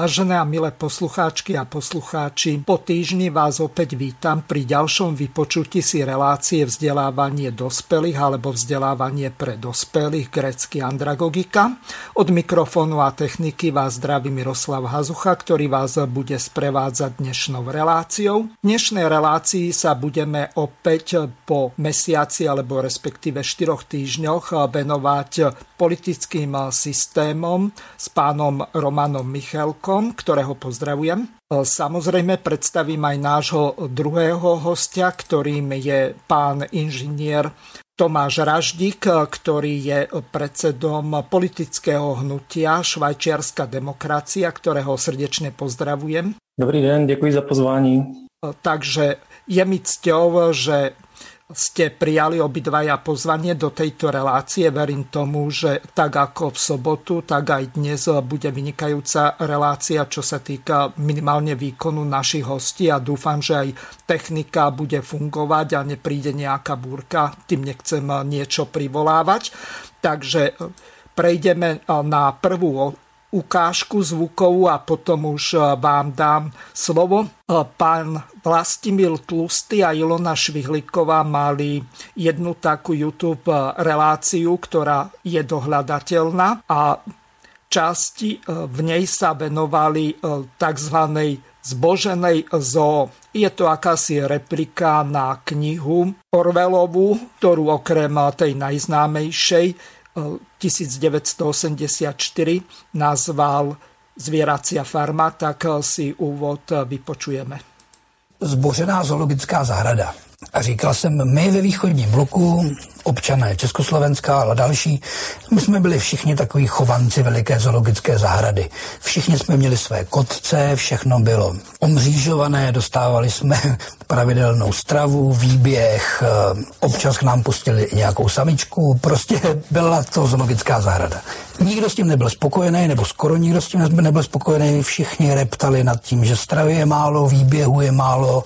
Vážené a milé poslucháčky a poslucháči, po týždni vás opäť vítam pri ďalšom vypočutí si relácie vzdelávanie dospelých alebo vzdelávanie pre dospelých grecky andragogika. Od mikrofónu a techniky vás zdraví Miroslav Hazucha, ktorý vás bude sprevádzať dnešnou reláciou. V dnešnej relácii sa budeme opäť po mesiaci alebo respektíve štyroch týždňoch venovať politickým systémom s pánom Romanom Michalkom Vlkom, ktorého pozdravujem. Samozrejme predstavím aj nášho druhého hostia, ktorým je pán inžinier Tomáš Raždík, ktorý je predsedom politického hnutia Švajčiarska demokracia, ktorého srdečne pozdravujem. Dobrý den, děkuji za pozvání. Takže je mi cťou, že ste prijali obidvaja pozvanie do tejto relácie. Verím tomu, že tak ako v sobotu, tak aj dnes bude vynikajúca relácia, čo sa týka minimálne výkonu našich hostí a dúfam, že aj technika bude fungovať a nepríde nejaká búrka. Tým nechcem niečo privolávať. Takže prejdeme na prvú ukážku zvukovú a potom už vám dám slovo. Pán Vlastimil Tlusty a Ilona Švihliková mali jednu takú YouTube reláciu, ktorá je dohľadateľná a časti v nej sa venovali tzv. zboženej zoo. Je to akási replika na knihu Orvelovú, ktorú okrem tej najznámejšej 1984 nazval Zvieracia farma, tak si úvod vypočujeme. Zbořená zoologická zahrada. A říkal jsem, my ve východním bloku, občané Československa, ale další, my jsme byli všichni takový chovanci veliké zoologické zahrady. Všichni jsme měli své kotce, všechno bylo omřížované, dostávali jsme pravidelnou stravu, výběh, eh, občas k nám pustili i nějakou samičku, prostě byla to zoologická zahrada. Nikdo s tím nebyl spokojený, nebo skoro nikdo s tím nebyl spokojený, všichni reptali nad tím, že stravy je málo, výběhu je málo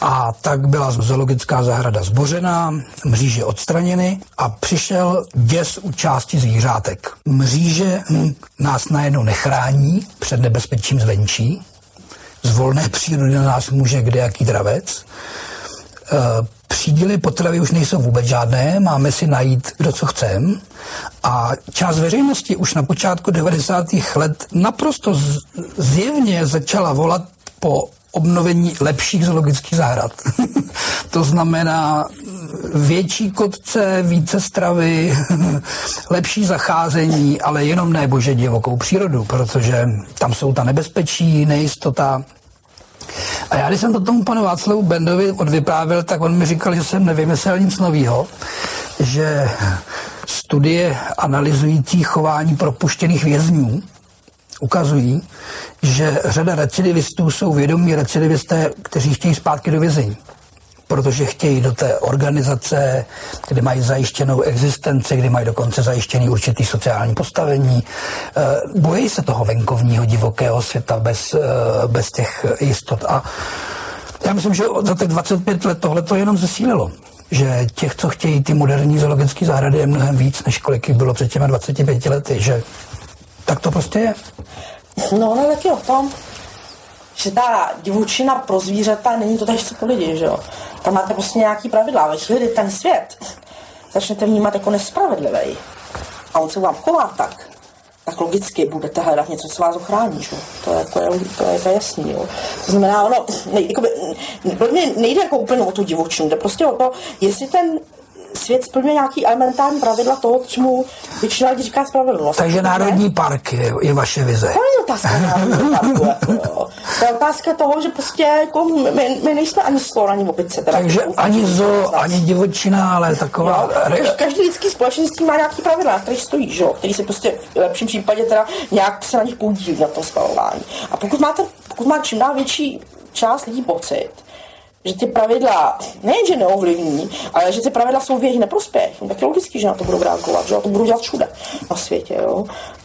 a tak byla zoologická zahrada zbořená, mříže odstraněny a přišel děs u části zvířátek. Mříže hm, nás najednou nechrání před nebezpečím zvenčí, z volné přírody na nás může kde jaký dravec. E, přídíly potravy už nejsou vůbec žádné, máme si najít, kdo co chcem. A část veřejnosti už na počátku 90. let naprosto zjevně začala volat po obnovení lepších zoologických zahrad. to znamená větší kotce, více stravy, lepší zacházení, ale jenom ne bože divokou přírodu, protože tam jsou ta nebezpečí, nejistota. A já, když jsem to tomu panu Václavu Bendovi odvyprávěl, tak on mi říkal, že jsem nevymyslel nic nového, že studie analyzující chování propuštěných vězňů ukazují, že řada recidivistů jsou vědomí recidivisté, kteří chtějí zpátky do vězení protože chtějí do té organizace, kde mají zajištěnou existenci, kde mají dokonce zajištěný určitý sociální postavení. Eh, bojí se toho venkovního divokého světa bez, eh, bez těch jistot. A já myslím, že za těch 25 let tohle to jenom zesílilo že těch, co chtějí ty moderní zoologické zahrady, je mnohem víc, než kolik bylo před těmi 25 lety, že tak to prostě je. No, ale taky o tom, že ta divočina pro zvířata není to tak, co pro lidi, že jo. Tam máte prostě nějaký pravidla, ale když ten svět začnete vnímat jako nespravedlivý a on se vám chová tak, tak logicky budete hledat něco, co vás ochrání. Že? To, je, to, je, to, je, to je jasný. Jo. To znamená, ono, nej, jakoby, nejde jako úplně o tu divočinu, jde prostě o to, jestli ten svět splňuje nějaký elementární pravidla toho, k čemu většina lidí říká spravedlnost. Takže národní park je, je vaše vize. To je otázka národního parku. Jako, To je otázka toho, že prostě jako my, my nejsme ani skoro ani opice. Teda Takže ani zo, ani divočina, ale taková... Re... Každý lidský společenství má nějaký pravidla, který stojí, že? který se prostě v lepším případě teda nějak se na nich podílí na tom schvalování. A pokud máte, pokud má čím dál větší část lidí pocit, že ty pravidla nejenže neovlivní, ale že ty pravidla jsou v jejich neprospěch. No, tak je logicky, že na to budou reagovat, že na to budou dělat všude na světě.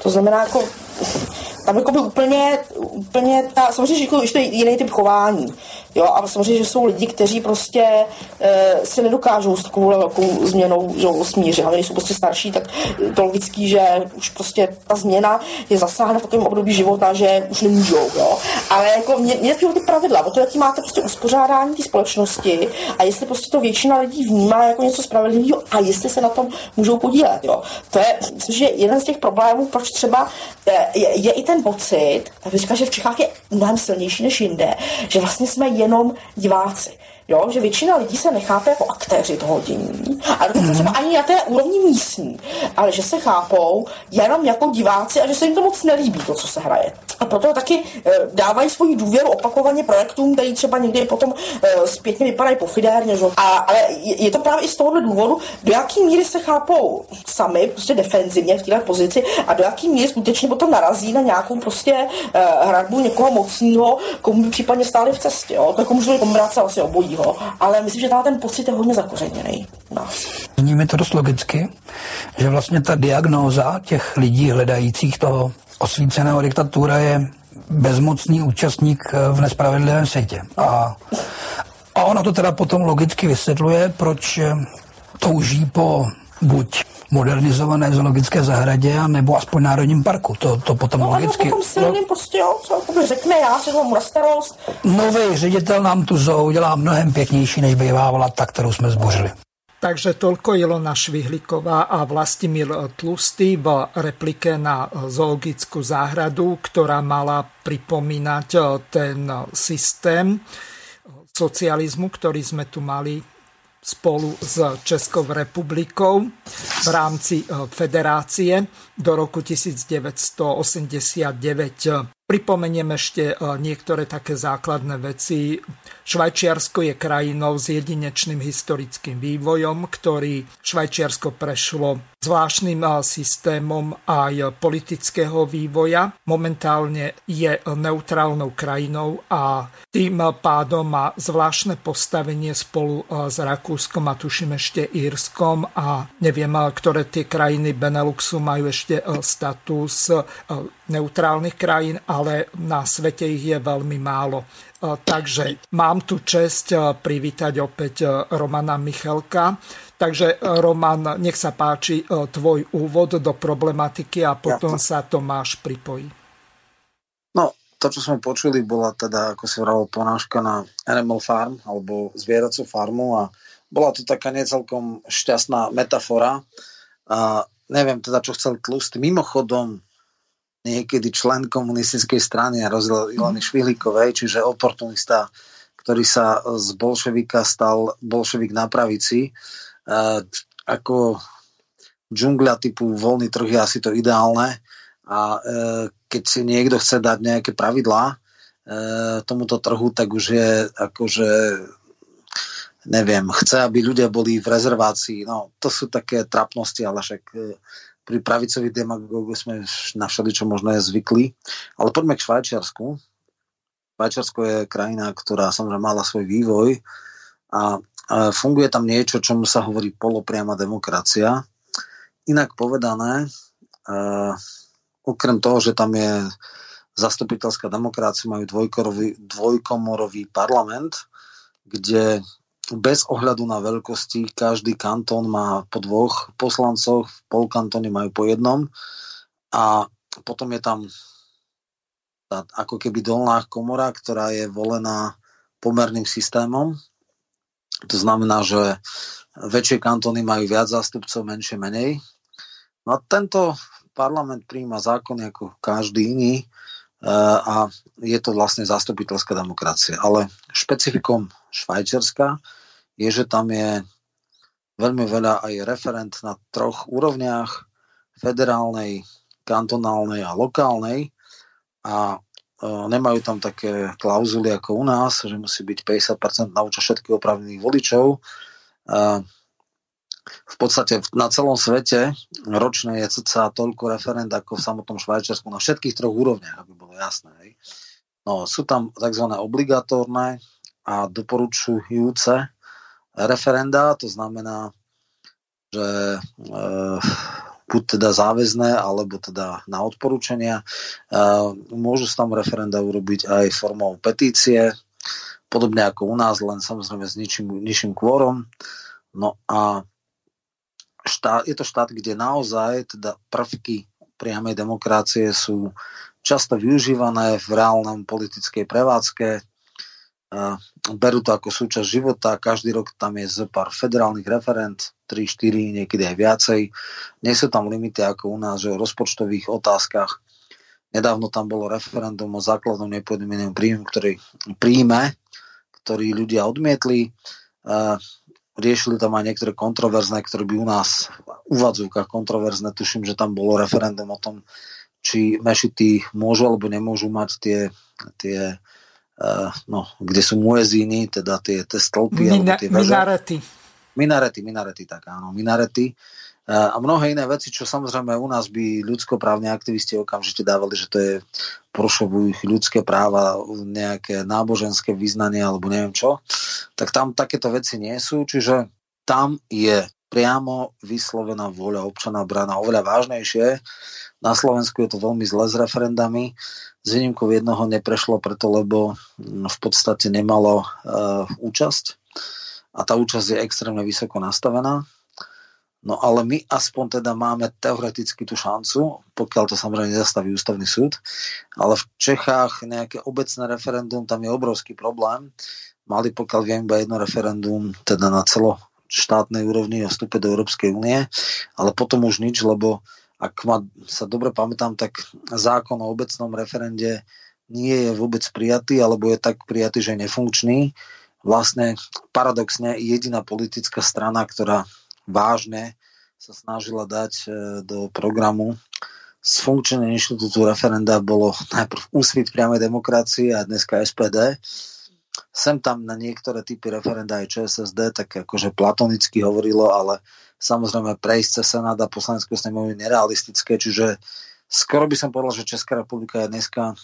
To znamená, jako tam jako by úplně, úplně ta, samozřejmě, že to je jiný typ chování, jo, a samozřejmě, že jsou lidi, kteří prostě e, si nedokážou s takovou velkou změnou že, smířit, hlavně jsou prostě starší, tak to logický, že už prostě ta změna je zasáhne v takovém období života, že už nemůžou, jo, ale jako mě, mě ty pravidla, o to, jaký máte prostě uspořádání té společnosti a jestli prostě to většina lidí vnímá jako něco spravedlivého a jestli se na tom můžou podílet, jo. To je, myslím, že jeden z těch problémů, proč třeba e, je, je i ten pocit, tak říká, že v Čechách je mnohem silnější než jinde, že vlastně jsme jenom diváci. Jo, že většina lidí se nechápe jako aktéři toho dění. A dokonce mm-hmm. třeba ani na té úrovni místní, ale že se chápou jenom jako diváci a že se jim to moc nelíbí, to, co se hraje. A proto taky e, dávají svoji důvěru opakovaně projektům, který třeba někdy potom e, zpětně vypadají pofidérně. Že? A, ale je, je to právě i z tohohle důvodu, do jaký míry se chápou sami, prostě defenzivně v této pozici a do jaký míry skutečně potom narazí na nějakou prostě e, hradbu někoho mocného, komu by případně stáli v cestě. Jo? To jako můžu kombinace vlastně obojí ho, ale myslím, že ten pocit je hodně zakořeněný u nás. Zní mi to dost logicky, že vlastně ta diagnóza těch lidí hledajících toho osvíceného diktatura je bezmocný účastník v nespravedlivém světě. A, a ono to teda potom logicky vysvětluje, proč touží po buď modernizované zoologické zahradě a nebo aspoň národním parku. To, to potom no, logicky... No, silným prostě, jo, co řekne, já si ho na starost. Nový ředitel nám tu zoo udělá mnohem pěknější, než bývávala ta, kterou jsme zbořili. Takže toľko Ilona Švihliková a Vlastimil Tlustý v replike na zoologickú záhradu, ktorá mala pripomínať ten systém socializmu, ktorý sme tu mali spolu s Českou republikou v rámci e, federácie do roku 1989. Pripomeniem ešte e, niektoré také základné veci. Švajčiarsko je krajinou s jedinečným historickým vývojom, ktorý Švajčiarsko prešlo zvláštnym systémom aj politického vývoja. Momentálne je neutrálnou krajinou a tým pádom má zvláštne postavenie spolu s Rakúskom a tuším ešte Írskom a neviem, ktoré tie krajiny Beneluxu majú ešte status neutrálnych krajín, ale na svete ich je veľmi málo. Takže mám tu čest privítať opäť Romana Michelka, Takže Roman, nech sa páči tvoj úvod do problematiky a potom ja. sa Tomáš pripojí. No, to, čo sme počuli, bola teda, ako si vravil, ponáška na Animal Farm alebo zvieracú farmu a bola to taká necelkom šťastná metafora. A neviem teda, čo chcel Tlustý. Mimochodom, niekedy člen komunistickej strany a rozdiel Ilony mhm. Švihlikovej, čiže oportunista, ktorý sa z bolševika stal bolševik na pravici ako džungľa typu voľný trh je asi to ideálne a e, keď si niekto chce dať nejaké pravidlá e, tomuto trhu, tak už je akože neviem, chce, aby ľudia boli v rezervácii. No, to sú také trapnosti, ale však e, pri pravicových demagógoch sme na čo možno je zvykli. Ale poďme k Švajčiarsku. Švajčiarsko je krajina, ktorá samozrejme mala svoj vývoj a funguje tam niečo, čomu sa hovorí polopriama demokracia. Inak povedané, okrem toho, že tam je zastupiteľská demokracia, majú dvojkomorový parlament, kde bez ohľadu na veľkosti každý kantón má po dvoch poslancoch, v polkantóne majú po jednom a potom je tam tá, ako keby dolná komora, ktorá je volená pomerným systémom to znamená, že väčšie kantóny majú viac zástupcov, menšie menej. No a tento parlament príjma zákony ako každý iný e, a je to vlastne zastupiteľská demokracia. Ale špecifikom Švajčiarska je, že tam je veľmi veľa aj referent na troch úrovniach, federálnej, kantonálnej a lokálnej. A nemajú tam také klauzuly ako u nás, že musí byť 50% na účasť všetkých opravnených voličov. V podstate na celom svete ročne je cca toľko referend ako v samotnom Švajčiarsku na všetkých troch úrovniach, aby bolo jasné. No, sú tam tzv. obligatórne a doporučujúce referenda, to znamená, že e, buď teda záväzné, alebo teda na odporúčania. Môžu sa tam referenda urobiť aj formou petície, podobne ako u nás, len samozrejme s ničím, nižším kvórom. No a štát, je to štát, kde naozaj teda prvky priamej demokracie sú často využívané v reálnom politickej prevádzke berú to ako súčasť života, každý rok tam je z pár federálnych referent, 3, 4, niekedy aj viacej. Nie sú tam limity ako u nás, že o rozpočtových otázkach. Nedávno tam bolo referendum o základnom nepodmienenom príjmu, ktorý príjme, ktorý ľudia odmietli. Riešili tam aj niektoré kontroverzné, ktoré by u nás v úvadzovkách kontroverzné. Tuším, že tam bolo referendum o tom, či mešity môžu alebo nemôžu mať tie, tie no, kde sú muezíny, teda tie, tie stĺpy. Mina, tie minarety. Minarety, minarety, tak áno, minarety. Uh, a mnohé iné veci, čo samozrejme u nás by ľudskoprávne aktivisti okamžite dávali, že to je porušujú ich ľudské práva, nejaké náboženské vyznanie alebo neviem čo, tak tam takéto veci nie sú, čiže tam je priamo vyslovená vôľa občana brána oveľa vážnejšie. Na Slovensku je to veľmi zle s referendami. S výnimkou jednoho neprešlo preto, lebo mm, v podstate nemalo uh, účasť a tá účasť je extrémne vysoko nastavená. No ale my aspoň teda máme teoreticky tú šancu, pokiaľ to samozrejme nezastaví ústavný súd, ale v Čechách nejaké obecné referendum, tam je obrovský problém. Mali pokiaľ viem iba jedno referendum, teda na celo štátnej úrovni o vstupe do Európskej únie, ale potom už nič, lebo ak ma sa dobre pamätám, tak zákon o obecnom referende nie je vôbec prijatý, alebo je tak prijatý, že je nefunkčný. Vlastne paradoxne jediná politická strana, ktorá vážne sa snažila dať e, do programu sfunkčenie inštitútu referenda bolo najprv úsvit priamej demokracie a dneska SPD sem tam na niektoré typy referenda aj ČSSD tak akože platonicky hovorilo, ale samozrejme prejsť cez Senát a poslaneckú snemovňu nerealistické, čiže skoro by som povedal, že Česká republika je dneska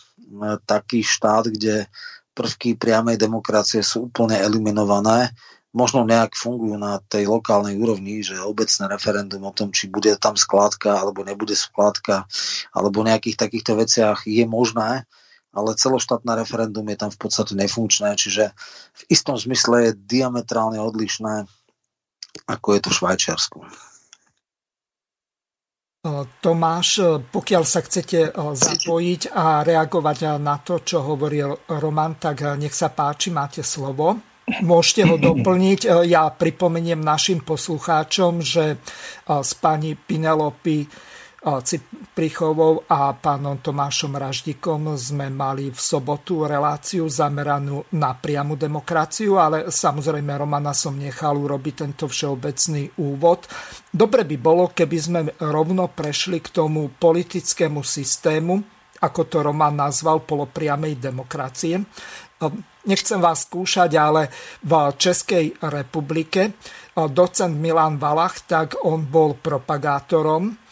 taký štát, kde prvky priamej demokracie sú úplne eliminované. Možno nejak fungujú na tej lokálnej úrovni, že obecné referendum o tom, či bude tam skládka alebo nebude skládka, alebo nejakých takýchto veciach je možné, ale celoštátne referendum je tam v podstate nefunkčné, čiže v istom zmysle je diametrálne odlišné, ako je to v Švajčiarsku. Tomáš, pokiaľ sa chcete zapojiť a reagovať na to, čo hovoril Roman, tak nech sa páči, máte slovo. Môžete ho doplniť. Ja pripomeniem našim poslucháčom, že s pani Pinelopy Ciprichovou a pánom Tomášom Raždikom sme mali v sobotu reláciu zameranú na priamu demokraciu, ale samozrejme Romana som nechal urobiť tento všeobecný úvod. Dobre by bolo, keby sme rovno prešli k tomu politickému systému, ako to Roman nazval, polopriamej demokracie. Nechcem vás skúšať, ale v Českej republike docent Milan Valach, tak on bol propagátorom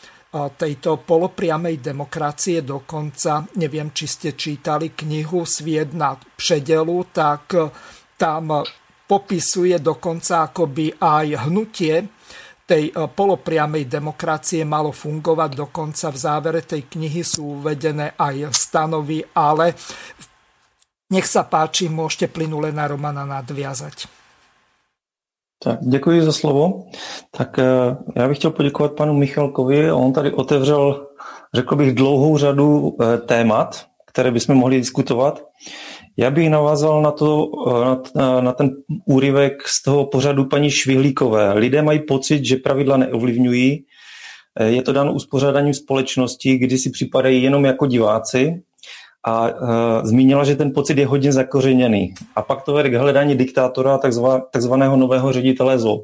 tejto polopriamej demokracie. Dokonca, neviem, či ste čítali knihu Sviet na předelu, tak tam popisuje dokonca akoby aj hnutie tej polopriamej demokracie malo fungovať. Dokonca v závere tej knihy sú uvedené aj stanovy, ale nech sa páči, môžete plynule na Romana nadviazať. Tak, děkuji za slovo. Tak eh, já bych chtěl poděkovat panu Michalkovi. On tady otevřel, řekl bych, dlouhou řadu eh, témat, které bychom mohli diskutovat. Já bych navázal na, to, eh, na, na ten úryvek z toho pořadu paní Švihlíkové. Lidé mají pocit, že pravidla neovlivňují. Je to dáno uspořádáním společnosti, kdy si připadají jenom jako diváci a uh, zmínila, že ten pocit je hodně zakořeněný. A pak to vede k hledání diktátora, takzva, takzvaného nového ředitele zlo.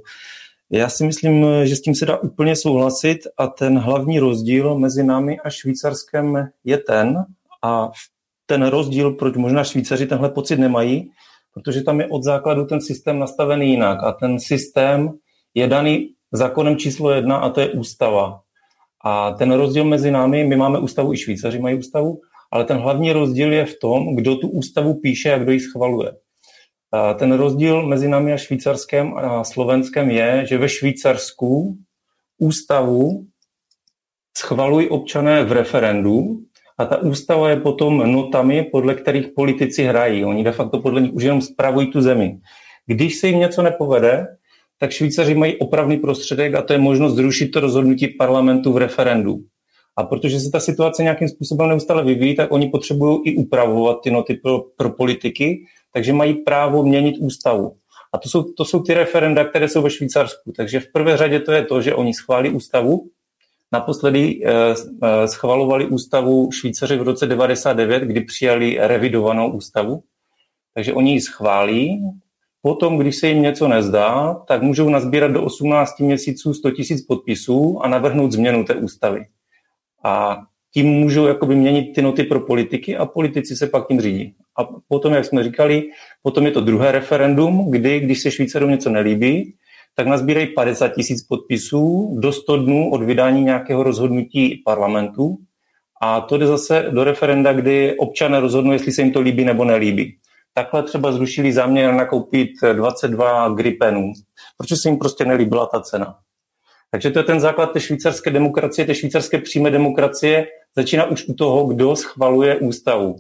Já si myslím, že s tím se dá úplně souhlasit a ten hlavní rozdíl mezi námi a Švýcarskem je ten, a ten rozdíl, proč možná Švýcaři tenhle pocit nemají, protože tam je od základu ten systém nastavený jinak a ten systém je daný zákonem číslo jedna a to je ústava. A ten rozdíl mezi námi, my máme ústavu, i Švýcaři mají ústavu, ale ten hlavní rozdíl je v tom, kdo tu ústavu píše a kdo ji schvaluje. Ten rozdíl mezi námi a Švýcarskem a Slovenskem je, že ve Švýcarsku ústavu schvalují občané v referendu a ta ústava je potom notami, podle kterých politici hrají. Oni de facto podle nich už jenom spravují tu zemi. Když se jim něco nepovede, tak Švýcaři mají opravný prostředek a to je možnost zrušit to rozhodnutí parlamentu v referendu. A protože se ta situace nějakým způsobem neustále vyvíjí, tak oni potřebují i upravovat ty noty pro, pro politiky, takže mají právo měnit ústavu. A to jsou, to jsou ty referenda, které jsou ve Švýcarsku. Takže v prvé řadě to je to, že oni schválí ústavu, Naposledy eh, eh, schvalovali ústavu Švýcaři v roce 99, kdy přijali revidovanou ústavu. Takže oni ji schválí. Potom, když se jim něco nezdá, tak můžou nazbírat do 18 měsíců 100 000 podpisů a navrhnout změnu té ústavy. A tím můžou jakoby měnit ty noty pro politiky a politici se pak tím řídí. A potom, jak jsme říkali, potom je to druhé referendum, kdy, když se Švýcarům něco nelíbí, tak nazbírají 50 tisíc podpisů do 100 dnů od vydání nějakého rozhodnutí parlamentu a to jde zase do referenda, kdy občané rozhodnou, jestli se jim to líbí nebo nelíbí. Takhle třeba zrušili záměr nakoupit 22 gripenů, protože se jim prostě nelíbila ta cena. Takže to je ten základ té švýcarské demokracie, té švýcarské přímé demokracie. Začíná už u toho, kdo schvaluje ústavu.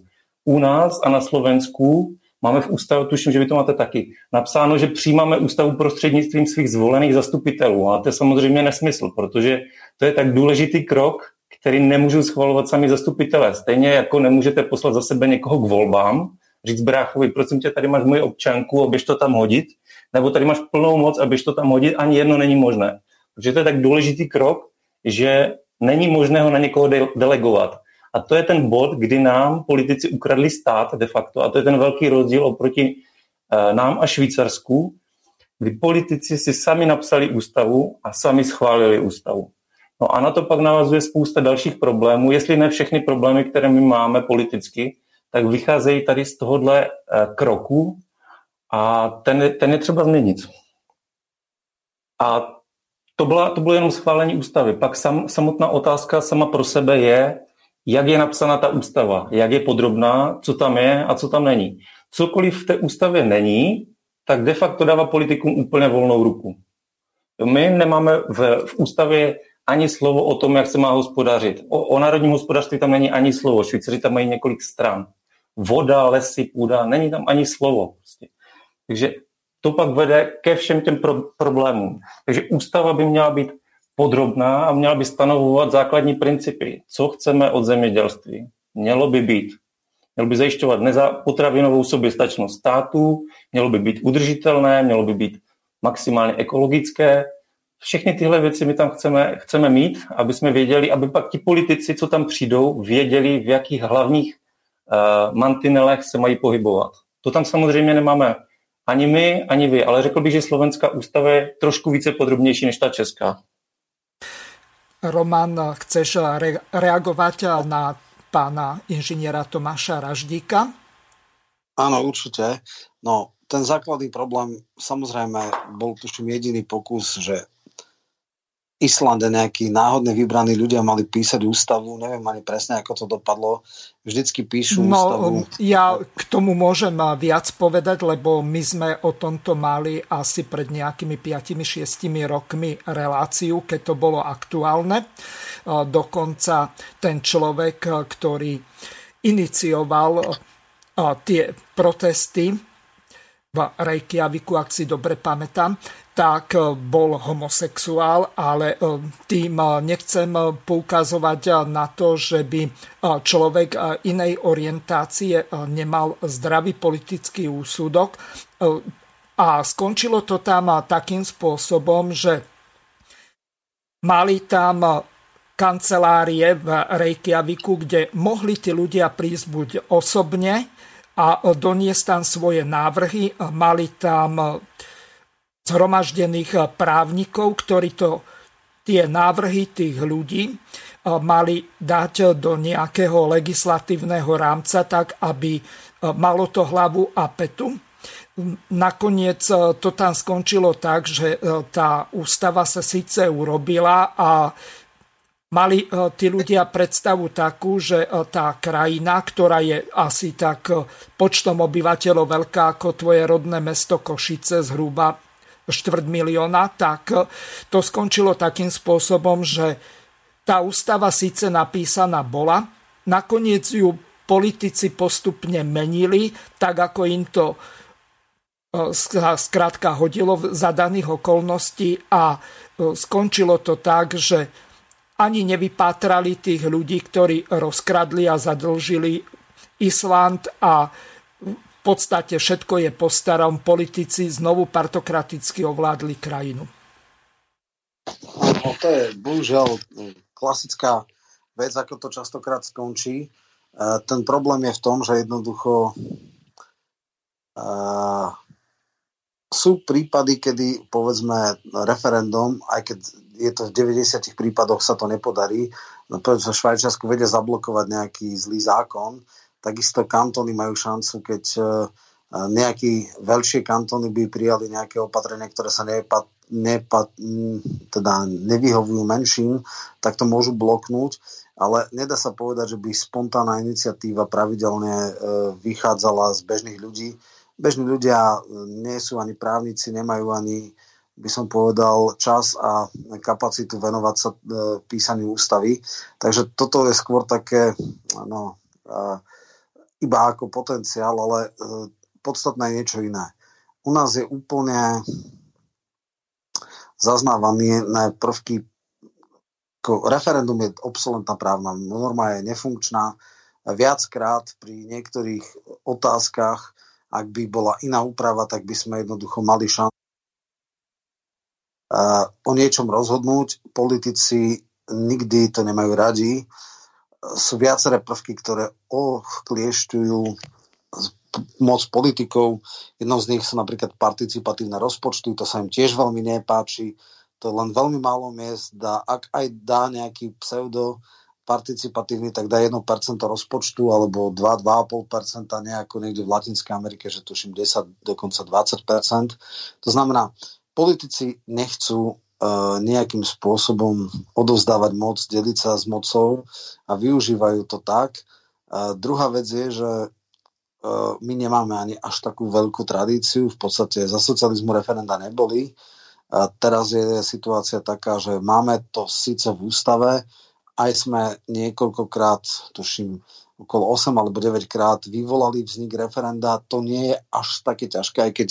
U nás a na Slovensku Máme v ústavu, tuším, že vy to máte taky, napsáno, že přijímáme ústavu prostřednictvím svých zvolených zastupitelů. A to je samozřejmě nesmysl, protože to je tak důležitý krok, který nemůžu schvalovat sami zastupitelé. Stejně jako nemůžete poslat za sebe někoho k volbám, říct bráchovi, prosím tě, tady máš moji občanku, abyš to tam hodit, nebo tady máš plnou moc, abyš to tam hodit, ani jedno není možné. Protože to je tak důležitý krok, že není možné ho na někoho de- delegovat. A to je ten bod, kdy nám politici ukradli stát de facto. A to je ten velký rozdíl oproti eh, nám a Švýcarsku, kdy politici si sami napsali ústavu a sami schválili ústavu. No a na to pak navazuje spousta dalších problémů. Jestli ne všechny problémy, které my máme politicky, tak vycházejí tady z tohohle eh, kroku a ten, ten je třeba změnit. A to, byla, to bylo jenom schválení ústavy. Pak sam, samotná otázka sama pro sebe je, jak je napsána ta ústava, jak je podrobná, co tam je a co tam není. Cokoliv v té ústavě není, tak de facto dává politikům úplně volnou ruku. My nemáme v, v ústavě ani slovo o tom, jak se má hospodařit. O, o národním hospodářství tam není ani slovo. Švýcaři tam mají několik stran. Voda, lesy, půda, není tam ani slovo. Prostě. Takže to pak vede ke všem těm pro, problémům. Takže ústava by měla být podrobná a měla by stanovovat základní principy. Co chceme od zemědělství? Mělo by být. Mělo by zajišťovat neza, potravinovou soběstačnost států, mělo by být udržitelné, mělo by být maximálně ekologické. Všechny tyhle věci my tam chceme, chceme mít, aby jsme věděli, aby pak ti politici, co tam přijdou, věděli, v jakých hlavních uh, mantinelech se mají pohybovat. To tam samozřejmě nemáme ani my, ani vy, ale řekl bych, že slovenská ústava je trošku více podrobnější než ta česká. Roman, chceš re- reagovať na pána inžiniera Tomáša Raždíka? Áno, určite. No, ten základný problém, samozrejme, bol tuším jediný pokus, že Islande nejakí náhodne vybraní ľudia mali písať ústavu, neviem ani presne, ako to dopadlo. Vždycky píšu no, ústavu. Ja k tomu môžem viac povedať, lebo my sme o tomto mali asi pred nejakými 5-6 rokmi reláciu, keď to bolo aktuálne. Dokonca ten človek, ktorý inicioval tie protesty v Reykjaviku, ak si dobre pamätám, tak e, bol homosexuál, ale e, tým e, nechcem poukazovať na to, že by človek inej orientácie nemal zdravý politický úsudok. A skončilo to tam takým spôsobom, že mali tam kancelárie v Reykjaviku, kde mohli tí ľudia prísť buď osobne a doniesť tam svoje návrhy. Mali tam zhromaždených eh, právnikov, ktorí to tie návrhy tých ľudí mali dať do nejakého legislatívneho rámca tak, aby malo to hlavu a petu. Nakoniec to tam skončilo tak, že tá ústava sa síce urobila a mali tí ľudia predstavu takú, že tá krajina, ktorá je asi tak počtom obyvateľov veľká ako tvoje rodné mesto Košice, zhruba štvrt milióna, tak to skončilo takým spôsobom, že tá ústava síce napísaná bola, nakoniec ju politici postupne menili, tak ako im to e, skrátka hodilo za daných okolností a e, skončilo to tak, že ani nevypátrali tých ľudí, ktorí rozkradli a zadlžili Island a v podstate všetko je po starom. Politici znovu partokraticky ovládli krajinu. No, to je bohužiaľ klasická vec, ako to častokrát skončí. E, ten problém je v tom, že jednoducho e, sú prípady, kedy povedzme referendum, aj keď je to v 90 prípadoch sa to nepodarí, no povedzme v Švajčiarsku vedia zablokovať nejaký zlý zákon, Takisto kantóny majú šancu, keď e, nejaké veľšie kantóny by prijali nejaké opatrenia, ktoré sa nepa, nepa, teda nevyhovujú menším, tak to môžu bloknúť. Ale nedá sa povedať, že by spontánna iniciatíva pravidelne e, vychádzala z bežných ľudí. Bežní ľudia e, nie sú ani právnici, nemajú ani by som povedal, čas a kapacitu venovať sa písaniu ústavy. Takže toto je skôr také no, iba ako potenciál, ale e, podstatné je niečo iné. U nás je úplne zaznávaný na prvky ako referendum je obsolentná právna norma, je nefunkčná. Viackrát pri niektorých otázkach, ak by bola iná úprava, tak by sme jednoducho mali šancu e, o niečom rozhodnúť. Politici nikdy to nemajú radi sú viaceré prvky, ktoré ochkliešťujú moc politikov. Jednou z nich sú napríklad participatívne rozpočty, to sa im tiež veľmi nepáči. To len veľmi málo miest dá, ak aj dá nejaký pseudo participatívny, tak dá 1% rozpočtu alebo 2-2,5% nejako niekde v Latinskej Amerike, že tuším 10, dokonca 20%. To znamená, politici nechcú E, nejakým spôsobom odovzdávať moc, deliť sa s mocou a využívajú to tak. A druhá vec je, že e, my nemáme ani až takú veľkú tradíciu, v podstate za socializmu referenda neboli. A teraz je situácia taká, že máme to síce v ústave, aj sme niekoľkokrát, tuším, okolo 8 alebo 9 krát vyvolali vznik referenda. To nie je až také ťažké, aj keď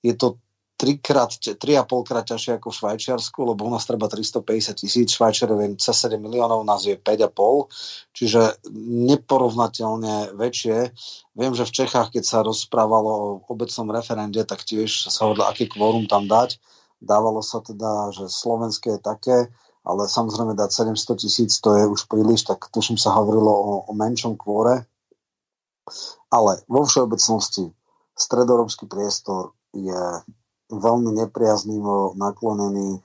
je to trikrát, tri a polkrát ťažšie ako v Švajčiarsku, lebo u nás treba 350 tisíc, Švajčiarov je cez 7 miliónov, nás je 5,5, čiže neporovnateľne väčšie. Viem, že v Čechách, keď sa rozprávalo o obecnom referende, tak tiež sa hovorilo, aký kvórum tam dať. Dávalo sa teda, že slovenské je také, ale samozrejme dať 700 tisíc, to je už príliš, tak tuším sa hovorilo o, o menšom kvóre. Ale vo všeobecnosti stredoeurópsky priestor je veľmi nepriaznivo naklonený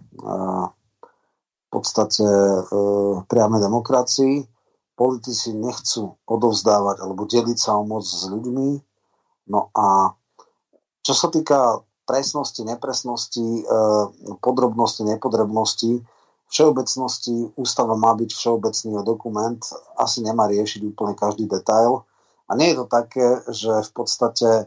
v podstate e, priame demokracii. Politici nechcú odovzdávať alebo deliť sa o moc s ľuďmi. No a čo sa týka presnosti, nepresnosti, e, podrobnosti, nepodrobnosti, všeobecnosti ústava má byť všeobecný dokument, asi nemá riešiť úplne každý detail. A nie je to také, že v podstate e,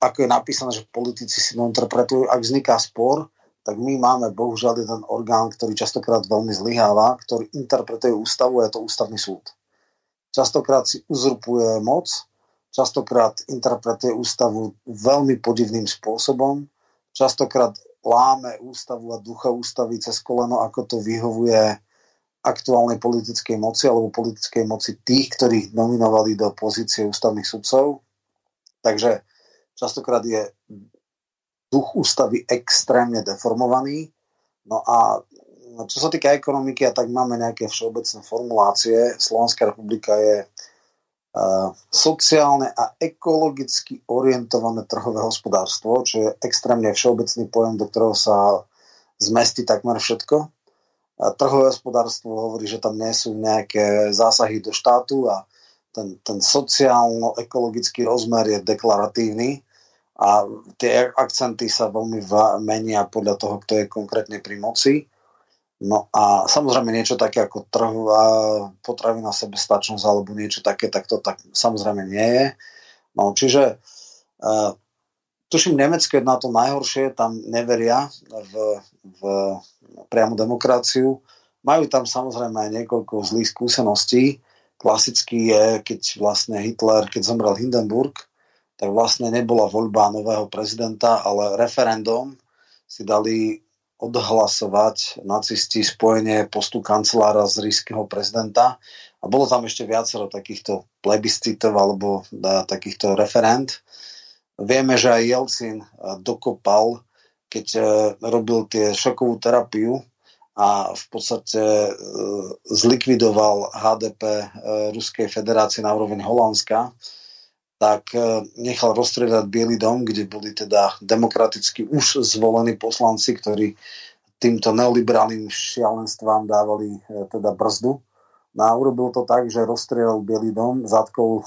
ako je napísané, že politici si to interpretujú, ak vzniká spor, tak my máme bohužiaľ jeden orgán, ktorý častokrát veľmi zlyháva, ktorý interpretuje ústavu a je to ústavný súd. Častokrát si uzurpuje moc, častokrát interpretuje ústavu veľmi podivným spôsobom, častokrát láme ústavu a ducha ústavy cez koleno, ako to vyhovuje aktuálnej politickej moci alebo politickej moci tých, ktorých nominovali do pozície ústavných sudcov. Takže Častokrát je duch ústavy extrémne deformovaný. No a čo sa týka ekonomiky, tak máme nejaké všeobecné formulácie. Slovenská republika je uh, sociálne a ekologicky orientované trhové hospodárstvo, čo je extrémne všeobecný pojem, do ktorého sa zmestí takmer všetko. A trhové hospodárstvo hovorí, že tam nie sú nejaké zásahy do štátu a ten, ten sociálno-ekologický rozmer je deklaratívny a tie akcenty sa veľmi menia podľa toho, kto je konkrétne pri moci. No a samozrejme niečo také ako trhová potravina sebestačnosť alebo niečo také, tak to tak samozrejme nie je. No čiže uh, tuším, Nemecko je na to najhoršie, tam neveria v, v priamu demokraciu. Majú tam samozrejme aj niekoľko zlých skúseností. Klasický je, keď vlastne Hitler, keď zomrel Hindenburg, tak vlastne nebola voľba nového prezidenta, ale referendum si dali odhlasovať nacisti spojenie postu kancelára z rískeho prezidenta a bolo tam ešte viacero takýchto plebiscitov alebo takýchto referent. Vieme, že aj Jelcin eh, dokopal, keď eh, robil tie šokovú terapiu a v podstate eh, zlikvidoval HDP Ruskej federácie na úroveň Holandska, tak nechal rozstriedať Bielý dom, kde boli teda demokraticky už zvolení poslanci, ktorí týmto neoliberálnym šialenstvám dávali teda brzdu. No a urobil to tak, že rozstrelil Bielý dom, zatkol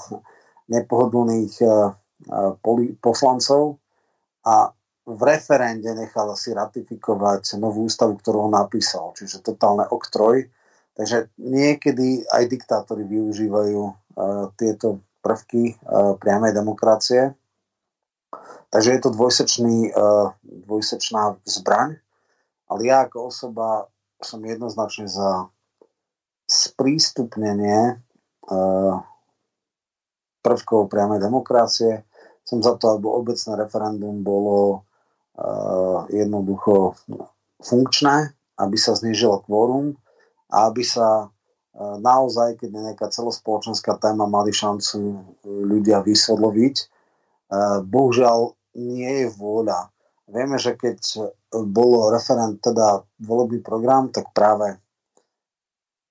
nepohodlných poslancov a v referende nechal si ratifikovať novú ústavu, ktorú ho napísal, čiže totálne oktroj. Takže niekedy aj diktátori využívajú tieto prvky uh, priamej demokracie. Takže je to dvojsečný, uh, dvojsečná zbraň, ale ja ako osoba som jednoznačne za sprístupnenie uh, prvkov priamej demokracie. Som za to, aby obecné referendum bolo jednoducho funkčné, aby sa znižilo kvórum a aby sa naozaj, keď je nejaká celospoločenská téma, mali šancu ľudia vysvetloviť. Uh, bohužiaľ nie je vôľa. Vieme, že keď bolo referent, teda volebný program, tak práve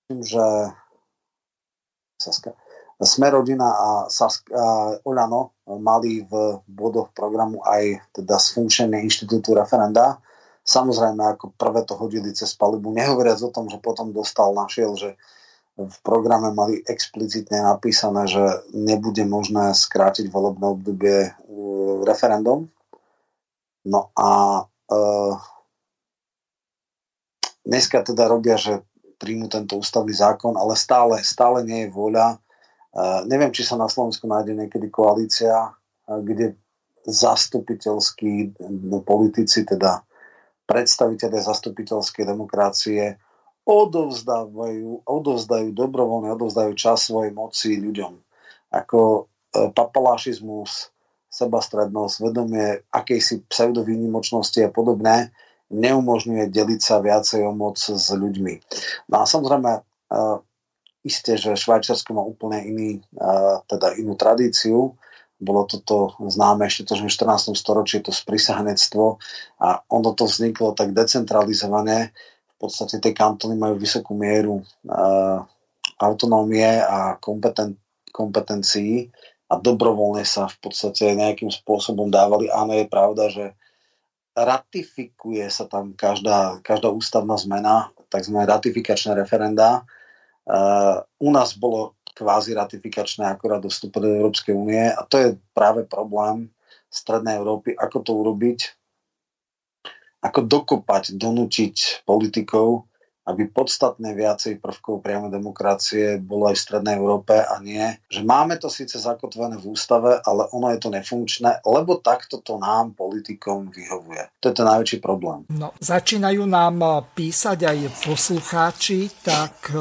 tým, že Saska, Smerodina a, Sask- a Olano mali v bodoch programu aj teda sfunkčenie inštitútu referenda. Samozrejme, ako prvé to hodili cez palubu, nehovoriac o tom, že potom dostal, našiel, že v programe mali explicitne napísané, že nebude možné skrátiť volebné obdobie uh, referendum. No a uh, dneska teda robia, že príjmu tento ústavný zákon, ale stále, stále nie je voľa neviem, či sa na Slovensku nájde niekedy koalícia, kde zastupiteľskí politici, teda predstaviteľe zastupiteľskej demokracie odovzdajú, odovzdajú dobrovoľne, odovzdajú čas svojej moci ľuďom. Ako e, papalášizmus, sebastrednosť, vedomie akejsi pseudovýnimočnosti a podobné neumožňuje deliť sa viacej o moc s ľuďmi. No a samozrejme, e, Isté, že Švajčiarsko má úplne iný, teda inú tradíciu. Bolo toto známe ešte to, že v 14. storočí to sprisahanectvo a ono to vzniklo tak decentralizované. Podstate tie kantony majú vysokú mieru autonómie a kompeten- kompetencií a dobrovoľne sa v podstate nejakým spôsobom dávali. Áno, je pravda, že ratifikuje sa tam každá, každá ústavná zmena, tzv. ratifikačné referenda, u nás bolo kvázi ratifikačné akorát do do Európskej únie a to je práve problém Strednej Európy, ako to urobiť, ako dokopať, donúčiť politikov, aby podstatne viacej prvkov priamej demokracie bolo aj v Strednej Európe a nie, že máme to síce zakotvené v ústave, ale ono je to nefunkčné, lebo takto to nám, politikom, vyhovuje. To je ten najväčší problém. No, začínajú nám písať aj poslucháči, tak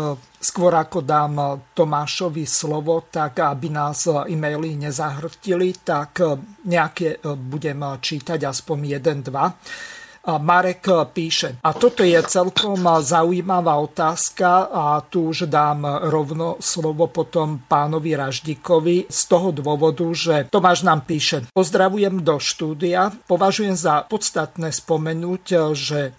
Skôr ako dám Tomášovi slovo, tak aby nás e-maily nezahrtili, tak nejaké budem čítať aspoň jeden, dva. Marek píše, a toto je celkom zaujímavá otázka a tu už dám rovno slovo potom pánovi Raždíkovi z toho dôvodu, že Tomáš nám píše, pozdravujem do štúdia, považujem za podstatné spomenúť, že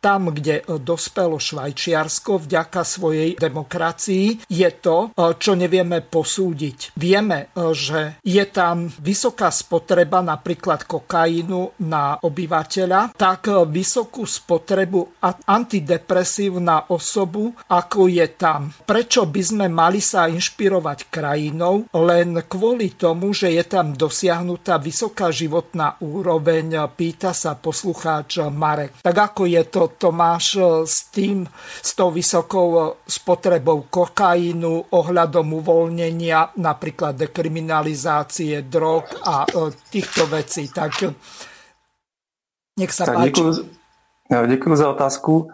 tam, kde dospelo Švajčiarsko vďaka svojej demokracii, je to, čo nevieme posúdiť. Vieme, že je tam vysoká spotreba napríklad kokainu na obyvateľa, tak vysokú spotrebu antidepresív na osobu, ako je tam. Prečo by sme mali sa inšpirovať krajinou len kvôli tomu, že je tam dosiahnutá vysoká životná úroveň, pýta sa poslucháč Marek. Tak ako je to, Tomáš, s tým, s tou vysokou spotrebou kokainu, ohľadom uvoľnenia, napríklad dekriminalizácie drog a e, týchto vecí. Tak nech sa tak, páči. Děkuji, za otázku.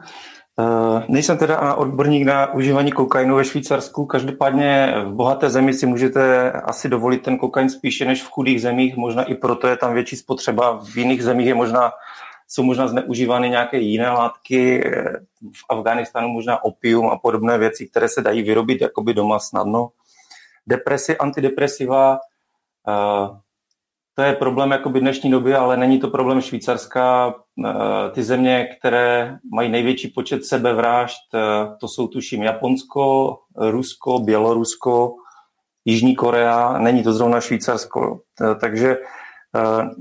Uh, nejsem teda odborník na užívání kokainu ve Švýcarsku, každopádně v bohaté zemi si můžete asi dovolit ten kokain spíše než v chudých zemích, možná i proto je tam větší spotřeba, v jiných zemích je možná, jsou možná zneužívány nějaké jiné látky, v Afganistánu možná opium a podobné věci, které se dají vyrobit jakoby doma snadno. Depresi, antidepresiva, uh, to je problém jakoby dnešní doby, ale není to problém Švýcarska. Eh, ty země, které mají největší počet sebevrážd, eh, to jsou tuším Japonsko, Rusko, Bělorusko, Jižní Korea, není to zrovna Švýcarsko. Eh, takže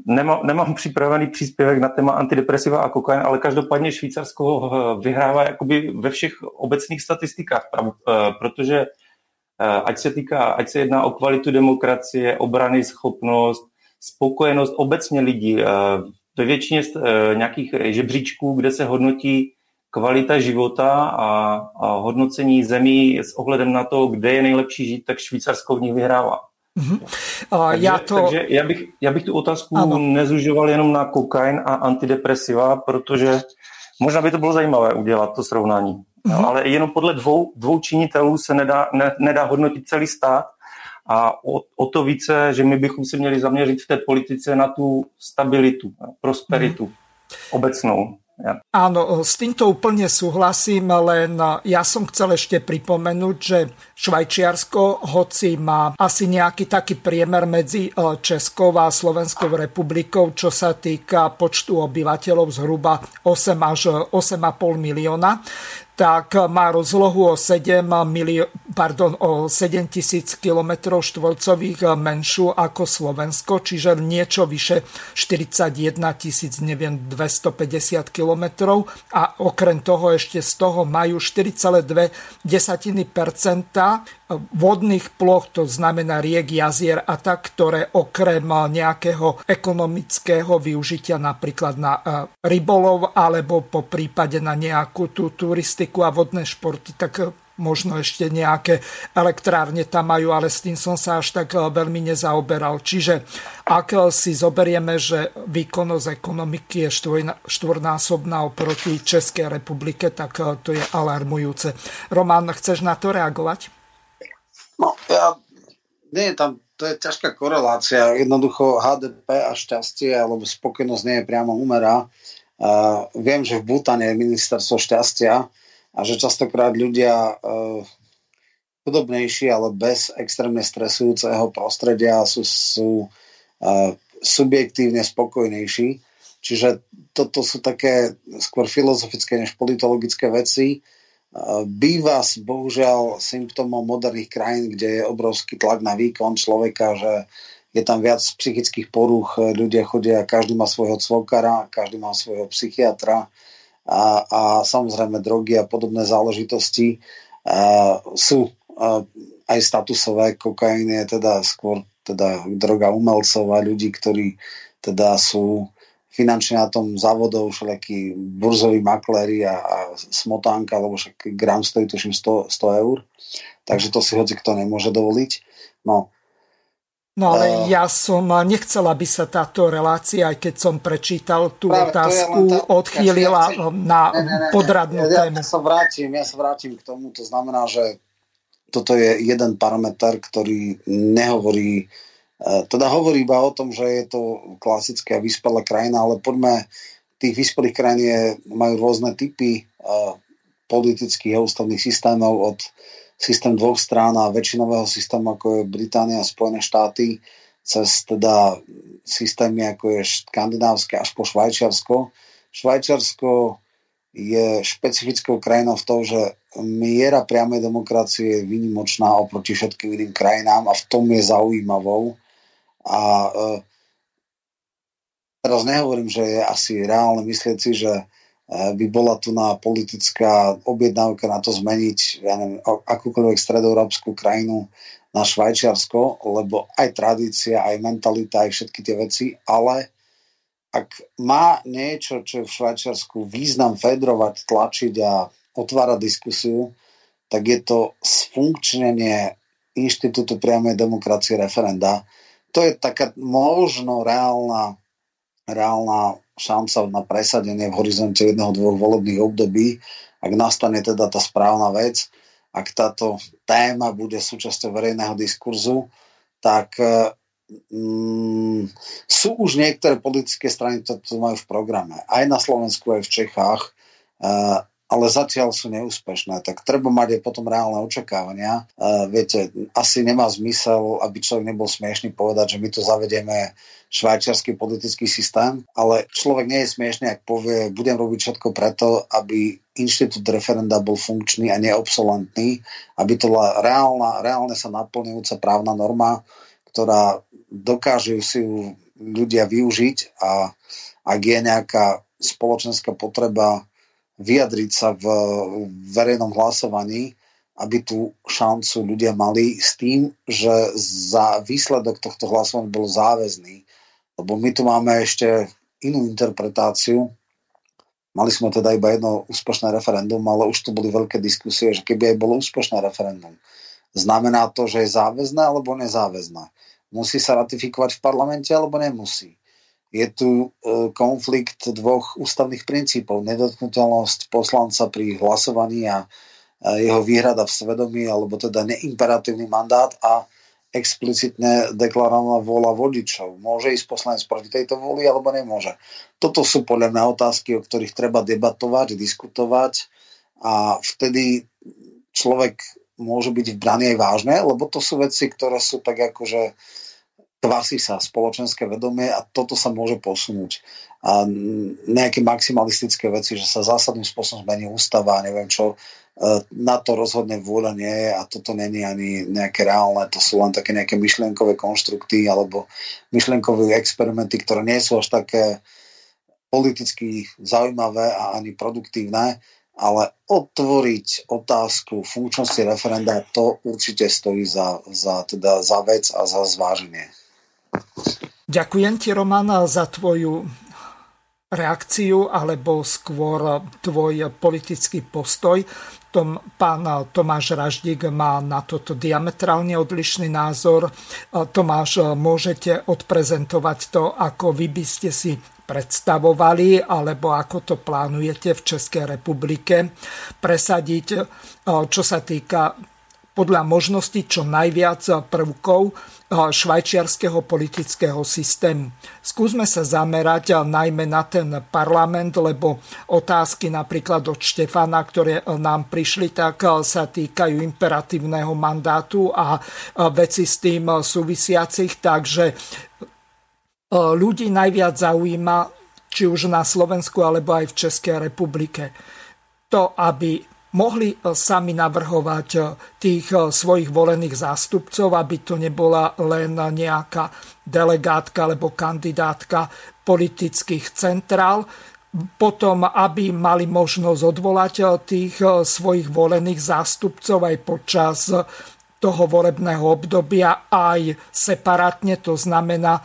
nemám, nemám připravený příspěvek na téma antidepresiva a kokain, ale každopádně Švýcarsko vyhrává jakoby ve všech obecných statistikách, protože ať se týká, ať se jedná o kvalitu demokracie, obrany, schopnost, spokojenost obecně lidí. Eh, ve většině eh, nějakých žebříčků, kde se hodnotí kvalita života a, a hodnocení zemí s ohledem na to, kde je nejlepší žít, tak Švýcarsko v nich vyhrává. Mm-hmm. Uh, takže, já to... takže já, bych, já bych tu otázku ano. nezužoval jenom na kokain a antidepresiva, protože možná by to bylo zajímavé udělat to srovnání. Mm-hmm. No, ale jenom podle dvou, dvou činitelů se nedá, ne, nedá hodnotit celý stát a o, o to více, že my bychom si měli zaměřit v té politice na tu stabilitu, prosperitu mm. obecnou. Áno, s týmto úplne súhlasím, len ja som chcel ešte pripomenúť, že Švajčiarsko, hoci má asi nejaký taký priemer medzi e, Českou a Slovenskou republikou, čo sa týka počtu obyvateľov zhruba 8 až 8,5 milióna, tak má rozlohu o 7, milio, pardon, o 7 tisíc km štvorcových menšiu ako Slovensko, čiže niečo vyše 41 tisíc, neviem, 250 km a okrem toho ešte z toho majú 4,2 vodných ploch, to znamená riek, jazier a tak, ktoré okrem nejakého ekonomického využitia napríklad na e, rybolov alebo po prípade na nejakú tú turistiku a vodné športy, tak e, možno ešte nejaké elektrárne tam majú, ale s tým som sa až tak veľmi nezaoberal. Čiže ak si zoberieme, že výkonnosť ekonomiky je štvornásobná oproti Českej republike, tak to je alarmujúce. Roman, chceš na to reagovať? No, ja, nie je tam, to je ťažká korelácia. Jednoducho HDP a šťastie alebo spokojnosť nie je priamo umerá. Uh, viem, že v Butane je ministerstvo šťastia a že častokrát ľudia uh, chudobnejší, ale bez extrémne stresujúceho prostredia sú, sú uh, subjektívne spokojnejší. Čiže toto sú také skôr filozofické než politologické veci býva bohužiaľ symptómom moderných krajín, kde je obrovský tlak na výkon človeka, že je tam viac psychických poruch, ľudia chodia, každý má svojho cvokara, každý má svojho psychiatra a, a samozrejme drogy a podobné záležitosti a, sú a, aj statusové, kokain je teda skôr teda droga umelcov a ľudí, ktorí teda sú finančne na tom závodov všelijakí burzoví makléri a, a smotánka, lebo však gram stojí tuším 100, 100 eur. Takže to si hoci kto nemôže dovoliť. No, No ale uh, ja som nechcel, aby sa táto relácia, aj keď som prečítal tú práve, otázku, tá, odchýlila ja, na ne, ne, ne, podradnú ja, tému. Ja sa, vrátim, ja sa vrátim k tomu, to znamená, že toto je jeden parameter, ktorý nehovorí E, teda hovorí iba o tom, že je to klasická vyspelá krajina, ale poďme, tých vyspelých krajín je, majú rôzne typy uh, politických a ústavných systémov od systém dvoch strán a väčšinového systému, ako je Británia a Spojené štáty, cez teda systémy, ako je skandinávske až po Švajčiarsko. Švajčiarsko je špecifickou krajinou v tom, že miera priamej demokracie je výnimočná oproti všetkým iným krajinám a v tom je zaujímavou. A e, teraz nehovorím, že je asi reálne myslieť si, že e, by bola tu na politická objednávka na to zmeniť ja neviem, akúkoľvek stredoeurópsku krajinu na Švajčiarsko, lebo aj tradícia, aj mentalita, aj všetky tie veci, ale ak má niečo, čo je v Švajčiarsku význam fedrovať, tlačiť a otvárať diskusiu, tak je to sfunkčnenie inštitútu priamej demokracie referenda. To je taká možno reálna, reálna šanca na presadenie v horizonte jedného, dvoch volebných období, ak nastane teda tá správna vec, ak táto téma bude súčasťou verejného diskurzu, tak mm, sú už niektoré politické strany, ktoré to majú v programe. Aj na Slovensku, aj v Čechách. Uh, ale zatiaľ sú neúspešné, tak treba mať aj potom reálne očakávania. Uh, viete, asi nemá zmysel, aby človek nebol smiešný povedať, že my tu zavedieme švajčiarsky politický systém, ale človek nie je smiešný, ak povie, budem robiť všetko preto, aby inštitút referenda bol funkčný a neobsolentný, aby to bola reálna, reálne sa naplňujúca právna norma, ktorá dokážu si ju ľudia využiť a ak je nejaká spoločenská potreba vyjadriť sa v verejnom hlasovaní, aby tú šancu ľudia mali s tým, že za výsledok tohto hlasovania bol záväzný. Lebo my tu máme ešte inú interpretáciu. Mali sme teda iba jedno úspešné referendum, ale už tu boli veľké diskusie, že keby aj bolo úspešné referendum, znamená to, že je záväzné alebo nezáväzné. Musí sa ratifikovať v parlamente alebo nemusí. Je tu e, konflikt dvoch ústavných princípov. Nedotknutelnosť poslanca pri hlasovaní a jeho výhrada v svedomí, alebo teda neimperatívny mandát a explicitne deklarovaná vôľa vodičov. Môže ísť poslanec proti tejto vôli alebo nemôže. Toto sú podľa mňa otázky, o ktorých treba debatovať, diskutovať a vtedy človek môže byť braný aj vážne, lebo to sú veci, ktoré sú tak akože kvasí sa spoločenské vedomie a toto sa môže posunúť. A nejaké maximalistické veci, že sa zásadným spôsobom zmení ústava a neviem čo, e, na to rozhodne vôľa nie je a toto není ani nejaké reálne, to sú len také nejaké myšlienkové konštrukty alebo myšlienkové experimenty, ktoré nie sú až také politicky zaujímavé a ani produktívne ale otvoriť otázku funkčnosti referenda, to určite stojí za, za, teda za vec a za zváženie. Ďakujem ti, Roman, za tvoju reakciu alebo skôr tvoj politický postoj. Tom, pán Tomáš Raždík má na toto diametrálne odlišný názor. Tomáš, môžete odprezentovať to, ako vy by ste si predstavovali, alebo ako to plánujete v Českej republike presadiť, čo sa týka podľa možností čo najviac prvkov švajčiarského politického systému. Skúsme sa zamerať e, najmä na ten parlament, lebo otázky napríklad od Štefana, ktoré nám prišli, tak sa týkajú imperatívneho mandátu a veci s tým súvisiacich, takže ľudí najviac zaujíma, či už na Slovensku alebo aj v Českej republike. To, aby mohli sami navrhovať tých svojich volených zástupcov, aby to nebola len nejaká delegátka alebo kandidátka politických centrál, potom, aby mali možnosť odvolať tých svojich volených zástupcov aj počas toho volebného obdobia aj separátne, to znamená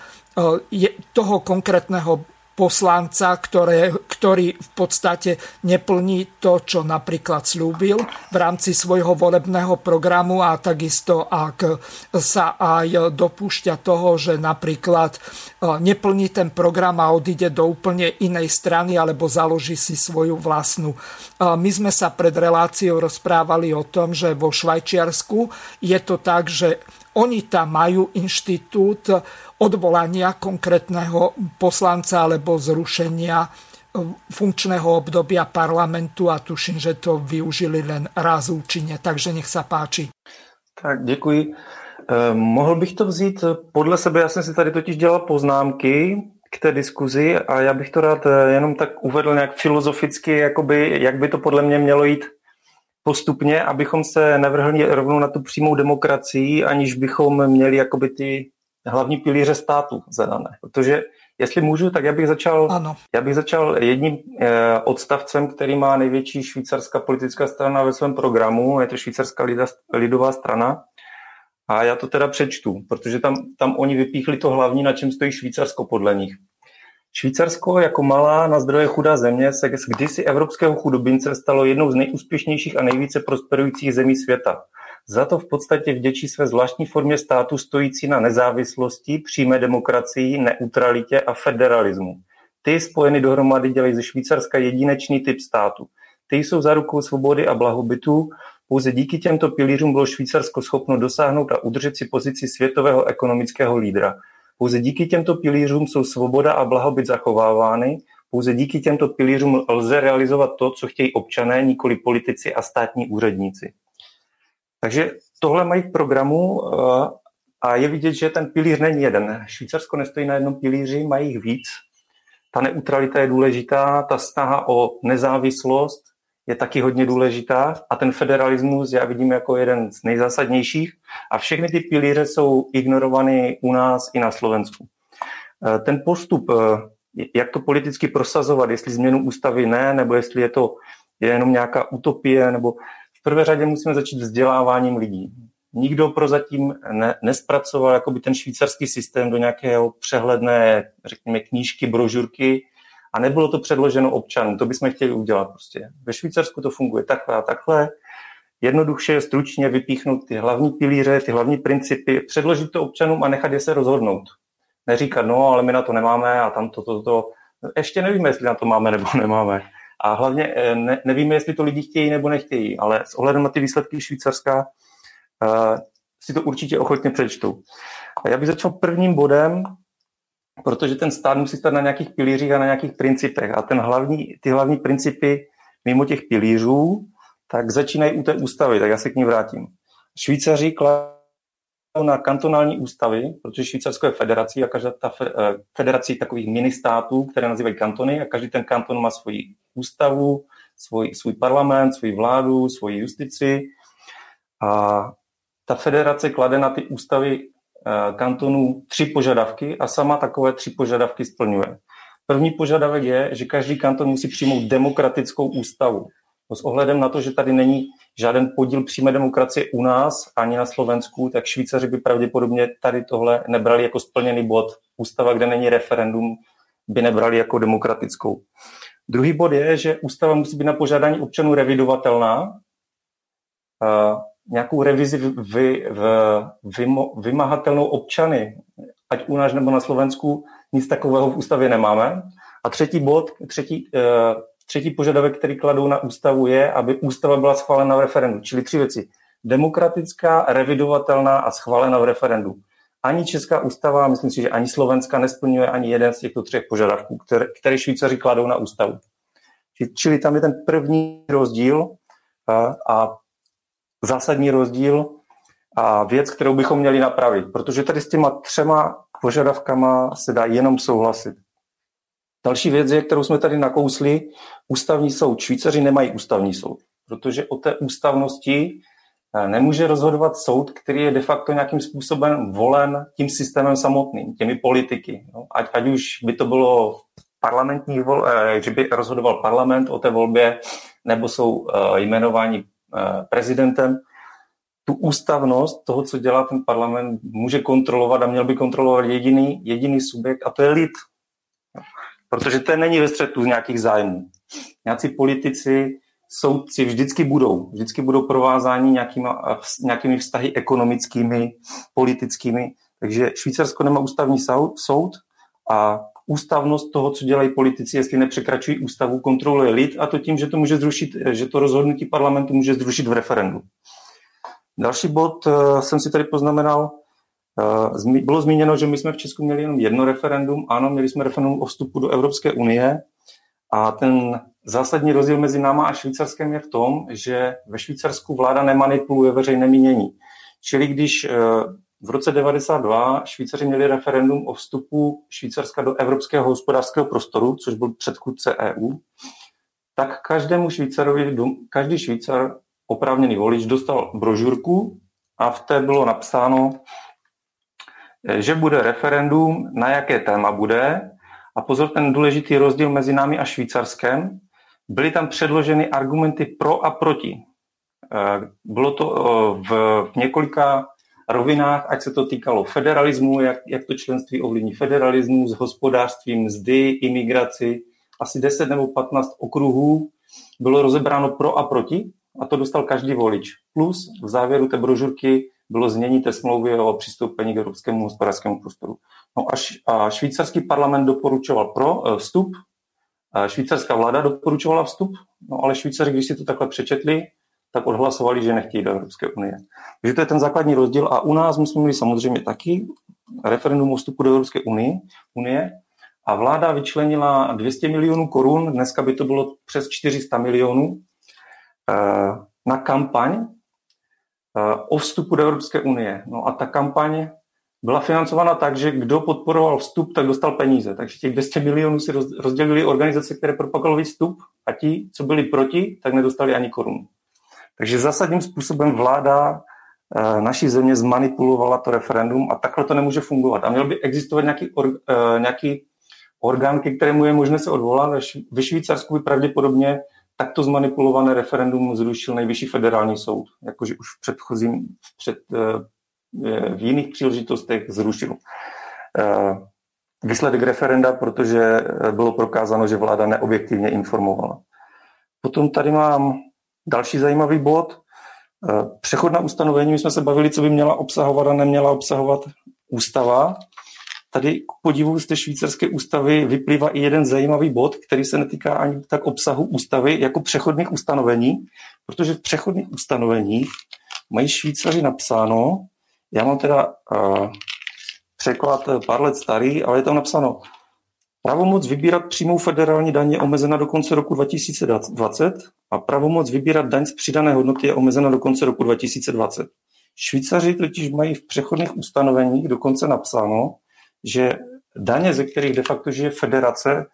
toho konkrétneho poslanca, ktoré, ktorý v podstate neplní to, čo napríklad slúbil v rámci svojho volebného programu a takisto ak sa aj dopúšťa toho, že napríklad neplní ten program a odíde do úplne inej strany alebo založí si svoju vlastnú. My sme sa pred reláciou rozprávali o tom, že vo Švajčiarsku je to tak, že oni tam majú inštitút odvolania konkrétneho poslanca alebo zrušenia e, funkčného obdobia parlamentu a tuším, že to využili len raz účinne. Takže nech sa páči. Tak děkuji. Eh, mohl bych to vzít podle sebe, já jsem si tady totiž dělal poznámky k té diskuzi a já bych to rád jenom tak uvedl nějak filozoficky, jakoby, jak by to podle mě mělo jít postupně, abychom se nevrhli rovnou na tu přímou demokracii, aniž bychom měli jakoby ty hlavní pilíře státu zadané. Protože jestli můžu, tak já bych začal, ano. Já bych začal jedním eh, odstavcem, který má největší švýcarská politická strana ve svém programu, je to švýcarská lidová strana. A já to teda přečtu, protože tam, tam oni vypíchli to hlavní, na čem stojí Švýcarsko podle nich. Švýcarsko jako malá na zdroje chudá země se z kdysi evropského chudobince stalo jednou z nejúspěšnějších a nejvíce prosperujících zemí světa. Za to v podstatě vděčí své zvláštní formě státu stojící na nezávislosti, přímé demokracii, neutralitě a federalismu. Ty spojeny dohromady dělají ze Švýcarska jedinečný typ státu. Ty jsou zárukou svobody a blahobytu, pouze díky těmto pilířům bylo Švýcarsko schopno dosáhnout a udržet si pozici světového ekonomického lídra. Pouze díky těmto pilířům jsou svoboda a blahobyt zachovávány, pouze díky těmto pilířům lze realizovat to, co chtějí občané, nikoli politici a státní úředníci. Takže tohle mají v programu eh, a je vidět, že ten pilíř není jeden. Švýcarsko nestojí na jednom pilíři, mají jich víc. Ta neutralita je důležitá, ta snaha o nezávislost je taky hodně důležitá a ten federalismus já vidím jako jeden z nejzásadnějších a všechny ty pilíře jsou ignorovány u nás i na Slovensku. Eh, ten postup, eh, jak to politicky prosazovat, jestli změnu ústavy ne, nebo jestli je to jenom nějaká utopie, nebo v prvé řadě musíme začít vzděláváním lidí. Nikdo prozatím ne, nespracoval jakoby ten švýcarský systém do nějakého přehledné, řekněme, knížky, brožurky a nebylo to předloženo občanům. To bychom chtěli udělat prostě. Ve Švýcarsku to funguje takhle a takhle. Jednoduše, stručně vypíchnout ty hlavní pilíře, ty hlavní principy, předložit to občanům a nechat je se rozhodnout. Neříkat, no, ale my na to nemáme a tam to, to, to. Ještě nevíme, jestli na to máme nebo nemáme. A hlavně eh, ne, nevíme, jestli to lidi chtějí nebo nechtějí, ale s ohledem na ty výsledky Švýcarska uh, si to určitě ochotně přečtou. A já bych začal prvním bodem, protože ten stát musí stát na nějakých pilířích a na nějakých principech. A ten hlavní, ty hlavní principy mimo těch pilířů, tak začínají u té ústavy, tak já se k ní vrátím. Švýcaři na kantonální ústavy, protože Švýcarsko je federací a každá ta eh, federací takových mini států, které nazývají kantony a každý ten kanton má svoji ústavu, svůj, svůj parlament, svůj vládu, svoji justici a ta federace klade na ty ústavy kantonů tři požadavky a sama takové tři požadavky splňuje. První požadavek je, že každý kanton musí přijmout demokratickou ústavu. S ohledem na to, že tady není žádný podíl přímé demokracie u nás ani na Slovensku, tak Švýcaři by pravděpodobně tady tohle nebrali jako splněný bod. Ústava, kde není referendum, by nebrali jako demokratickou. Druhý bod je, že ústava musí být na požádání občanů revidovatelná. Nějakou revizi v, v, vymo, vymahatelnou občany, ať u nás nebo na Slovensku, nic takového v ústavě nemáme. A třetí bod, třetí, uh, Třetí požadavek, který kladou na ústavu, je, aby ústava byla schválena v referendu. Čili tři věci. Demokratická, revidovatelná a schválena v referendu. Ani Česká ústava, myslím si, že ani Slovenska nesplňuje ani jeden z těchto třech požadavků, které, které Švýcaři kladou na ústavu. Čili tam je ten první rozdíl a, a zásadní rozdíl a věc, kterou bychom měli napravit, protože tady s těma třema požadavkama se dá jenom souhlasit. Další věc je, kterou jsme tady nakousli, ústavní soud. Švýcaři nemají ústavní soud, protože o té ústavnosti eh, nemůže rozhodovat soud, který je de facto nějakým způsobem volen tím systémem samotným, těmi politiky. No, ať, ať už by to bylo parlamentní vol, eh, že by rozhodoval parlament o té volbě, nebo jsou eh, jmenováni prezidentem, tu ústavnost toho, co dělá ten parlament, může kontrolovat a měl by kontrolovat jediný, jediný subjekt, a to je lid. Protože to není ve střetu z nějakých zájmů. Nějací politici, soudci vždycky budou. Vždycky budou provázáni nějakými, nějakými vztahy ekonomickými, politickými. Takže Švýcarsko nemá ústavní soud a ústavnost toho, co dělají politici, jestli nepřekračují ústavu, kontroluje lid a to tím, že to může zrušit, že to rozhodnutí parlamentu může zrušit v referendu. Další bod eh, jsem si tady poznamenal, Eh, bylo zmíněno, že my jsme v Česku měli jenom jedno referendum. Ano, měli jsme referendum o vstupu do Evropské unie a ten zásadní rozdíl mezi náma a Švýcarskem je v tom, že ve Švýcarsku vláda nemanipuluje veřejné mínění. Čili když eh, v roce 92 Švýcaři měli referendum o vstupu Švýcarska do Evropského hospodářského prostoru, což byl předchůdce EU, tak každému Švýcarovi, každý Švýcar, oprávněný volič, dostal brožurku a v té bylo napsáno, že bude referendum, na jaké téma bude. A pozor, ten důležitý rozdíl mezi námi a Švýcarskem, byly tam předloženy argumenty pro a proti. Eh, bylo to eh, v několika rovinách, ať se to týkalo federalismu, jak, jak to členství ovlivní federalismu, s hospodářstvím, mzdy, imigraci. Asi 10 nebo 15 okruhů bylo rozebráno pro a proti a to dostal každý volič. Plus v závěru té brožurky bylo znění té smlouvy o přistoupení k Evropskému hospodářskému prostoru. No a švýcarský parlament doporučoval pro eh, vstup, švýcarská vláda doporučovala vstup, no ale Švýcaři, když si to takhle přečetli, tak odhlasovali, že nechtějí do Evropské unie. Takže to je ten základní rozdíl a u nás my jsme měli samozřejmě taky referendum o vstupu do Evropské unie, unie a vláda vyčlenila 200 milionů korun, dneska by to bylo přes 400 milionů, eh, na kampaň eh, o vstupu do Evropské unie. No a ta kampaň byla financována tak, že kdo podporoval vstup, tak dostal peníze. Takže těch 200 milionů si rozdělili organizace, které propagovaly vstup a ti, co byli proti, tak nedostali ani korunu. Takže zásadním způsobem vláda eh, naší země zmanipulovala to referendum a takhle to nemůže fungovat. A měl by existovat nějaký, or, eh, nějaký orgán, ke kterému je možné se odvolat. Ve Švýcarsku by pravděpodobně takto zmanipulované referendum zrušil nejvyšší federální soud, jakože už v předchozím, v, před, eh, v jiných příležitostech zrušil výsledek referenda, protože bylo prokázáno, že vláda neobjektivně informovala. Potom tady mám Další zajímavý bod, eh, přechod na ustanovení, my jsme se bavili, co by měla obsahovat a neměla obsahovat ústava. Tady k podivu z té švýcarské ústavy vyplývá i jeden zajímavý bod, který se netýká ani tak obsahu ústavy, jako přechodných ustanovení, protože v přechodných ustanoveních mají Švýcaři napsáno, já mám teda uh, překlad pár let starý, ale je tam napsáno, Pravomoc vybírat přímou federální daň je omezena do konce roku 2020 a pravomoc vybírat daň z přidané hodnoty je omezena do konce roku 2020. Švýcaři totiž mají v přechodných ustanoveních dokonce napsáno, že daně, ze kterých de facto žije federace,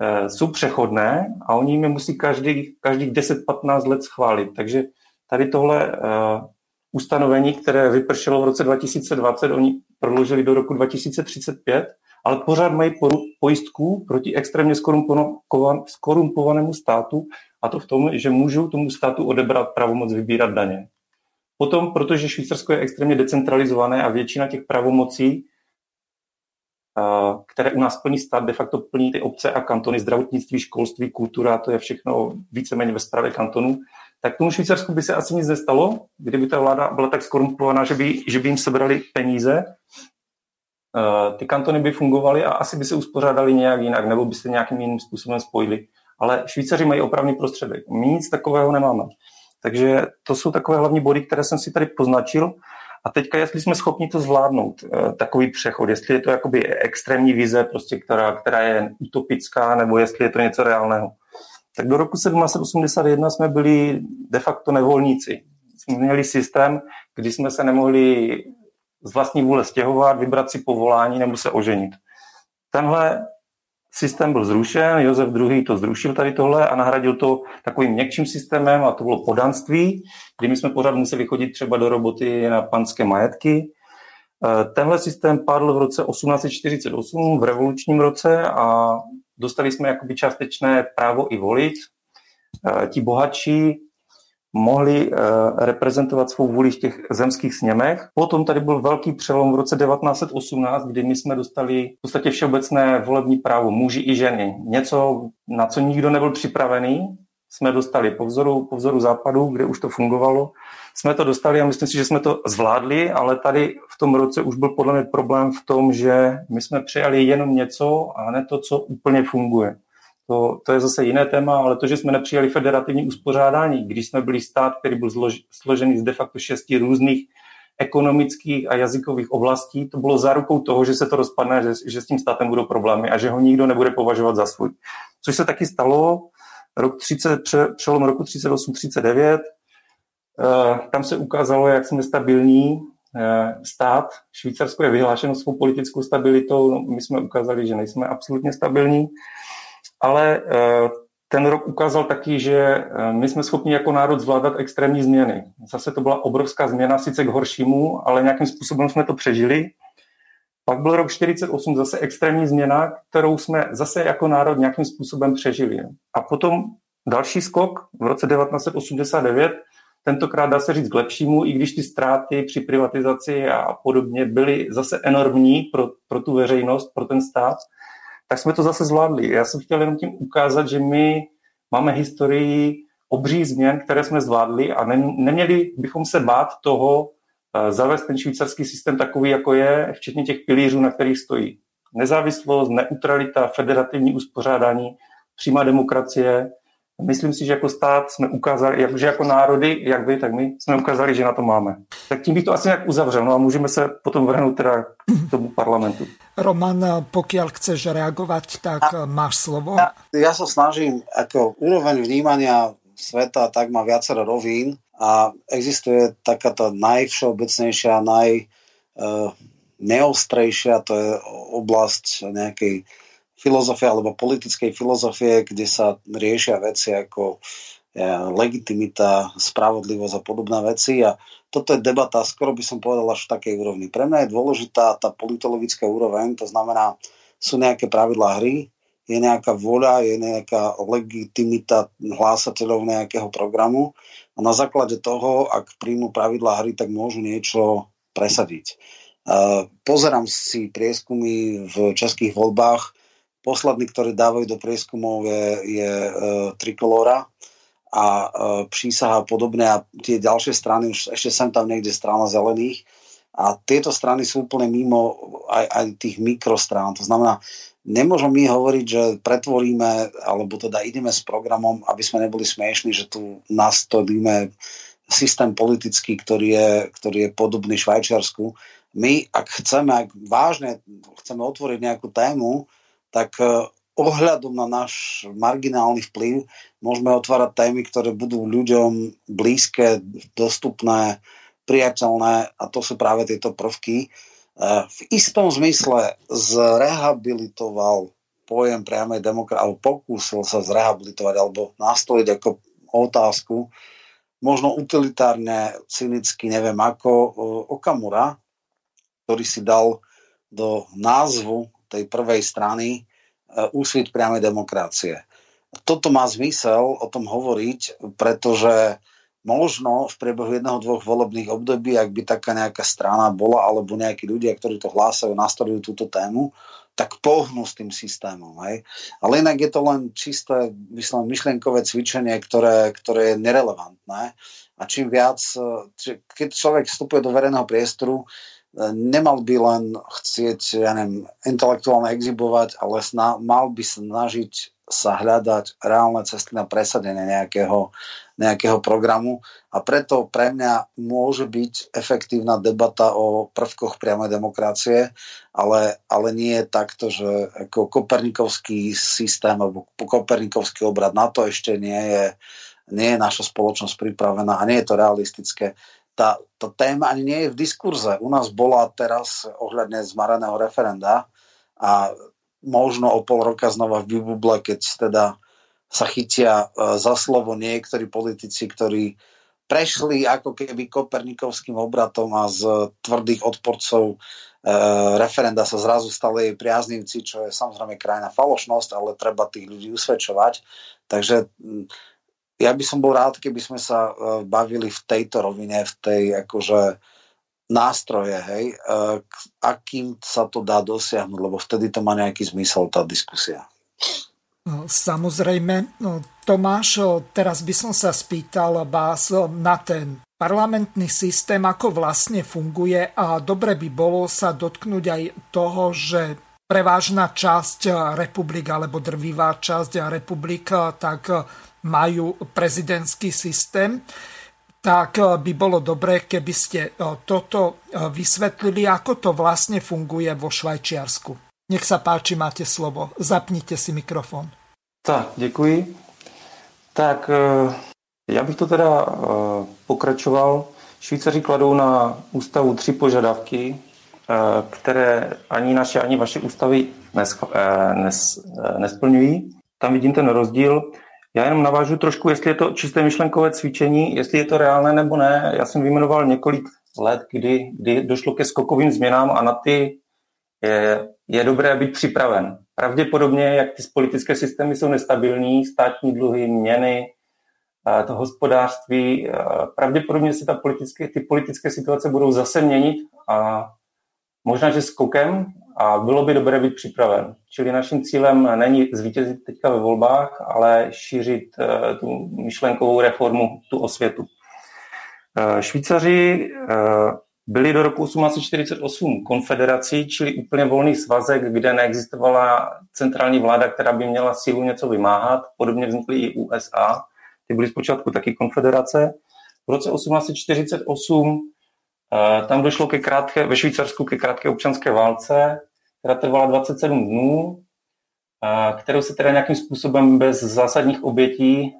eh, jsou přechodné a oni je musí každý, každých 10-15 let schválit. Takže tady tohle uh, ustanovení, které vypršelo v roce 2020, oni prodloužili do roku 2035 ale pořád mají pojistku proti extrémně skorumpovanému státu a to v tom, že můžou tomu státu odebrat pravomoc vybírat daně. Potom, protože Švýcarsko je extrémně decentralizované a většina těch pravomocí, které u nás plní stát, de facto plní ty obce a kantony, zdravotnictví, školství, kultura, to je všechno víceméně ve správě kantonu, tak tomu Švýcarsku by se asi nic nestalo, kdyby ta vláda byla tak skorumpovaná, že by, že by jim sebrali peníze ty kantony by fungovaly a asi by se uspořádali nějak jinak, nebo by se nějakým jiným způsobem spojili. Ale Švýcaři mají opravný prostředek. My nic takového nemáme. Takže to jsou takové hlavní body, které jsem si tady poznačil. A teďka, jestli jsme schopni to zvládnout, eh, takový přechod, jestli je to jakoby extrémní vize, prostě, která, která je utopická, nebo jestli je to něco reálného. Tak do roku 1781 jsme byli de facto nevolníci. Jsme měli systém, kdy jsme se nemohli z vlastní vůle stěhovat, vybrat si povolání nebo se oženit. Tenhle systém byl zrušen, Josef II. to zrušil tady tohle a nahradil to takovým měkčím systémem a to bylo podanství, kdy my jsme pořád museli chodit třeba do roboty na panské majetky. E, tenhle systém padl v roce 1848, v revolučním roce a dostali jsme jakoby částečné právo i volit. E, ti bohatší mohli eh, reprezentovat svou vůli v těch zemských sněmech. Potom tady byl velký přelom v roce 1918, kdy my jsme dostali v podstatě všeobecné volební právo muži i ženy. Něco, na co nikdo nebyl připravený, jsme dostali po vzoru, po vzoru západu, kde už to fungovalo. Jsme to dostali a myslím si, že jsme to zvládli, ale tady v tom roce už byl podle mě problém v tom, že my jsme přijali jenom něco a ne to, co úplně funguje. To, to je zase jiné téma, ale to, že jsme nepřijali federativní uspořádání, když jsme byli stát, který byl zlož, složený z de facto šesti různých ekonomických a jazykových oblastí, to bylo zárukou toho, že se to rozpadne, že, že s tím státem budou problémy a že ho nikdo nebude považovat za svůj. Což se taky stalo rok 30, pře, přelom roku 38-39. Eh, tam se ukázalo, jak jsme stabilní, stát. Švýcarsko je vyhlášeno svou politickou stabilitou, no, my jsme ukázali, že nejsme absolutně stabilní, ale ten rok ukázal taky, že my jsme schopni jako národ zvládat extrémní změny. Zase to byla obrovská změna, sice k horšímu, ale nějakým způsobem jsme to přežili. Pak byl rok 48 zase extrémní změna, kterou jsme zase jako národ nějakým způsobem přežili. A potom další skok v roce 1989, tentokrát dá se říct k lepšímu, i když ty ztráty při privatizaci a podobně byly zase enormní pro, pro tu veřejnost, pro ten stát, tak jsme to zase zvládli. Já jsem chtěl jenom tím ukázat, že my máme historii obří změn, které jsme zvládli a neměli bychom se bát toho, zavést ten švýcarský systém takový, jako je, včetně těch pilířů, na kterých stojí. Nezávislost, neutralita, federativní uspořádání, přímá demokracie. Myslím si, že jako stát jsme ukázali, že jako národy, jak vy, tak my, jsme ukázali, že na to máme. Tak tím bych to asi nějak uzavřel, no a můžeme se potom vrhnout teda k tomu parlamentu. Roman, pokiaľ chceš reagovať, tak a, máš slovo. Ja, ja sa snažím, ako úroveň vnímania sveta, tak má viacero rovín a existuje taká tá najvšeobecnejšia, naj uh, neostrejšia, to je oblasť nejakej filozofie alebo politickej filozofie, kde sa riešia veci ako ja, legitimita, spravodlivosť a podobné veci a toto je debata, skoro by som povedal až v takej úrovni. Pre mňa je dôležitá tá politologická úroveň, to znamená, sú nejaké pravidlá hry, je nejaká voľa, je nejaká legitimita hlásateľov nejakého programu a na základe toho, ak príjmu pravidlá hry, tak môžu niečo presadiť. Pozerám si prieskumy v českých voľbách. Posledný, ktorý dávajú do prieskumov, je, je e, Trikolora a e, prísaha podobné a tie ďalšie strany, už ešte sem tam niekde strana zelených. A tieto strany sú úplne mimo aj, aj tých mikrostrán. To znamená, nemôžem my hovoriť, že pretvoríme, alebo teda ideme s programom, aby sme neboli smiešni, že tu nastolíme systém politický, ktorý je, ktorý je podobný Švajčiarsku. My, ak chceme, ak vážne chceme otvoriť nejakú tému, tak e, ohľadom na náš marginálny vplyv môžeme otvárať témy, ktoré budú ľuďom blízke, dostupné, priateľné a to sú práve tieto prvky, v istom zmysle zrehabilitoval pojem priamej demokracie, alebo pokúsil sa zrehabilitovať alebo nastoliť ako otázku, možno utilitárne, cynicky, neviem ako, Okamura, ktorý si dal do názvu tej prvej strany e, úsvit priamej demokracie. Toto má zmysel o tom hovoriť, pretože možno v priebehu jedného, dvoch volebných období, ak by taká nejaká strana bola, alebo nejakí ľudia, ktorí to hlásajú, nastavujú túto tému, tak pohnú s tým systémom. Hej. Ale inak je to len čisté myslím, myšlienkové cvičenie, ktoré, ktoré je nerelevantné. A čím viac, keď človek vstupuje do verejného priestoru, nemal by len chcieť, ja neviem, intelektuálne exibovať, ale sna, mal by snažiť sa hľadať reálne cesty na presadenie nejakého, nejakého programu a preto pre mňa môže byť efektívna debata o prvkoch priamej demokracie, ale, ale nie je takto, že ako kopernikovský systém alebo kopernikovský obrad na to ešte nie je, nie je naša spoločnosť pripravená a nie je to realistické. Tá, tá téma ani nie je v diskurze. U nás bola teraz ohľadne zmaraného referenda a možno o pol roka znova v vybuble, keď teda sa chytia e, za slovo niektorí politici, ktorí prešli ako keby kopernikovským obratom a z tvrdých odporcov e, referenda sa zrazu stali jej priaznivci, čo je samozrejme krajná falošnosť, ale treba tých ľudí usvedčovať. Takže ja by som bol rád, keby sme sa e, bavili v tejto rovine, v tej akože nástroje, hej, e, akým sa to dá dosiahnuť, lebo vtedy to má nejaký zmysel, tá diskusia. No, samozrejme. No, Tomáš, teraz by som sa spýtal vás na ten parlamentný systém, ako vlastne funguje a dobre by bolo sa dotknúť aj toho, že prevážna časť republik alebo drvivá časť republik tak majú prezidentský systém tak eh, by bolo dobré, keby ste eh, toto eh, vysvetlili, ako to vlastne funguje vo Švajčiarsku. Nech sa páči, máte slovo. Zapnite si mikrofon. Tak, děkuji. Tak já bych to teda pokračoval. Švýcaři kladou na ústavu tři požadavky, které ani naše, ani vaše ústavy nesplňují. Tam vidím ten rozdíl. Já jenom navážu trošku, jestli je to čisté myšlenkové cvičení, jestli je to reálné nebo ne. Já jsem vyjmenoval několik let, kdy, kdy došlo ke skokovým změnám a na ty je, je dobré být připraven. Pravděpodobně, jak ty politické systémy jsou nestabilní, státní dluhy, měny, to hospodářství, pravděpodobně se ta politické, ty politické situace budou zase měnit a možná, že skokem a bylo by dobré být připraven. Čili naším cílem není zvítězit teďka ve volbách, ale šířit uh, tu myšlenkovou reformu, tu osvětu. Uh, Švýcaři uh, byli do roku 1848 konfederací, čili úplně volný svazek, kde neexistovala centrální vláda, která by měla sílu něco vymáhat. Podobně vznikly i USA. Ty byly zpočátku taky konfederace. V roce 1848 tam došlo ke krátké, ve Švýcarsku ke krátké občanské válce, která trvala 27 dnů, kterou se teda nějakým způsobem bez zásadních obětí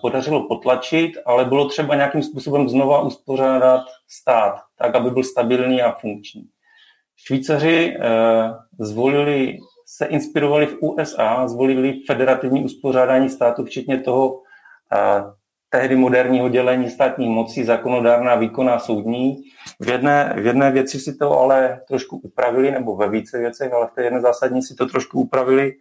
podařilo potlačit, ale bylo třeba nějakým způsobem znova uspořádat stát, tak, aby byl stabilní a funkční. Švýcaři zvolili, se inspirovali v USA, zvolili federativní uspořádání státu, včetně toho tehdy moderního dělení státních mocí, zákonodárná, výkonná, soudní. V jedné, v jedné věci si to ale trošku upravili, nebo ve více věcech, ale v té jedné zásadní si to trošku upravili.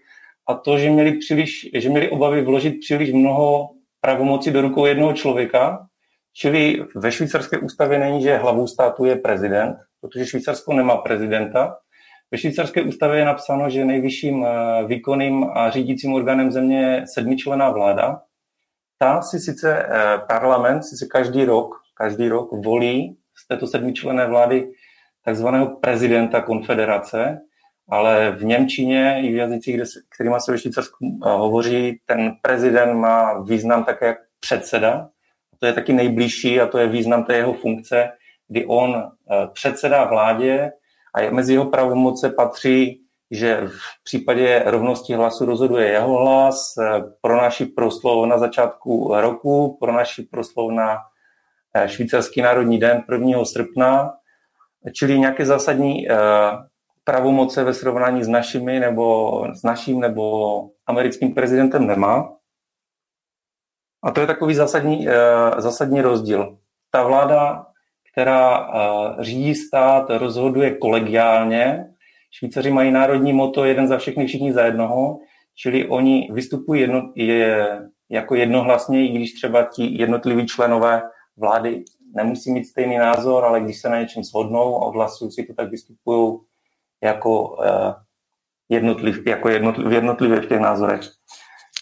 A to, že měli, příliš, že měli obavy vložit příliš mnoho pravomocí do rukou jednoho člověka, čili ve švýcarské ústavě není, že hlavou státu je prezident, protože Švýcarsko nemá prezidenta. Ve švýcarské ústavě je napsáno, že nejvyšším eh, výkonným a řídícím orgánem země je sedmičlená vláda, ta si sice eh, parlament, sice každý rok, každý rok volí z této sedmičlené vlády takzvaného prezidenta konfederace, ale v Němčině i v jazycích, kde kterýma se ve Švýcarsku eh, hovoří, ten prezident má význam také jak předseda. To je taky nejbližší a to je význam té jeho funkce, kdy on eh, předsedá vládě a mezi jeho pravomoce patří že v případě rovnosti hlasu rozhoduje jeho hlas, eh, pro naši proslov na začátku roku, pro naši proslov na eh, švýcarský národní den 1. srpna, čili nějaké zásadní eh, pravomoce ve srovnání s našimi nebo s naším nebo americkým prezidentem nemá. A to je takový zásadní, zásadní rozdíl. Ta vláda, která řídí stát, rozhoduje kolegiálně, Švýcaři mají národní moto jeden za všechny, všichni za jednoho, čili oni vystupují jedno, je, jako jednohlasně, i když třeba ti jednotliví členové vlády nemusí mít stejný názor, ale když se na něčem shodnou a odhlasují si to, tak vystupují jako, uh, jednotliv, jako jednotliv, jednotlivě v těch názorech.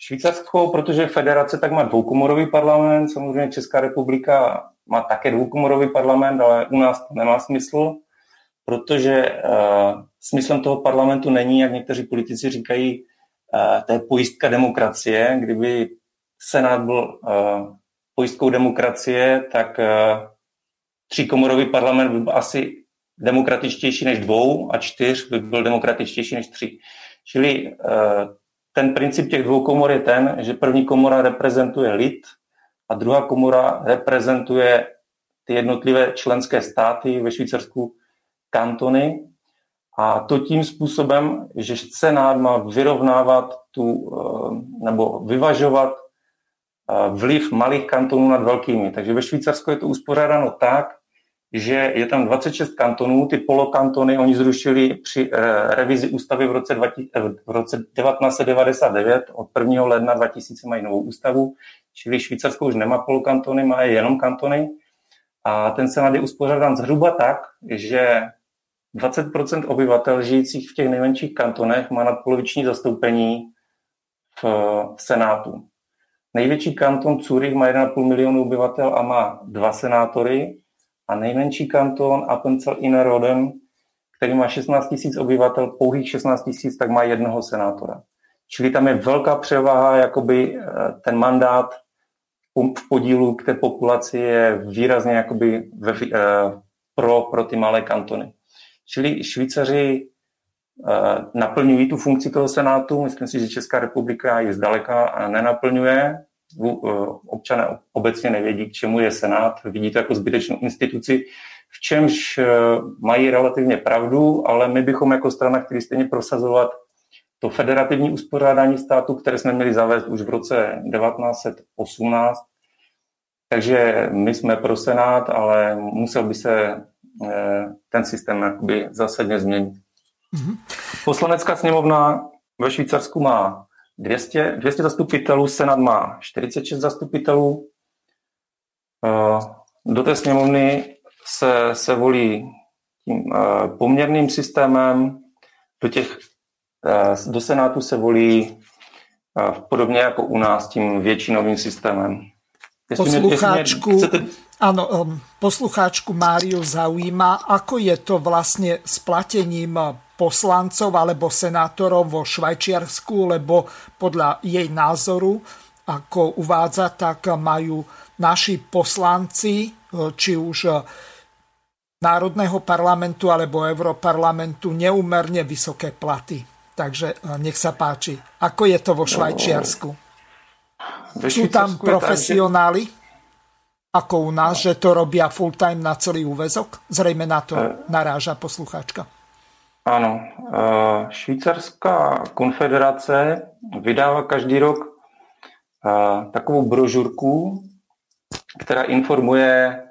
Švýcarsko, protože federace tak má dvoukomorový parlament, samozřejmě Česká republika má také dvoukomorový parlament, ale u nás to nemá smysl, protože uh, smyslem toho parlamentu není, jak někteří politici říkají, uh, to je pojistka demokracie. Kdyby Senát byl uh, pojistkou demokracie, tak uh, tříkomorový parlament by byl asi demokratičtější než dvou a čtyř by byl demokratičtější než tři. Čili ten princip těch dvou komor je ten, že první komora reprezentuje lid a druhá komora reprezentuje ty jednotlivé členské státy. Ve Švýcarsku kantony a to tím způsobem, že Senát má vyrovnávat tu, eh, nebo vyvažovat eh, vliv malých kantonů nad velkými. Takže ve Švýcarsku je to uspořádáno tak, že je tam 26 kantonů, ty polokantony oni zrušili při eh, revizi ústavy v roce, 20, v roce 1999, od 1. ledna 2000 mají novou ústavu, čili Švýcarsko už nemá polokantony, má jenom kantony. A ten senát je uspořádán zhruba tak, že 20 obyvatel žijících v těch nejmenších kantonech má nadpoloviční zastoupení v, v Senátu. Největší kanton Zurich má 1,5 milionu obyvatel a má dva senátory a nejmenší kanton Appenzell Innerrhoden, který má 16 000 obyvatel, pouhých 16 000, tak má jednoho senátora. Čili tam je velká převaha, jakoby eh, ten mandát v podílu k té populaci je výrazně jakoby ve, eh, pro, pro ty malé kantony. Čili Švýcaři naplňují tu funkci toho senátu. Myslím si, že Česká republika ji zdaleka nenaplňuje. občané obecně nevědí, k čemu je Senát, vidí to jako zbytečnou instituci, v čemž mají relativně pravdu, ale my bychom jako strana chtěli stejně prosazovat to federativní uspořádání státu, které jsme měli zavést už v roce 1918. Takže my jsme pro Senát, ale musel by se ten systém jakoby zásadně změnit. Mm-hmm. Poslanecká sněmovna ve Švýcarsku má 200, 200 zastupitelů, Senát má 46 zastupitelů. Eh, do té sněmovny se, se volí tím eh, poměrným systémem, do, těch, do Senátu se volí podobně jako u nás tím většinovým systémem. Poslucháčku, chcete... áno, um, poslucháčku Máriu zaujíma, ako je to vlastne s platením poslancov alebo senátorov vo Švajčiarsku, lebo podľa jej názoru, ako uvádza, tak majú naši poslanci, či už Národného parlamentu alebo Europarlamentu neúmerne vysoké platy. Takže eh, nech sa páči. Ako je to vo Švajčiarsku? Sú tam profesionáli? Ako u nás, že to robia full time na celý úvezok? Zrejme na to eh. naráža poslucháčka. Ano, eh, Švýcarská konfederace vydává každý rok eh, takovou brožurku, která informuje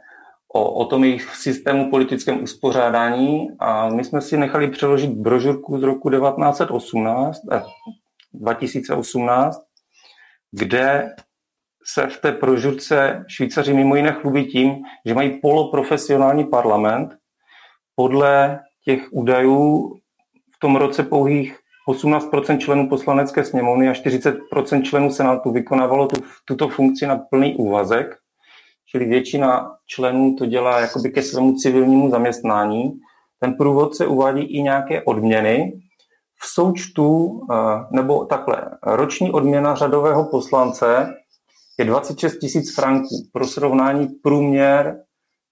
o, o tom jejich systému politickém uspořádání a my jsme si nechali přeložit brožurku z roku 1918, eh, 2018, kde se v té brožurce Švýcaři mimo jiné chlubí tím, že mají poloprofesionální parlament podle těch údajů v tom roce pouhých 18% členů poslanecké sněmovny a 40% členů senátu vykonávalo tu, tuto funkci na plný úvazek, čili většina členů to dělá jakoby ke svému civilnímu zaměstnání. Ten průvodce uvádí i nějaké odměny. V součtu, eh, nebo takhle, roční odměna řadového poslance je 26 tisíc franků. Pro srovnání průměr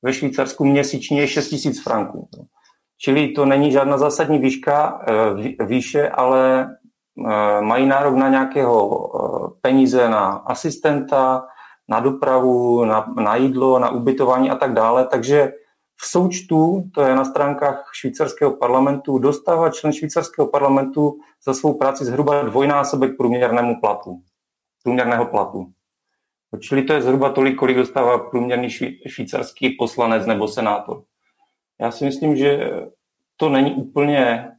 ve Švýcarsku měsíčně je 6 tisíc franků. Čili to není žádná zásadní výška, eh, výše, ale eh, mají nárok na nějakého eh, peníze na asistenta, na dopravu, na, na jídlo, na ubytování a tak dále. Takže v součtu, to je na stránkách švýcarského parlamentu, dostává člen švýcarského parlamentu za svou práci zhruba dvojnásobek průměrnému platu, průměrného platu. Čili to je zhruba tolik, kolik dostává průměrný švýcarský poslanec nebo senátor. Já si myslím, že to není úplně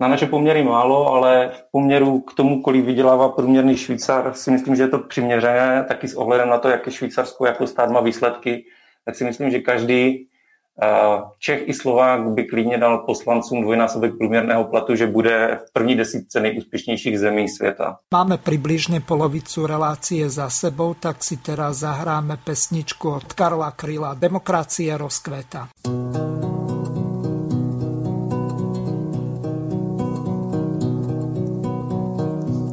na naše poměry málo, ale v poměru k tomu, kolik vydělává průměrný Švýcar, si myslím, že je to přiměřené, taky s ohledem na to, jaké Švýcarsko jako stát má výsledky, tak si myslím, že každý Čech i Slovák by klidně dal poslancům dvojnásobek průměrného platu, že bude v první desítce nejúspěšnějších zemí světa. Máme přibližně polovicu relácie za sebou, tak si teraz zahráme pesničku od Karla Kryla Demokracie rozkvéta.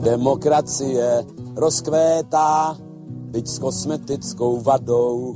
Demokracie rozkvétá, byť s kosmetickou vadou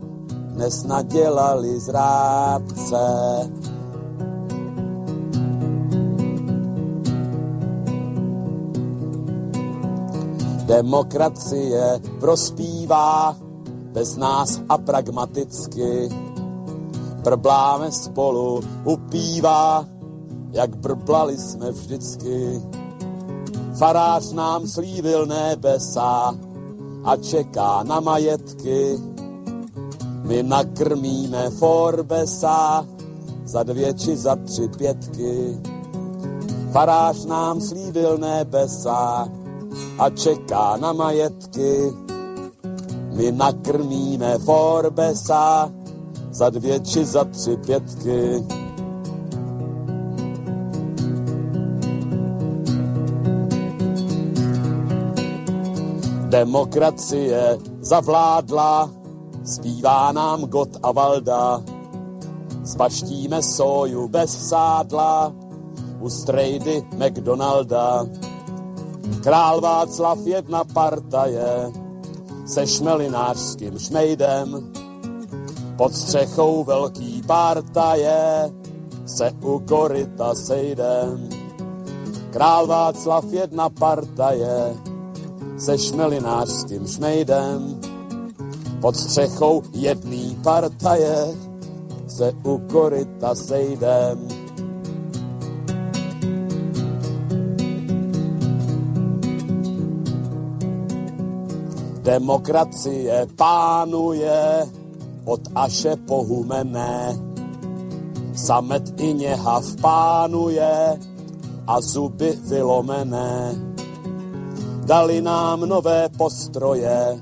dnes nadělali zrádce. Demokracie prospívá bez nás a pragmaticky. Brbláme spolu, upívá, jak brblali jsme vždycky. Farář nám slívil nebesa a čeká na majetky my nakrmíme Forbesa za dvě či za tři pětky. Farář nám slíbil nebesa a čeká na majetky. My nakrmíme Forbesa za dvě či za tři pětky. Demokracie zavládla, zpívá nám Got a Valda. Spaštíme soju bez sádla, u strejdy McDonalda. Král Václav jedna partaje, se šmelinářským šmejdem. Pod střechou velký partaje se u koryta sejdem. Král Václav jedna partaje se šmelinářským šmejdem. Pod střechou jedný partaje se u koryta sejdem. Demokracie pánuje od Aše pohumené. Samet i něhav pánuje a zuby vylomené. Dali nám nové postroje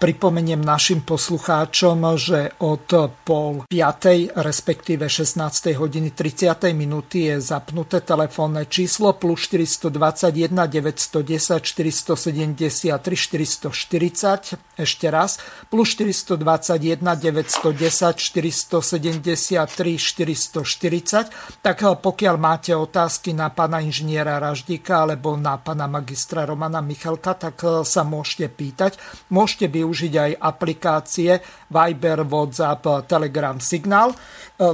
Pripomeniem našim poslucháčom, že od pol 5. respektíve 16. hodiny 30. minúty je zapnuté telefónne číslo plus 421 910 473 440. Ešte raz plus 421 910 473 440. Tak pokiaľ máte otázky na pána inžiniera Raždíka alebo na pána magistra Romana Michalka, tak sa môžete pýtať. Môžete využiť využiť aj aplikácie Viber, WhatsApp, Telegram, Signal. E,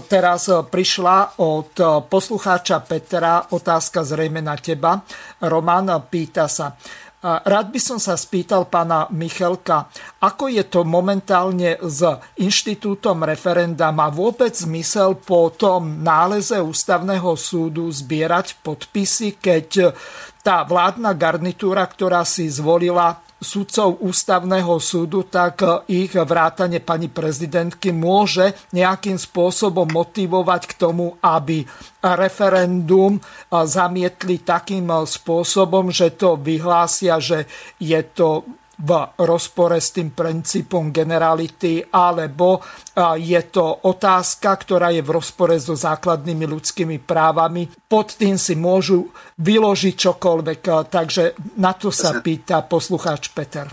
teraz e, prišla od e, poslucháča Petra otázka zrejme na teba. Roman pýta sa, Rád by som sa spýtal pána Michelka, ako je to momentálne s inštitútom referenda? Má vôbec zmysel po tom náleze ústavného súdu zbierať podpisy, keď tá vládna garnitúra, ktorá si zvolila sudcov ústavného súdu, tak ich vrátane pani prezidentky môže nejakým spôsobom motivovať k tomu, aby referendum zamietli takým spôsobom, že to vyhlásia, že je to v rozpore s tým princípom generality, alebo je to otázka, ktorá je v rozpore so základnými ľudskými právami. Pod tým si môžu vyložiť čokoľvek. Takže na to sa pýta poslucháč Peter.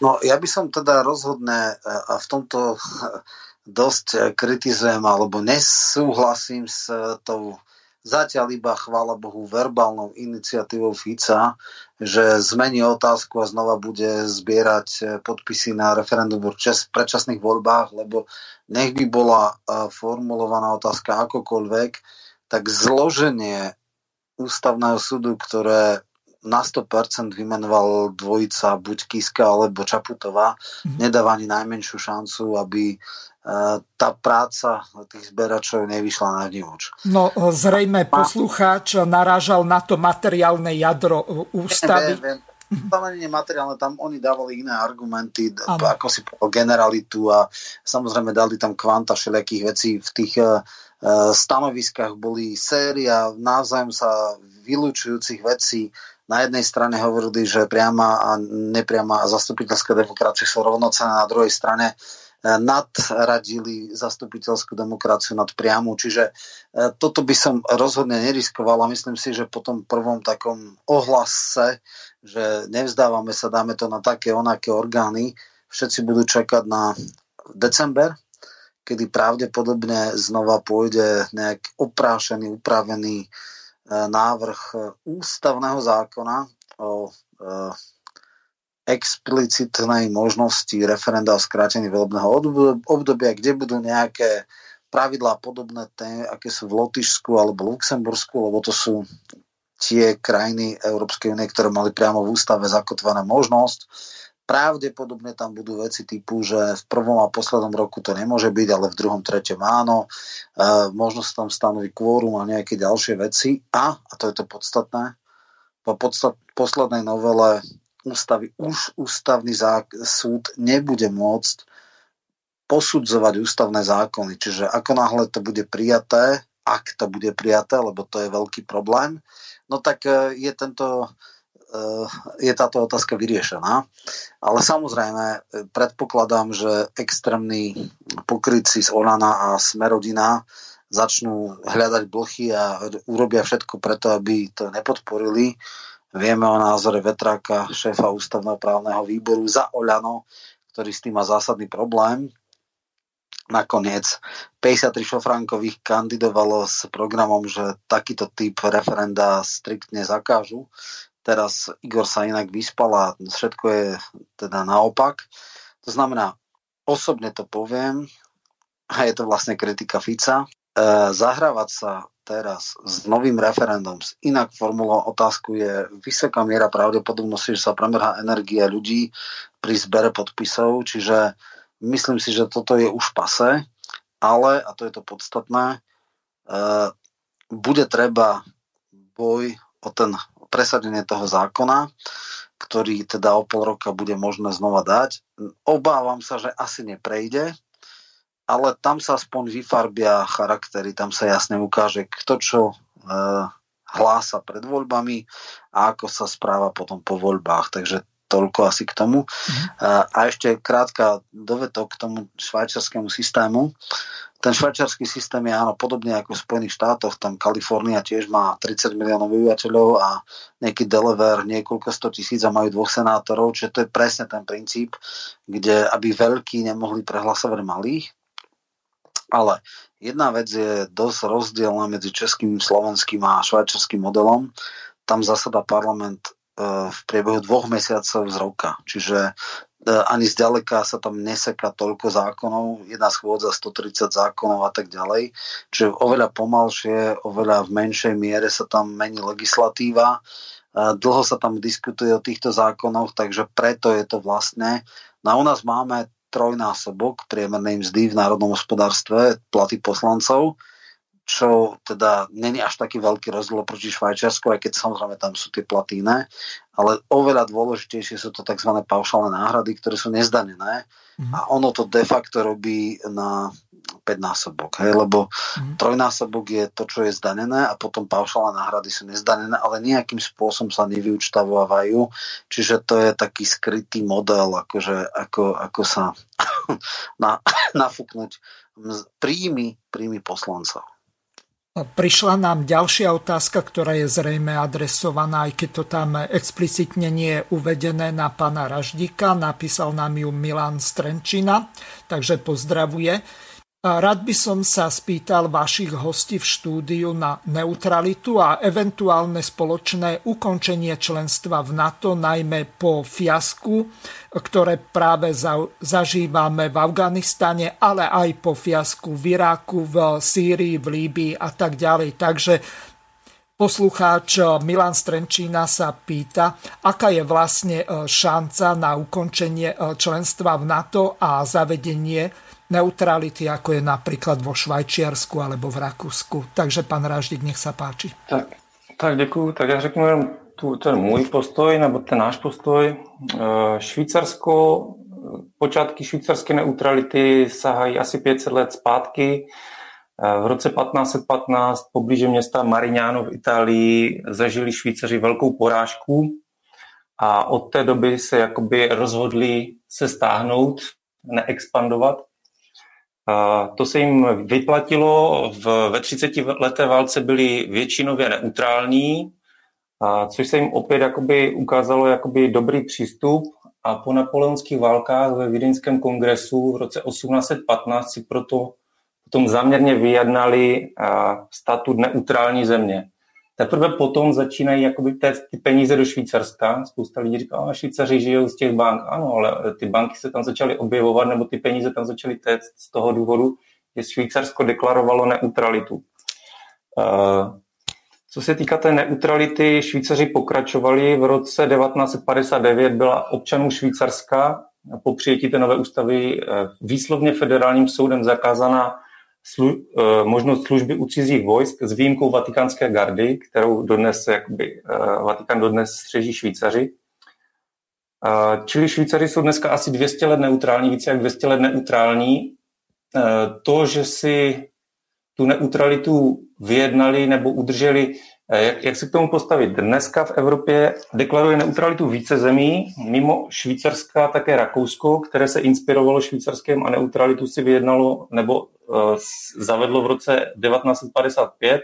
No, ja by som teda rozhodne a v tomto dosť kritizujem alebo nesúhlasím s tou zatiaľ iba, chvála Bohu, verbálnou iniciatívou Fica, že zmení otázku a znova bude zbierať eh, podpisy na referendum v predčasných voľbách, lebo nech by bola eh, formulovaná otázka akokoľvek, tak zloženie ústavného súdu, ktoré na 100% vymenoval dvojica buď Kiska alebo Čaputová, mm-hmm. nedáva ani najmenšiu šancu, aby tá práca tých zberačov nevyšla na nič. No zrejme poslucháč narážal na to materiálne jadro ústavy. Viem, viem. Tam ani nemateriálne, tam oni dávali iné argumenty, ano. ako si povedal, generalitu a samozrejme dali tam kvanta všelijakých vecí v tých uh, stanoviskách boli séria navzájom sa vylúčujúcich vecí. Na jednej strane hovorili, že priama a nepriama zastupiteľská demokracia sú rovnocené, na druhej strane nadradili zastupiteľskú demokraciu nad priamu. Čiže e, toto by som rozhodne neriskoval a myslím si, že po tom prvom takom ohlase, že nevzdávame sa, dáme to na také onaké orgány, všetci budú čakať na december, kedy pravdepodobne znova pôjde nejak oprášený, upravený návrh ústavného zákona o explicitnej možnosti referenda o skrátení volebného obdobia, kde budú nejaké pravidlá podobné té, aké sú v Lotyšsku alebo Luxembursku, lebo to sú tie krajiny Európskej únie, ktoré mali priamo v ústave zakotvené možnosť. Pravdepodobne tam budú veci typu, že v prvom a poslednom roku to nemôže byť, ale v druhom, treťom áno. E, možno sa tam stanoví kvórum a nejaké ďalšie veci. A, a to je to podstatné, po podstat, poslednej novele ústavy už ústavný súd nebude môcť posudzovať ústavné zákony. Čiže ako náhle to bude prijaté, ak to bude prijaté, lebo to je veľký problém, no tak e, je tento e, je táto otázka vyriešená. Ale samozrejme, e, predpokladám, že extrémni pokrytci z Olana a Smerodina začnú hľadať blchy a urobia všetko preto, aby to nepodporili. Vieme o názore Vetráka, šéfa ústavného právneho výboru za Oľano, ktorý s tým má zásadný problém. Nakoniec 53 šofránkových kandidovalo s programom, že takýto typ referenda striktne zakážu. Teraz Igor sa inak vyspal a všetko je teda naopak. To znamená, osobne to poviem, a je to vlastne kritika Fica, e, zahrávať sa teraz s novým referendum, s inak formulou otázku je vysoká miera pravdepodobnosti, že sa premerhá energia ľudí pri zbere podpisov, čiže Myslím si, že toto je už pase, ale, a to je to podstatné, uh, bude treba boj o ten presadenie toho zákona, ktorý teda o pol roka bude možné znova dať. Obávam sa, že asi neprejde, ale tam sa aspoň vyfarbia charaktery, tam sa jasne ukáže, kto čo e, hlása pred voľbami a ako sa správa potom po voľbách. Takže toľko asi k tomu. Mhm. A ešte krátka dovetok k tomu švajčiarskému systému. Ten švajčiarsky systém je áno podobne ako v Spojených štátoch, tam Kalifornia tiež má 30 miliónov obyvateľov a nejaký Delaware niekoľko sto tisíc a majú dvoch senátorov, čiže to je presne ten princíp, kde aby veľkí nemohli prehlasovať malých. Ale jedna vec je dosť rozdielna medzi českým, slovenským a švajčiarským modelom. Tam zasada parlament v priebehu dvoch mesiacov z roka. Čiže e, ani zďaleka sa tam neseka toľko zákonov, jedna schôdza 130 zákonov a tak ďalej. Čiže oveľa pomalšie, oveľa v menšej miere sa tam mení legislatíva. E, dlho sa tam diskutuje o týchto zákonoch, takže preto je to vlastne. No a u nás máme trojnásobok priemernej mzdy v národnom hospodárstve, platy poslancov čo teda není až taký veľký rozdiel proti Švajčiarsku, aj keď samozrejme tam sú tie platy iné, ale oveľa dôležitejšie sú to tzv. paušálne náhrady, ktoré sú nezdanené mm. a ono to de facto robí na 5 násobok, hej, lebo mm. trojnásobok je to, čo je zdanené a potom paušálne náhrady sú nezdanené, ale nejakým spôsobom sa nevyučtavovajú, čiže to je taký skrytý model, akože, ako, ako sa na, nafúknuť príjmy, príjmy poslancov. Prišla nám ďalšia otázka, ktorá je zrejme adresovaná, aj keď to tam explicitne nie je uvedené na pána Raždíka. Napísal nám ju Milan Strenčina, takže pozdravuje. Rád by som sa spýtal vašich hostí v štúdiu na neutralitu a eventuálne spoločné ukončenie členstva v NATO, najmä po fiasku, ktoré práve zažívame v Afganistane, ale aj po fiasku v Iraku, v Sýrii, v Líbii a tak ďalej. Takže Poslucháč Milan Strenčína sa pýta, aká je vlastne e, šanca na ukončenie e, členstva v NATO a zavedenie neutrality, ako je napríklad vo Švajčiarsku alebo v Rakúsku. Takže pán Raždík, nech sa páči. Tak, tak děkuji. Tak já řeknu jenom ten můj postoj, nebo ten náš postoj. E, Švýcarsko, počátky švýcarské neutrality sahají asi 500 let zpátky. E, v roce 1515 poblíže města Marignano v Itálii zažili Švýcaři velkou porážku a od té doby se jakoby rozhodli se stáhnout, neexpandovat to se jim vyplatilo. V, ve 30 leté válce byli většinově neutrální, a což se jim opět jakoby ukázalo jakoby dobrý přístup. A po napoleonských válkách ve Vídeňském kongresu v roce 1815 si proto potom zaměrně vyjednali statut neutrální země. Teprve potom začínají jakoby té, ty peníze do Švýcarska. Spousta lidí říká, a Švýcaři žijou z těch bank. Ano, ale ty banky se tam začaly objevovat, nebo ty peníze tam začaly téct z toho důvodu, že Švýcarsko deklarovalo neutralitu. Co se týká té neutrality, Švýcaři pokračovali. V roce 1959 byla občanů Švýcarska po přijetí té nové ústavy eh, výslovně federálním soudem zakázaná slu, eh, možnost služby u cizích vojsk s výjimkou vatikánské gardy, kterou dodnes, jakoby, eh, Vatikán dodnes střeží Švýcaři. Čili Švýcaři jsou dneska asi 200 let neutrální, více jak 200 let neutrální. To, že si tu neutralitu vyjednali nebo udrželi jak, jak se k tomu postavit? Dneska v Evropě deklaruje neutralitu více zemí, mimo Švýcarska také Rakousko, které se inspirovalo švýcarském a neutralitu si vyjednalo nebo zavedlo v roce 1955.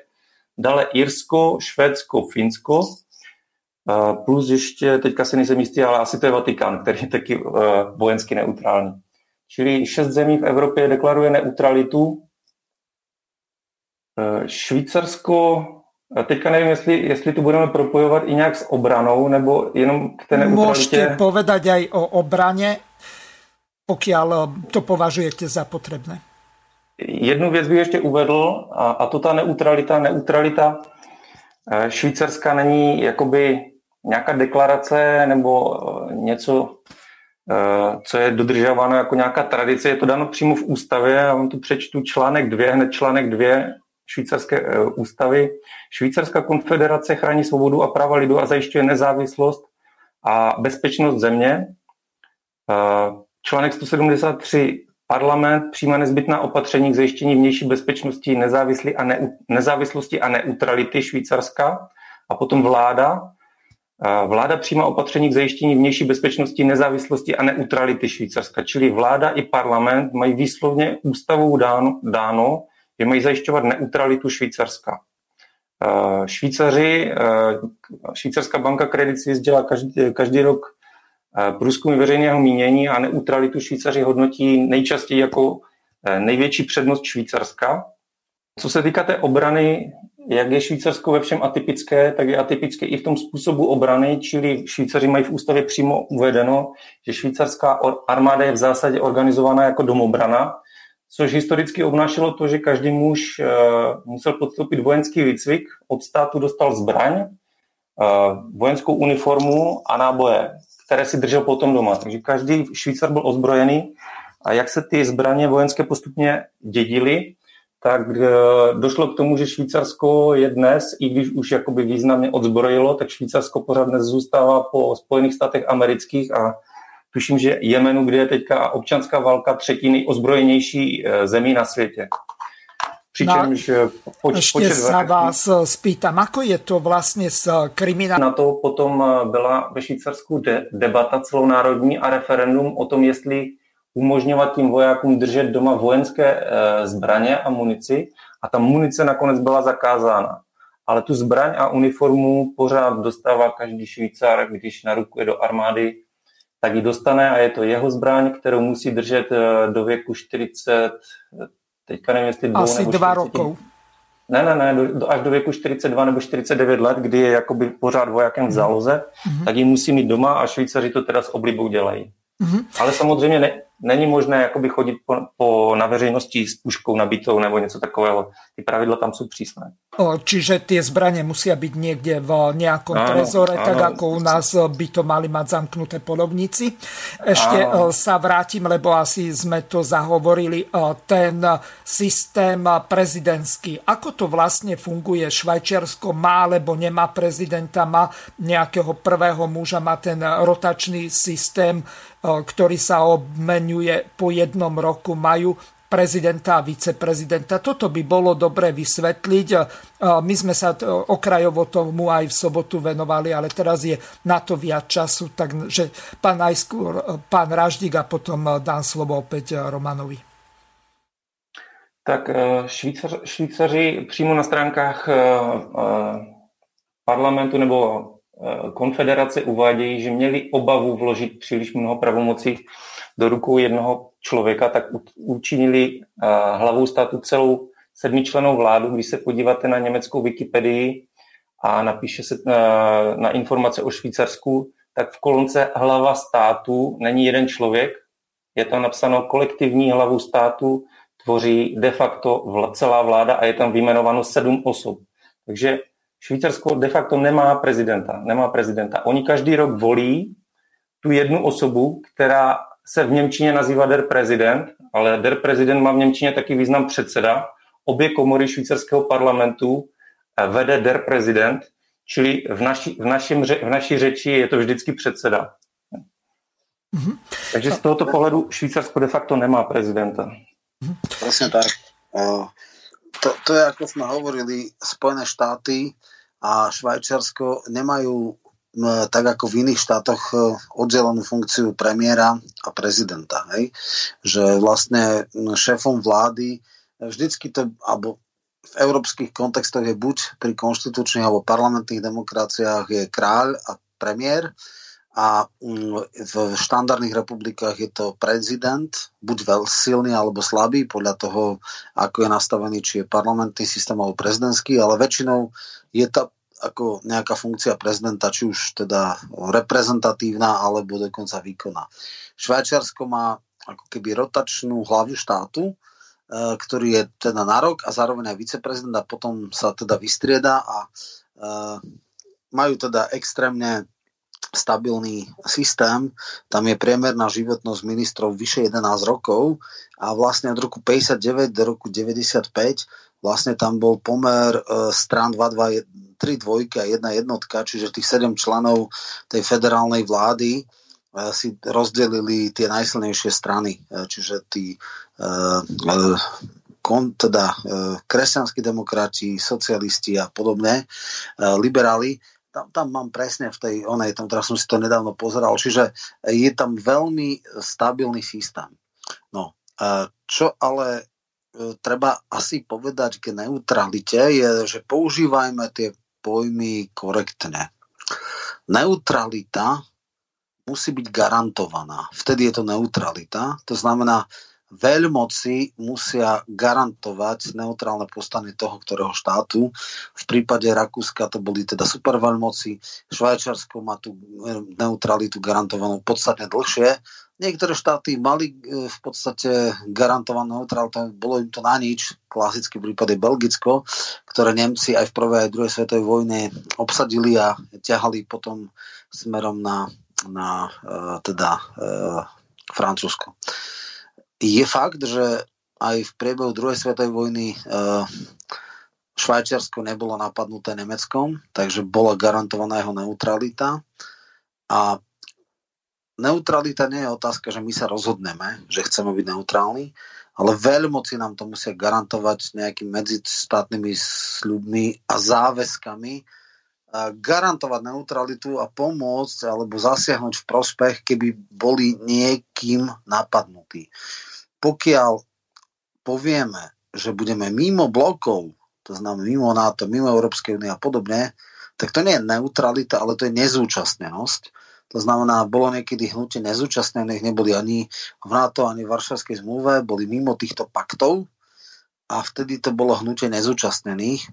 Dále Irsko, Švédsko, Finsko, uh, plus ještě, teďka si nejsem jistý, ale asi to je Vatikán, který je taky uh, vojensky neutrální. Čili šest zemí v Evropě deklaruje neutralitu. Švýcarsko Teďka nevím, jestli, jestli tu budeme propojovat i nějak s obranou, nebo jenom k té neutralitě. Můžete povedať aj o obraně, pokiaľ to považujete za potřebné. Jednu věc bych ještě uvedl, a, a to ta neutralita. Neutralita eh, Švýcarska není jakoby nějaká deklarace nebo eh, něco, eh, co je dodržováno jako nějaká tradice. Je to dáno přímo v ústavě. Já vám tu přečtu článek 2, hned článek 2 švýcarské ústavy. Švýcarská konfederace chrání svobodu a práva lidu a zajišťuje nezávislost a bezpečnost země. Článek 173 Parlament přijímá nezbytná opatření k zajištění vnější bezpečnosti, nezávislosti a, ne, nezávislosti a neutrality Švýcarska. A potom vláda. Vláda přijímá opatření k zajištění vnější bezpečnosti, nezávislosti a neutrality Švýcarska. Čili vláda i parlament mají výslovně ústavou dáno, dáno že mají zajišťovat neutralitu Švýcarska. Švýcaři, švýcarská banka Suisse dělá každý, každý rok průzkumy veřejného mínění a neutralitu Švýcaři hodnotí nejčastěji jako největší přednost Švýcarska. Co se týká té obrany, jak je Švýcarsko ve všem atypické, tak je atypické i v tom způsobu obrany, čili Švýcaři mají v ústavě přímo uvedeno, že švýcarská armáda je v zásadě organizovaná jako domobrana, což historicky obnášelo to, že každý muž uh, musel podstoupit vojenský výcvik, od státu dostal zbraň, uh, vojenskou uniformu a náboje, které si držel potom doma. Takže každý Švýcar byl ozbrojený a jak se ty zbraně vojenské postupně dědily, tak uh, došlo k tomu, že Švýcarsko je dnes, i když už jakoby významně odzbrojilo, tak Švýcarsko pořád dnes zůstává po Spojených státech amerických a tuším, že Jemenu, kde je teďka občanská válka třetí nejozbrojenější eh, zemí na světě. Přičemž no, poč, ešte počet sa vás eh, spýtam, ako je to vlastně s kriminálem? Na to potom byla ve Švýcarsku de, debata celonárodní a referendum o tom, jestli umožňovat tím vojákům držet doma vojenské e, zbraně a munici a ta munice nakonec byla zakázána. Ale tu zbraň a uniformu pořád dostává každý Švýcar, když narukuje do armády tak ji dostane a je to jeho zbraň, kterou musí držet eh, do věku 40, teďka nevím, jestli dvou Asi nebo dva rokov. Ne, ne, ne, do, do, až do věku 42 nebo 49 let, kdy je jakoby pořád vojákem v záloze, mm-hmm. tak ji musí mít doma a Švýcaři to teda s oblibou dělají. Mm-hmm. Ale samozřejmě ne, není možné jakoby chodit po, po, na veřejnosti s puškou nabitou nebo něco takového. Ty pravidla tam jsou přísné. O, čiže tie zbranie musia byť niekde v nejakom áno, trezore, áno. tak ako u nás by to mali mať zamknuté polovníci. Ešte áno. sa vrátim, lebo asi sme to zahovorili, ten systém prezidentský. Ako to vlastne funguje? Švajčiarsko má alebo nemá prezidenta, má nejakého prvého muža, má ten rotačný systém, ktorý sa obmenuje po jednom roku, majú prezidenta a viceprezidenta. Toto by bolo dobre vysvetliť. My sme sa okrajovo tomu aj v sobotu venovali, ale teraz je na to viac času, takže pán najskôr, pán Raždík a potom dám slovo opäť Romanovi. Tak Švýcar, Švýcaři přímo na stránkách parlamentu nebo konfederace uvádějí, že měli obavu vložit příliš mnoho pravomocí do rukou jednoho člověka, tak učinili hlavou státu celou sedmičlenou vládu. Když se podíváte na německou Wikipedii a napíše se na, na informace o Švýcarsku, tak v kolonce hlava státu není jeden člověk, je tam napsáno kolektivní hlavu státu, tvoří de facto celá vláda a je tam vyjmenováno sedm osob. Takže Švýcarsko de facto nemá prezidenta. Nemá prezidenta. Oni každý rok volí tu jednu osobu, která se v Němčině nazývá der prezident, ale der prezident má v Němčině taky význam předseda. Obě komory švýcarského parlamentu eh, vede der prezident, čili v naší, v, našim, v naší řeči je to vždycky předseda. Mm-hmm. Takže z tohoto pohledu Švýcarsko de facto nemá prezidenta. Mm-hmm. Presne tak. To, to je, ako sme hovorili, Spojené štáty a Švajčiarsko nemajú tak ako v iných štátoch e, oddelenú funkciu premiéra a prezidenta. Hej? Že vlastne šéfom vlády vždycky to, alebo v európskych kontextoch je buď pri konštitučných alebo parlamentných demokraciách je kráľ a premiér a v štandardných republikách je to prezident, buď veľ silný alebo slabý, podľa toho, ako je nastavený, či je parlamentný systém alebo prezidentský, ale väčšinou je to ako nejaká funkcia prezidenta, či už teda reprezentatívna alebo dokonca výkona. Švajčiarsko má ako keby rotačnú hlavu štátu, e, ktorý je teda na rok a zároveň aj viceprezident a potom sa teda vystrieda a e, majú teda extrémne stabilný systém. Tam je priemerná životnosť ministrov vyše 11 rokov a vlastne od roku 59 do roku 95 vlastne tam bol pomer uh, strán 2, 2, 3 dvojky a jedna jednotka, čiže tých 7 členov tej federálnej vlády uh, si rozdelili tie najsilnejšie strany, uh, čiže tí uh, uh, kon, teda kresťanskí demokrati, socialisti a podobne, uh, liberáli, tam, tam mám presne v tej onej, tam teraz som si to nedávno pozeral, čiže je tam veľmi stabilný systém. No, čo ale E, treba asi povedať k neutralite, je, že používajme tie pojmy korektne. Neutralita musí byť garantovaná. Vtedy je to neutralita. To znamená, veľmoci musia garantovať neutrálne postanie toho, ktorého štátu. V prípade Rakúska to boli teda superveľmoci, Švajčiarsko má tú neutralitu garantovanú podstatne dlhšie, Niektoré štáty mali e, v podstate garantovanú neutralitu, bolo im to na nič. Klasický prípad je Belgicko, ktoré Nemci aj v prvej aj druhej svetovej vojne obsadili a ťahali potom smerom na, na uh, teda uh, Francúzsko. Je fakt, že aj v priebehu druhej svetovej vojny Švajčiarsko nebolo napadnuté Nemeckom, takže bola garantovaná jeho neutralita. A neutralita nie je otázka, že my sa rozhodneme, že chceme byť neutrálni, ale veľmoci nám to musia garantovať nejakými medzistátnymi sľubmi a záväzkami, a garantovať neutralitu a pomôcť alebo zasiahnuť v prospech, keby boli niekým napadnutí. Pokiaľ povieme, že budeme mimo blokov, to znamená mimo NATO, mimo Európskej únie a podobne, tak to nie je neutralita, ale to je nezúčastnenosť. To znamená, bolo niekedy hnutie nezúčastnených, neboli ani v NATO, ani v Varšavskej zmluve, boli mimo týchto paktov a vtedy to bolo hnutie nezúčastnených.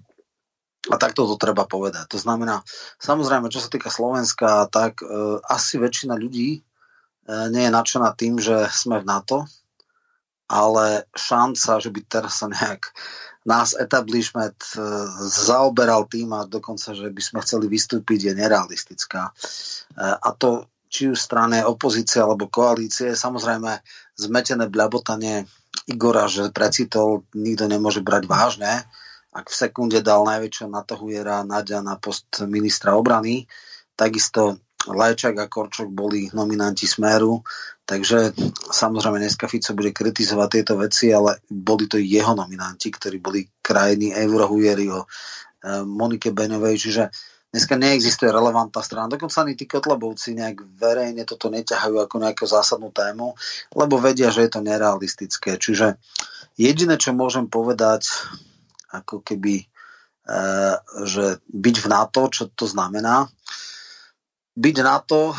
A takto to treba povedať. To znamená, samozrejme, čo sa týka Slovenska, tak e, asi väčšina ľudí e, nie je nadšená tým, že sme v NATO, ale šanca, že by teraz sa nejak nás establishment e, zaoberal tým a dokonca, že by sme chceli vystúpiť, je nerealistická. E, a to či už strane opozície alebo koalície, samozrejme zmetené bľabotanie Igora, že precitol, nikto nemôže brať vážne. Ak v sekunde dal najväčšieho natohujera Nadia na post ministra obrany, takisto Lajčák a Korčok boli nominanti Smeru, takže samozrejme dneska Fico bude kritizovať tieto veci, ale boli to jeho nominanti, ktorí boli krajiny Eurohujeri o e, Monike Beňovej, čiže dneska neexistuje relevantná strana. Dokonca ani tí kotlebovci nejak verejne toto neťahajú ako nejakú zásadnú tému, lebo vedia, že je to nerealistické. Čiže jediné, čo môžem povedať, ako keby, e, že byť v NATO, čo to znamená, byť na to e,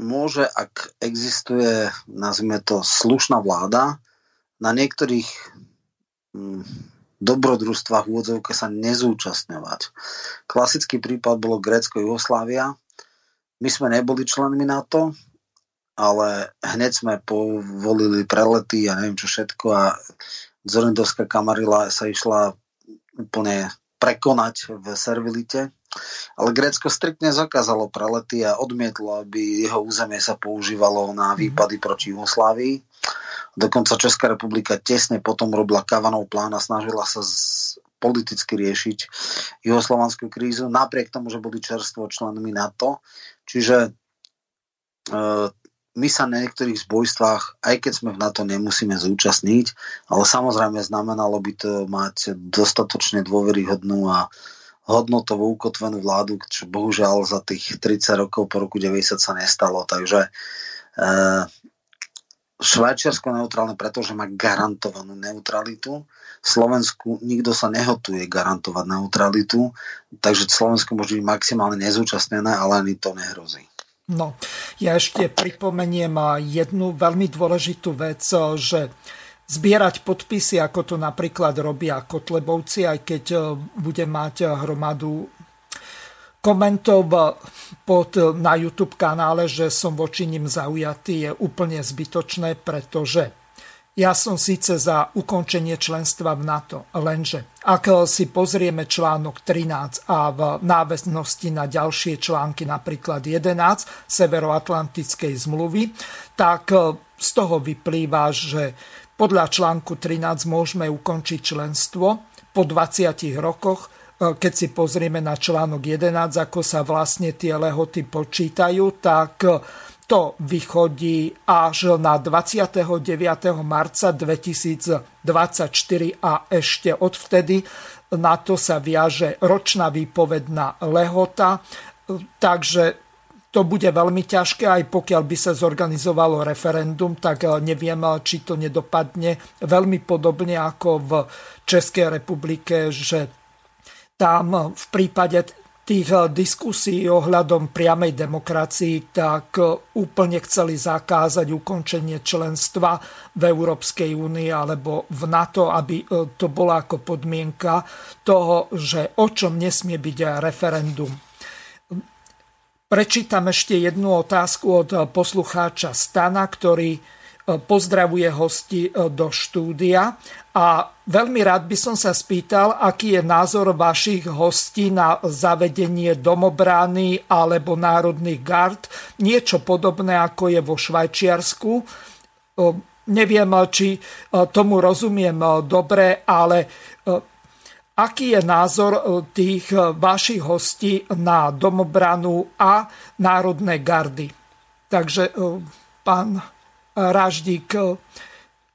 môže, ak existuje, nazvime to, slušná vláda, na niektorých hm, dobrodružstvách úvodzovke sa nezúčastňovať. Klasický prípad bolo Grécko-Jugoslávia. My sme neboli členmi NATO, ale hneď sme povolili prelety a neviem čo všetko a Zorendovská kamarila sa išla úplne prekonať v servilite. Ale Grécko striktne zakázalo prelety a odmietlo, aby jeho územie sa používalo na výpady proti Jugoslávii. Dokonca Česká republika tesne potom robila Kavanov plán a snažila sa z, politicky riešiť juhoslovanskú krízu, napriek tomu, že boli čerstvo členmi NATO. Čiže e, my sa na niektorých zbojstvách, aj keď sme v NATO, nemusíme zúčastniť, ale samozrejme znamenalo by to mať dostatočne dôveryhodnú a hodnotovo ukotvenú vládu, čo bohužiaľ za tých 30 rokov po roku 90 sa nestalo. Takže e, Švajčiarsko neutrálne, pretože má garantovanú neutralitu. V Slovensku nikto sa nehotuje garantovať neutralitu, takže Slovensko môže byť maximálne nezúčastnené, ale ani to nehrozí. No, ja ešte pripomeniem jednu veľmi dôležitú vec, že zbierať podpisy, ako to napríklad robia Kotlebovci, aj keď bude mať hromadu komentov pod, na YouTube kanále, že som voči nim zaujatý, je úplne zbytočné, pretože ja som síce za ukončenie členstva v NATO, lenže ak si pozrieme článok 13 a v náväznosti na ďalšie články, napríklad 11 Severoatlantickej zmluvy, tak z toho vyplýva, že podľa článku 13 môžeme ukončiť členstvo po 20 rokoch E, keď si pozrieme na článok 11, ako sa vlastne tie lehoty počítajú, tak to vychodí až na 29. marca 2024 a ešte odvtedy na to sa viaže ročná výpovedná lehota, e, takže to bude veľmi ťažké, aj pokiaľ by sa zorganizovalo referendum, tak neviem, či to nedopadne veľmi podobne ako v Českej republike, že tam v prípade tých diskusí ohľadom priamej demokracii, tak úplne chceli zakázať ukončenie členstva v Európskej únii alebo v NATO, aby to bola ako podmienka toho, že o čom nesmie byť referendum. Prečítam ešte jednu otázku od poslucháča Stana, ktorý pozdravuje hosti do štúdia a veľmi rád by som sa spýtal, aký je názor vašich hostí na zavedenie domobrány alebo národných gard. Niečo podobné, ako je vo Švajčiarsku. Neviem, či tomu rozumiem dobre, ale aký je názor tých vašich hostí na domobranu a národné gardy. Takže pán Raždík,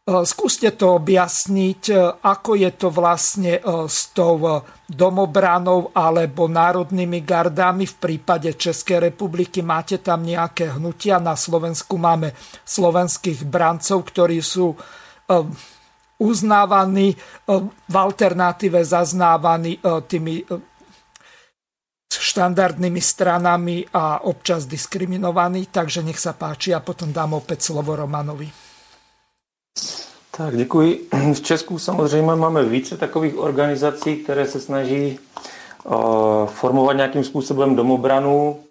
E, skúste to objasniť, e, ako je to vlastne e, s tou domobranou alebo národnými gardami v prípade Českej republiky. Máte tam nejaké hnutia? Na Slovensku máme slovenských brancov, ktorí sú uznávaní, v alternatíve zaznávaní tými štandardnými stranami a občas diskriminovaní. Takže nech sa páči a potom dám opäť slovo Romanovi. Tak děkuji. V Česku samozřejmě máme více takových organizací, které se snaží formovat nějakým způsobem domobranu,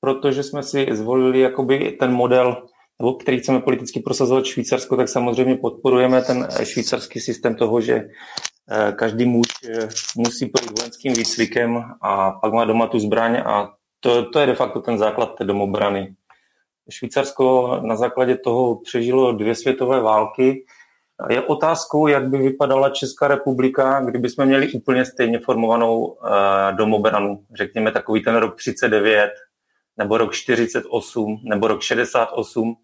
protože jsme si zvolili jakoby ten model, nebo který chceme politicky prosazovat Švýcarsko, tak samozřejmě podporujeme ten švýcarský systém toho, že uh, každý muž uh, musí projít vojenským výcvikem a pak má doma tu zbraň a to, to je de facto ten základ té domobrany. Švýcarsko na základě toho přežilo dvě světové války. Je otázkou, jak by vypadala Česká republika, kdyby jsme měli úplně stejně formovanou domobranu. Řekněme takový ten rok 39, nebo rok 48, nebo rok 68.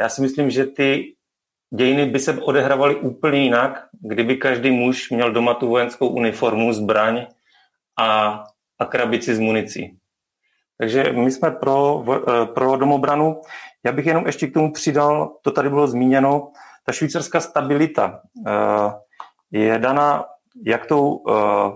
Já si myslím, že ty dějiny by se odehrávaly úplně jinak, kdyby každý muž měl doma tu vojenskou uniformu, zbraň a, a krabici s municí. Takže my jsme pro, eh, pro domobranu. Já bych jenom ještě k tomu přidal, to tady bylo zmíněno, ta švýcarská stabilita eh, je daná jak tou, eh,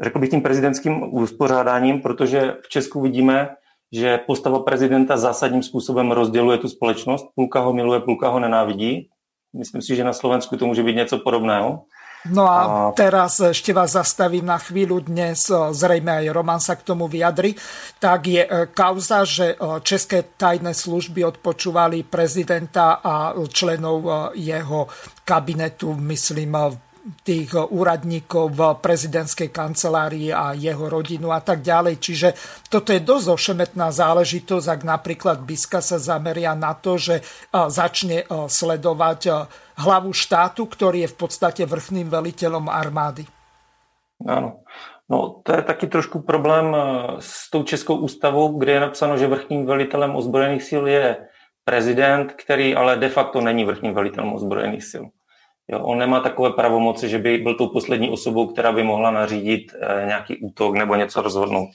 řekl bych tím prezidentským uspořádáním, protože v Česku vidíme, že postava prezidenta zásadním způsobem rozděluje tu společnost. Půlka ho miluje, půlka ho nenávidí. Myslím si, že na Slovensku to může být něco podobného. No a teraz ešte vás zastavím na chvíľu. Dnes zrejme aj Roman sa k tomu vyjadri. Tak je kauza, že české tajné služby odpočúvali prezidenta a členov jeho kabinetu, myslím, tých úradníkov v prezidentskej kancelárii a jeho rodinu a tak ďalej. Čiže toto je dosť ošemetná záležitosť, ak napríklad Biska sa zameria na to, že začne sledovať hlavu štátu, ktorý je v podstate vrchným veliteľom armády. Áno. No, to je taky trošku problém s tou Českou ústavou, kde je napsáno, že vrchním velitelem ozbrojených sil je prezident, který ale de facto není vrchním velitelem ozbrojených sil. Jo, on nemá takové pravomoci, že by byl tou poslední osobou, která by mohla nařídit e, nějaký útok nebo něco rozhodnout.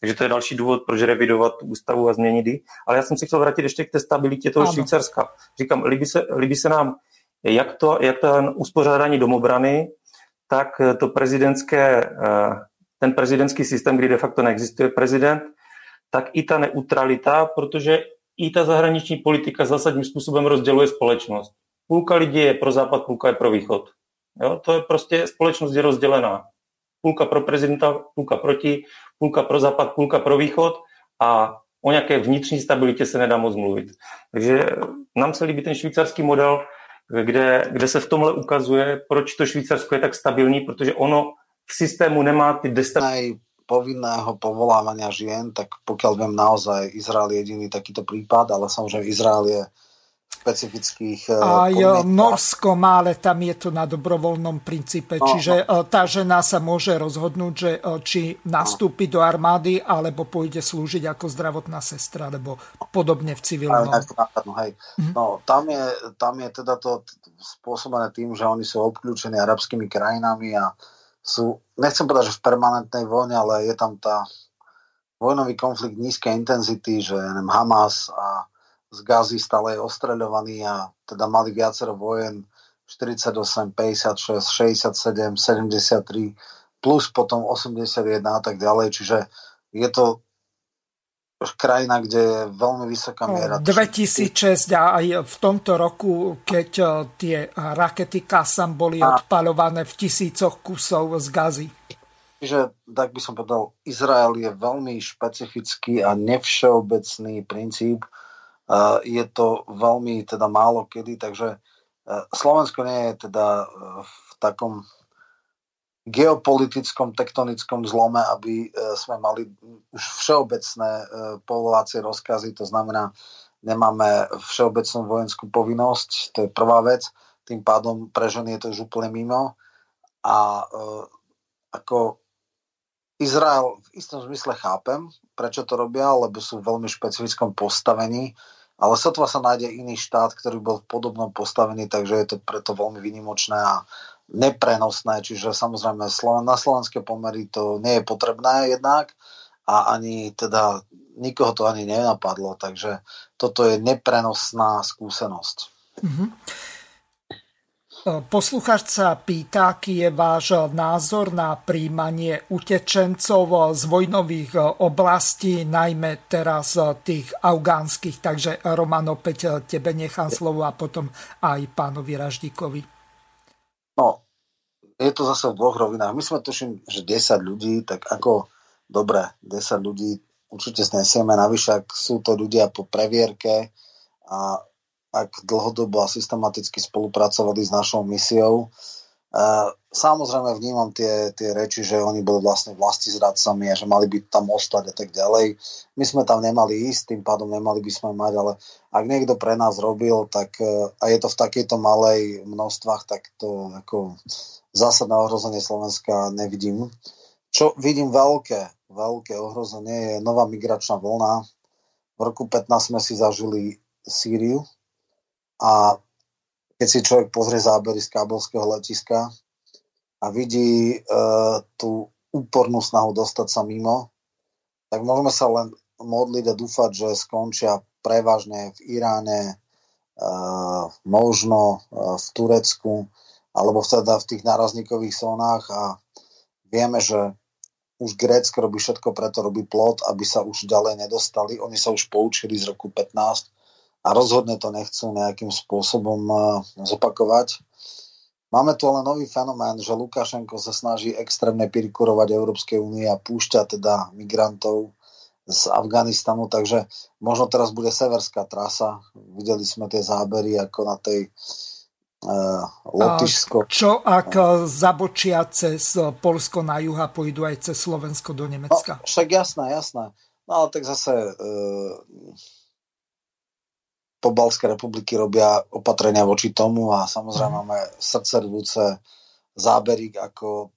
Takže to je další důvod, proč revidovat ústavu a změnit ji. Ale já jsem si chtěl vrátit ještě k té stabilitě toho ano. Švýcarska. Říkám, líbí se, líbí se nám jak, to, jak to uspořádání domobrany, tak to prezidentské, eh, ten prezidentský systém, kdy de facto neexistuje prezident, tak i ta neutralita, protože i ta zahraniční politika zásadním způsobem rozděluje společnost půlka lidí je pro západ, půlka je pro východ. Jo? To je prostě, společnost je rozdělená. Půlka pro prezidenta, půlka proti, půlka pro západ, půlka pro východ a o nějaké vnitřní stabilitě se nedá moc mluvit. Takže nám se líbí ten švýcarský model, kde, kde se v tomhle ukazuje, proč to Švýcarsko je tak stabilní, protože ono v systému nemá ty destability povinného povolávania žien, tak pokiaľ viem naozaj Izrael je jediný takýto prípad, ale samozrejme Izrael je špecifických eh, Aj komunitách. Norsko má, ale tam je to na dobrovoľnom princípe. No, Čiže no. Eh, tá žena sa môže rozhodnúť, že eh, či nastúpi no. do armády, alebo pôjde slúžiť ako zdravotná sestra, alebo podobne v civilnom. No, hej. Mm-hmm. no tam, je, tam je teda to spôsobené tým, že oni sú obklúčení arabskými krajinami a sú, nechcem povedať, že v permanentnej vojne, ale je tam tá vojnový konflikt nízkej intenzity, že neviem, Hamas a z Gazy stále je ostreľovaný a teda mali viacero vojen 48, 56, 67, 73 plus potom 81 a tak ďalej, čiže je to krajina, kde je veľmi vysoká miera. 2006 a aj v tomto roku, keď e, tie rakety Kasam boli a... odpalované v tisícoch kusov z gazy. Čiže, tak by som povedal, Izrael je veľmi špecifický a nevšeobecný princíp, je to veľmi teda málo kedy, takže e, Slovensko nie je teda e, v takom geopolitickom, tektonickom zlome, aby e, sme mali už všeobecné povolacie rozkazy, to znamená, nemáme všeobecnú vojenskú povinnosť, to je prvá vec, tým pádom pre ženy je to už úplne mimo. A ako Izrael v istom zmysle chápem, prečo to robia, lebo sú v veľmi špecifickom postavení ale sotva sa nájde iný štát, ktorý bol v podobnom postavení, takže je to preto veľmi vynimočné a neprenosné, čiže samozrejme na slovenské pomery to nie je potrebné jednak a ani teda nikoho to ani nenapadlo, takže toto je neprenosná skúsenosť. Mm-hmm. Posluchač sa pýta, aký je váš názor na príjmanie utečencov z vojnových oblastí, najmä teraz tých afgánskych. Takže Roman, opäť tebe nechám slovo a potom aj pánovi Raždíkovi. No, je to zase v dvoch rovinách. My sme tuším, že 10 ľudí, tak ako dobre, 10 ľudí určite snesieme, navyše ak sú to ľudia po previerke a ak dlhodobo a systematicky spolupracovali s našou misiou. Samozrejme vnímam tie, tie reči, že oni boli vlastne vlasti zradcami a že mali by tam ostať a tak ďalej. My sme tam nemali ísť, tým pádom nemali by sme mať, ale ak niekto pre nás robil, tak e, a je to v takejto malej množstvách, tak to ako zásadné ohrozenie Slovenska nevidím. Čo vidím veľké, veľké ohrozenie je nová migračná vlna. V roku 15 sme si zažili Sýriu, a keď si človek pozrie zábery z kábelského letiska a vidí e, tú úpornú snahu dostať sa mimo, tak môžeme sa len modliť a dúfať, že skončia prevažne v Iráne, e, možno e, v Turecku, alebo teda v tých nárazníkových zónach a vieme, že už Grécko robí všetko preto, robí plot, aby sa už ďalej nedostali. Oni sa už poučili z roku 15 a rozhodne to nechcú nejakým spôsobom eh, zopakovať. Máme tu ale nový fenomén, že Lukašenko sa snaží extrémne pirikurovať Európskej únie a púšťa teda migrantov z Afganistanu, takže možno teraz bude severská trasa. Videli sme tie zábery ako na tej uh, Lotyšsko. Čo ak zabočia cez Polsko na juh a pôjdu aj cez Slovensko do Nemecka? No, však jasné, jasné. No ale tak zase uh, pobalské republiky robia opatrenia voči tomu a samozrejme mhm. máme srdcervúce zábery, ako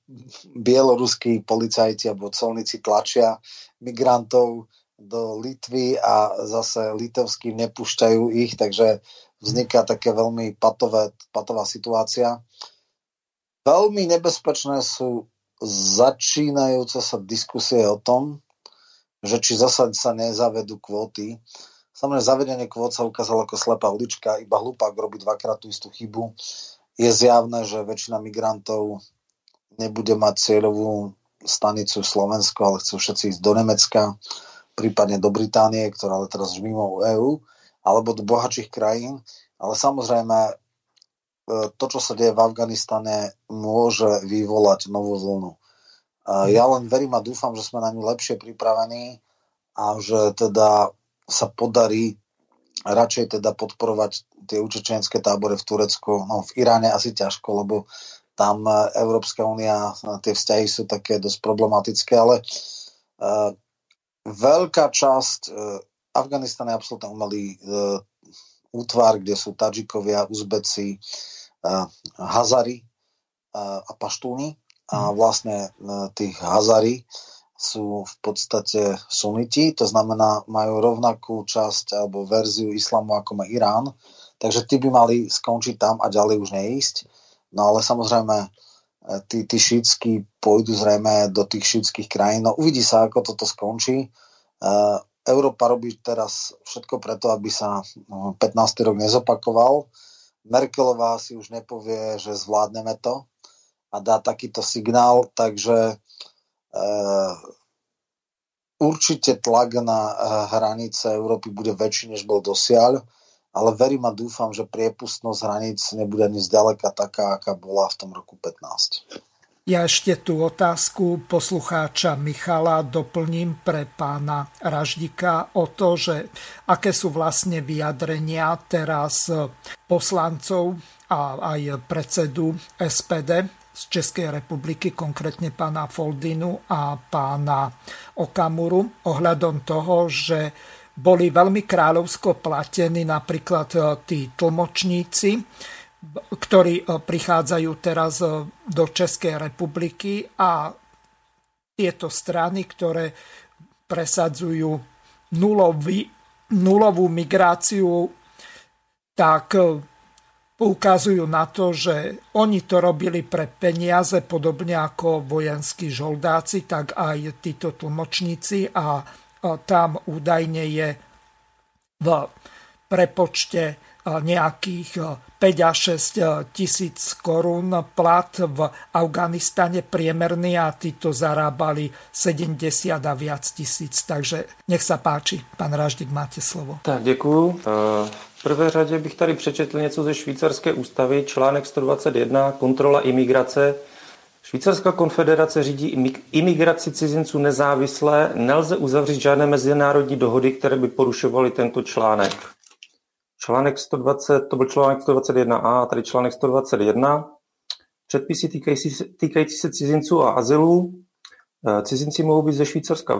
bieloruskí policajti alebo colníci tlačia migrantov do Litvy a zase litovskí nepúšťajú ich, takže vzniká také veľmi patové, patová situácia. Veľmi nebezpečné sú začínajúce sa diskusie o tom, že či zasa sa nezavedú kvóty Samozrejme, zavedenie kvót sa ukázalo ako slepá ulička, iba hlupák robí dvakrát tú istú chybu. Je zjavné, že väčšina migrantov nebude mať cieľovú stanicu Slovensko, ale chcú všetci ísť do Nemecka, prípadne do Británie, ktorá ale teraz už mimo EÚ, alebo do bohatších krajín. Ale samozrejme, e, to, čo sa deje v Afganistane, môže vyvolať novú vlnu. Ja len verím a dúfam, že sme na ňu lepšie pripravení a že teda sa podarí radšej teda podporovať tie učečenské tábory v Turecku, no v Iráne asi ťažko, lebo tam e, Európska únia, e, tie vzťahy sú také dosť problematické, ale uh, veľká časť uh, Afganistan je absolútne umelý uh, útvar, kde sú Tadžikovia, Uzbeci, Hazari a Paštúni. A mhm. vlastne tých Hazari sú v podstate suniti, to znamená majú rovnakú časť alebo verziu islamu ako má Irán, takže tí by mali skončiť tam a ďalej už neísť. No ale samozrejme e, tí, tí šítsky pôjdu zrejme do tých šítských krajín. No uvidí sa, ako toto skončí. Uh, Európa robí teraz všetko preto, aby sa 15. No, rok nezopakoval. Merkelová si už nepovie, že zvládneme to a dá takýto signál, takže Eh, určite tlak na eh, hranice Európy bude väčší, než bol dosiaľ, ale verím a dúfam, že priepustnosť hraníc nebude ani zďaleka taká, aká bola v tom roku 15. Ja ešte tú otázku poslucháča Michala doplním pre pána Raždika o to, že aké sú vlastne vyjadrenia teraz poslancov a aj predsedu SPD z Českej republiky, konkrétne pána Foldinu a pána Okamuru, ohľadom toho, že boli veľmi kráľovsko platení napríklad e, tí tlmočníci, ktorí e, prichádzajú teraz e, do Českej republiky a tieto strany, ktoré presadzujú nulový, nulovú migráciu, tak poukazujú na to, že oni to robili pre peniaze, podobne ako vojenskí žoldáci, tak aj títo tlmočníci a tam údajne je v prepočte nejakých 5 až 6 tisíc korún plat v Afganistane priemerný a títo zarábali 70 a viac tisíc. Takže nech sa páči, pán Raždik, máte slovo. Tak, děkuju prvé řadě bych tady přečetl něco ze švýcarské ústavy, článek 121, kontrola imigrace. Švýcarská konfederace řídí imigraci cizinců nezávisle, nelze uzavřít žádné mezinárodní dohody, které by porušovaly tento článek. Článek 120, to byl článek 121a, a tady článek 121. Předpisy týkající týkající se cizinců a azylů. Eh, cizinci mohou být ze Švýcarska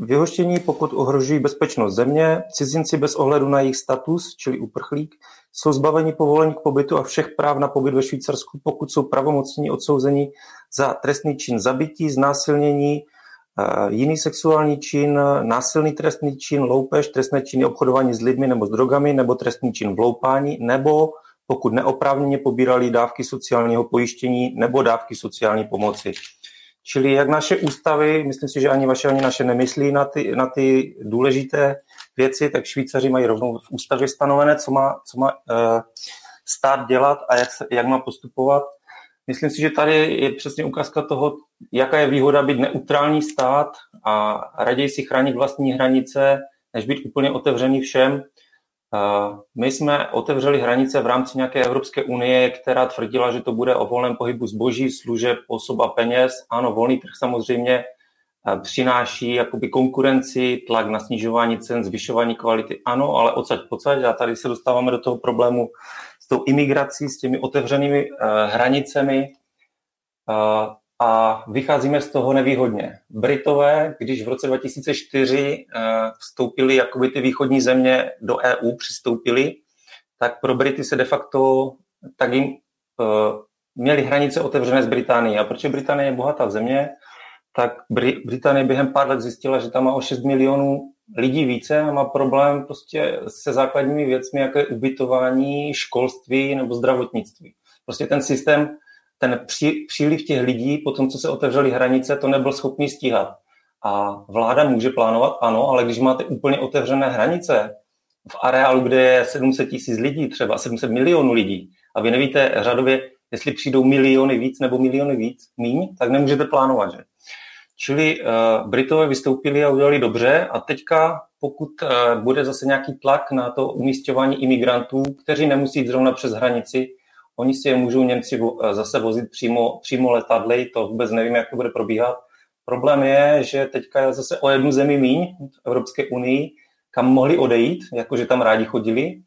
vyhoštění, pokud ohrožují bezpečnost země. Cizinci bez ohledu na jejich status, čili uprchlík, jsou zbaveni povolení k pobytu a všech práv na pobyt ve Švýcarsku, pokud jsou pravomocní odsouzení za trestný čin zabití, znásilnění, eh, jiný sexuální čin, násilný trestný čin, loupež, trestné činy obchodování s lidmi nebo s drogami, nebo trestný čin vloupání, nebo pokud neoprávněně pobírali dávky sociálního pojištění nebo dávky sociální pomoci. Čili jak naše ústavy, myslím si, že ani vaše, ani naše nemyslí na ty, na ty důležité věci, tak Švýcaři mají rovnou v ústavě stanovené, co má, co má uh, stát dělat a jak, jak má postupovat. Myslím si, že tady je přesně ukázka toho, jaká je výhoda být neutrální stát a raději si chránit vlastní hranice, než být úplně otevřený všem. My jsme otevřeli hranice v rámci nějaké Evropské unie, která tvrdila, že to bude o volném pohybu zboží, služeb, osob a peněz. Ano, volný trh samozřejmě přináší jakoby konkurenci, tlak na snižování cen, zvyšování kvality. Ano, ale odsaď pocať a tady se dostáváme do toho problému s tou imigrací, s těmi otevřenými hranicemi a vycházíme z toho nevýhodně. Britové, když v roce 2004 vstoupili jakoby ty východní země do EU, přistoupili, tak pro Brity se de facto tak jim měli hranice otevřené z Británie. A protože Británie je bohatá země, tak Británie během pár let zjistila, že tam má o 6 milionů lidí více a má problém prostě se základními věcmi, jako je ubytování, školství nebo zdravotnictví. Prostě ten systém, ten pří, příliv těch lidí, po tom, co se otevřely hranice, to nebyl schopný stíhat. A vláda může plánovat, ano, ale když máte úplně otevřené hranice v areálu, kde je 700 tisíc lidí, třeba 700 milionů lidí, a vy nevíte řadově, jestli přijdou miliony víc nebo miliony víc, míň, tak nemůžete plánovat, že? Čili uh, Britové vystoupili a udělali dobře a teďka, pokud uh, bude zase nějaký tlak na to umístěvání imigrantů, kteří nemusí zrovna přes hranici, oni si je můžou Němci uh, zase vozit přímo, přímo letadly, to vůbec nevím, jak to bude probíhat. Problém je, že teďka je zase o jednu zemi míň v Evropské unii, kam mohli odejít, jakože tam rádi chodili,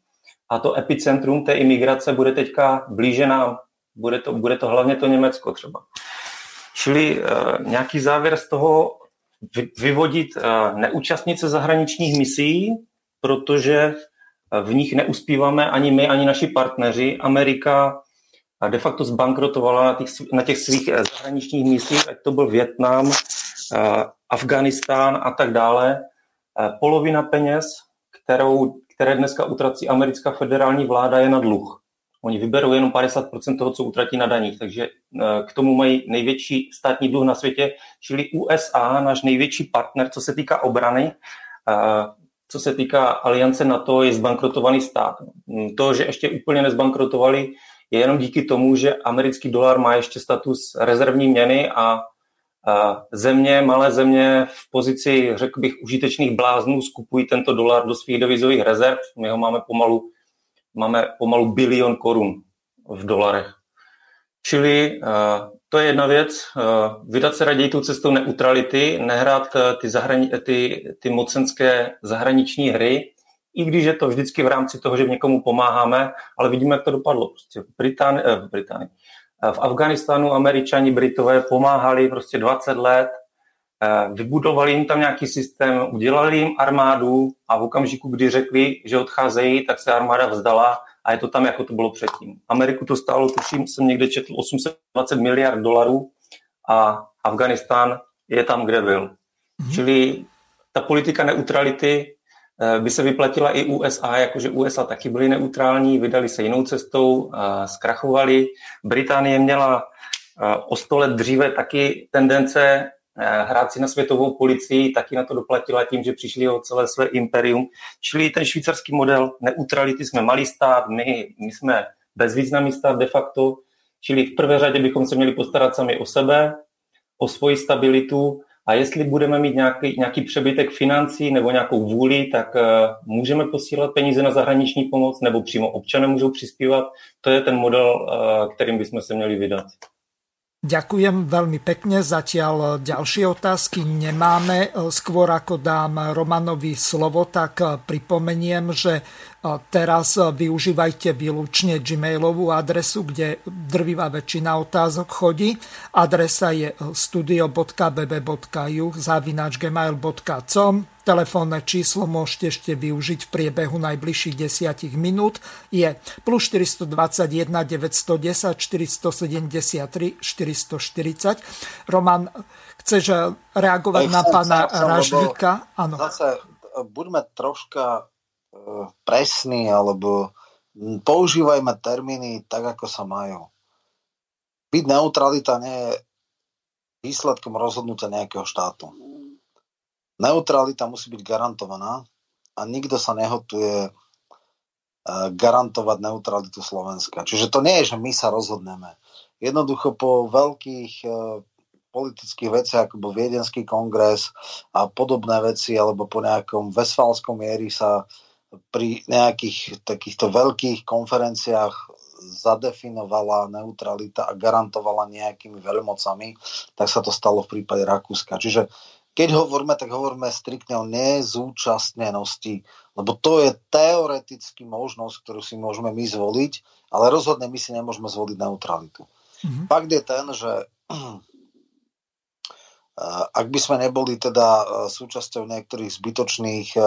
a to epicentrum té imigrace bude teďka blíže nám. Bude to, bude to hlavně to Německo třeba. Čili uh, nějaký závěr z toho vyvodit uh, neúčastnit se zahraničních misí, protože v nich neuspíváme ani my, ani naši partneři. Amerika de facto zbankrotovala na těch, na těch svých zahraničních misích, ať to byl Větnam, uh, Afganistán a tak dále. Polovina peněz, kterou, které dneska utrací americká federální vláda, je na dluh. Oni vyberou jenom 50% toho, co utratí na daních, takže eh, k tomu mají největší státní dluh na světě, čili USA, náš největší partner, co se týká obrany, eh, co se týká aliance NATO, je zbankrotovaný stát. To, že ještě úplně nezbankrotovali, je jenom díky tomu, že americký dolar má ještě status rezervní měny a země, malé země v pozici, řekl bych, užitečných bláznů skupují tento dolar do svých devizových rezerv. My ho máme pomalu máme pomalu bilion korun v dolarech. Čili to je jedna věc, uh, vydat se raději tou cestou neutrality, nehrát uh, ty, zahrani- ty, ty mocenské zahraniční hry, i když je to vždycky v rámci toho, že někomu pomáháme, ale vidíme, jak to dopadlo. Prostě v Británii, eh, v, Británii. v Afganistánu američani, Britové pomáhali prostě 20 let, Eh, vybudovali jim tam nějaký systém, udělali jim armádu a v okamžiku, kdy řekli, že odcházejí, tak se armáda vzdala a je to tam, jako to bylo předtím. Ameriku to stálo, tuším, jsem někde četl 820 miliard dolarů a Afganistán je tam, kde byl. Mm-hmm. Čili ta politika neutrality eh, by se vyplatila i USA, jakože USA taky byly neutrální, vydali se jinou cestou, zkrachovali. Británie měla eh, o sto let dříve taky tendence Eh, hrát si na světovou policii, taky na to doplatila tím, že přišli o celé své imperium. Čili ten švýcarský model neutrality, jsme malý stát, my, my jsme bezvýznamný stát de facto, čili v prvé řadě bychom se měli postarat sami o sebe, o svoji stabilitu a jestli budeme mít nějaký, nějaký přebytek financí nebo nějakou vůli, tak uh, můžeme posílat peníze na zahraniční pomoc nebo přímo občané můžou přispívat. To je ten model, uh, kterým bychom se měli vydat. Ďakujem veľmi pekne. Zatiaľ ďalšie otázky nemáme. Skôr ako dám Romanovi slovo, tak pripomeniem, že Teraz využívajte výlučne Gmailovú adresu, kde drvivá väčšina otázok chodí. Adresa je studio.bb.ju zavinač gmail.com Telefónne číslo môžete ešte využiť v priebehu najbližších 10 minút. Je plus 421 910 473 440. Roman, chceš reagovať Ej, na pána Raždíka? Áno. Zase buďme troška presný alebo používajme termíny tak, ako sa majú. Byť neutralita nie je výsledkom rozhodnutia nejakého štátu. Neutralita musí byť garantovaná a nikto sa nehotuje e, garantovať neutralitu Slovenska. Čiže to nie je, že my sa rozhodneme. Jednoducho po veľkých e, politických veciach, ako bol Viedenský kongres a podobné veci, alebo po nejakom vesfálskom miery sa pri nejakých takýchto veľkých konferenciách zadefinovala neutralita a garantovala nejakými veľmocami, tak sa to stalo v prípade Rakúska. Čiže keď hovoríme, tak hovoríme striktne o nezúčastnenosti, lebo to je teoreticky možnosť, ktorú si môžeme my zvoliť, ale rozhodne my si nemôžeme zvoliť neutralitu. Mm-hmm. Fakt je ten, že ak by sme neboli teda súčasťou niektorých zbytočných e, e,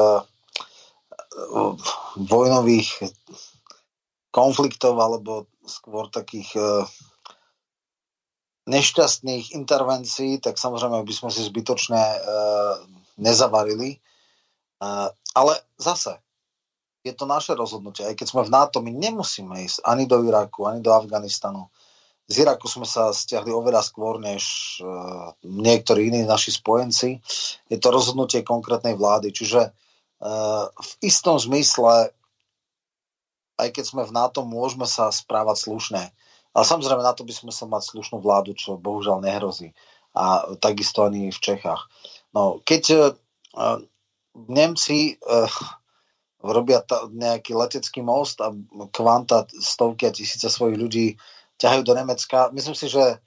vojnových konfliktov alebo skôr takých nešťastných intervencií, tak samozrejme by sme si zbytočne nezavarili. Ale zase, je to naše rozhodnutie. Aj keď sme v NATO, my nemusíme ísť ani do Iraku, ani do Afganistanu z Iraku sme sa stiahli oveľa skôr než uh, niektorí iní naši spojenci. Je to rozhodnutie konkrétnej vlády. Čiže v istom zmysle, aj keď sme v NATO, môžeme sa správať slušne. Ale samozrejme na to by sme sa mať slušnú vládu, čo bohužiaľ nehrozí. A takisto ani v Čechách. No, keď uh, Nemci uh, robia ta, nejaký letecký most a kvanta stovky a tisíce svojich ľudí ťahajú do Nemecka. Myslím si, že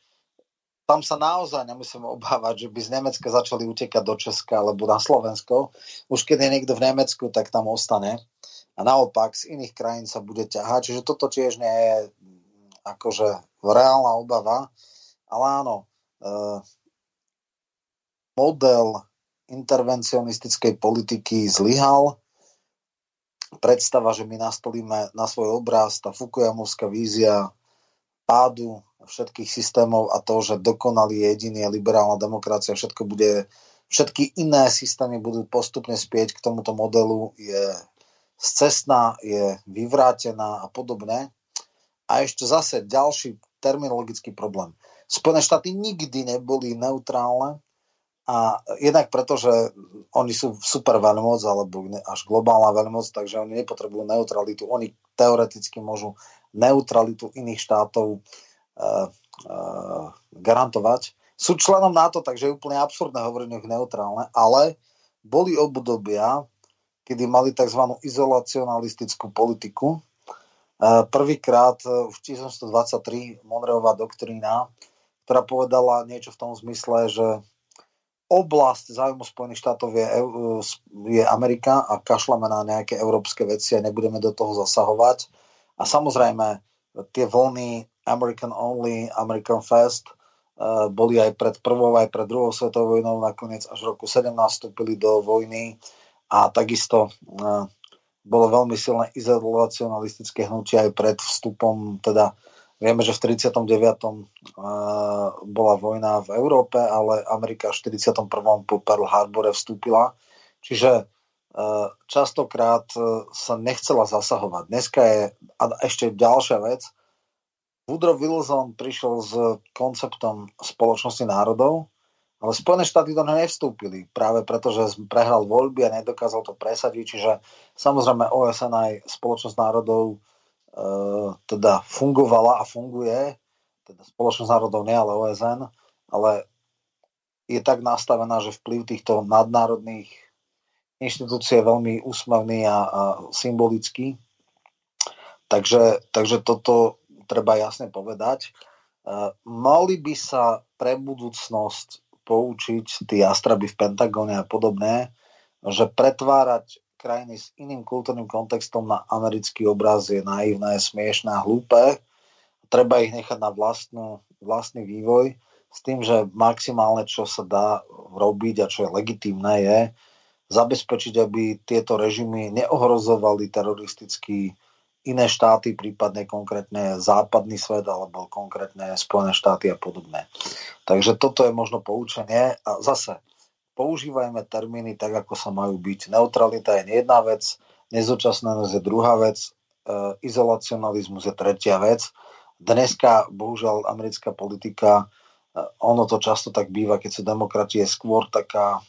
tam sa naozaj nemusíme obávať, že by z Nemecka začali utekať do Česka alebo na Slovensko. Už keď je niekto v Nemecku, tak tam ostane. A naopak z iných krajín sa bude ťahať. Čiže toto tiež nie je akože reálna obava. Ale áno, e, model intervencionistickej politiky zlyhal. Predstava, že my nastolíme na svoj obraz, tá Fukuyamovská vízia pádu všetkých systémov a to, že dokonalý jediný je liberálna demokracia, všetko bude, všetky iné systémy budú postupne spieť k tomuto modelu, je scestná, je vyvrátená a podobne. A ešte zase ďalší terminologický problém. Spojené štáty nikdy neboli neutrálne a jednak preto, že oni sú super veľmoc alebo až globálna veľmoc, takže oni nepotrebujú neutralitu. Oni teoreticky môžu neutralitu iných štátov uh, garantovať. Sú členom NATO, takže je úplne absurdné hovoriť o neutrálne, ale boli obdobia, kedy mali tzv. izolacionalistickú politiku. Uh, prvýkrát v 1923 Monreová doktrína, ktorá povedala niečo v tom zmysle, že oblasť zájmu Spojených štátov je, je Amerika a kašleme na nejaké európske veci a nebudeme do toho zasahovať a samozrejme, tie vlny American Only, American Fest uh, boli aj pred prvou, aj pred druhou svetovou vojnou, nakoniec až v roku 17 vstúpili do vojny a takisto uh, bolo veľmi silné izolacionalistické hnutie aj pred vstupom, teda vieme, že v 39. Uh, bola vojna v Európe, ale Amerika v 41. po Pearl Harbore vstúpila. Čiže Eh, častokrát eh, sa nechcela zasahovať. Dneska je a ešte ďalšia vec. Woodrow Wilson prišiel s konceptom spoločnosti národov, ale Spojené štáty do neho nevstúpili, práve preto, že prehral voľby a nedokázal to presadiť, čiže samozrejme OSN aj spoločnosť národov e, teda fungovala a funguje, teda spoločnosť národov nie, ale OSN, ale je tak nastavená, že vplyv týchto nadnárodných inštitúcie veľmi úsmavný a, a symbolický. Takže, takže toto treba jasne povedať. Uh, mali by sa pre budúcnosť poučiť tí astraby v Pentagóne a podobné, že pretvárať krajiny s iným kultúrnym kontextom na americký obraz je naivné, smiešné a hlúpe. Treba ich nechať na vlastnú, vlastný vývoj s tým, že maximálne, čo sa dá robiť a čo je legitimné, je, zabezpečiť, aby tieto režimy neohrozovali teroristicky iné štáty, prípadne konkrétne západný svet alebo konkrétne Spojené štáty a podobné. Takže toto je možno poučenie a zase používajme termíny tak, ako sa majú byť. Neutralita je jedna vec, nezúčastnenosť je druhá vec, e, izolacionalizmus je tretia vec. Dneska, bohužiaľ, americká politika, e, ono to často tak býva, keď sú demokratie, skôr taká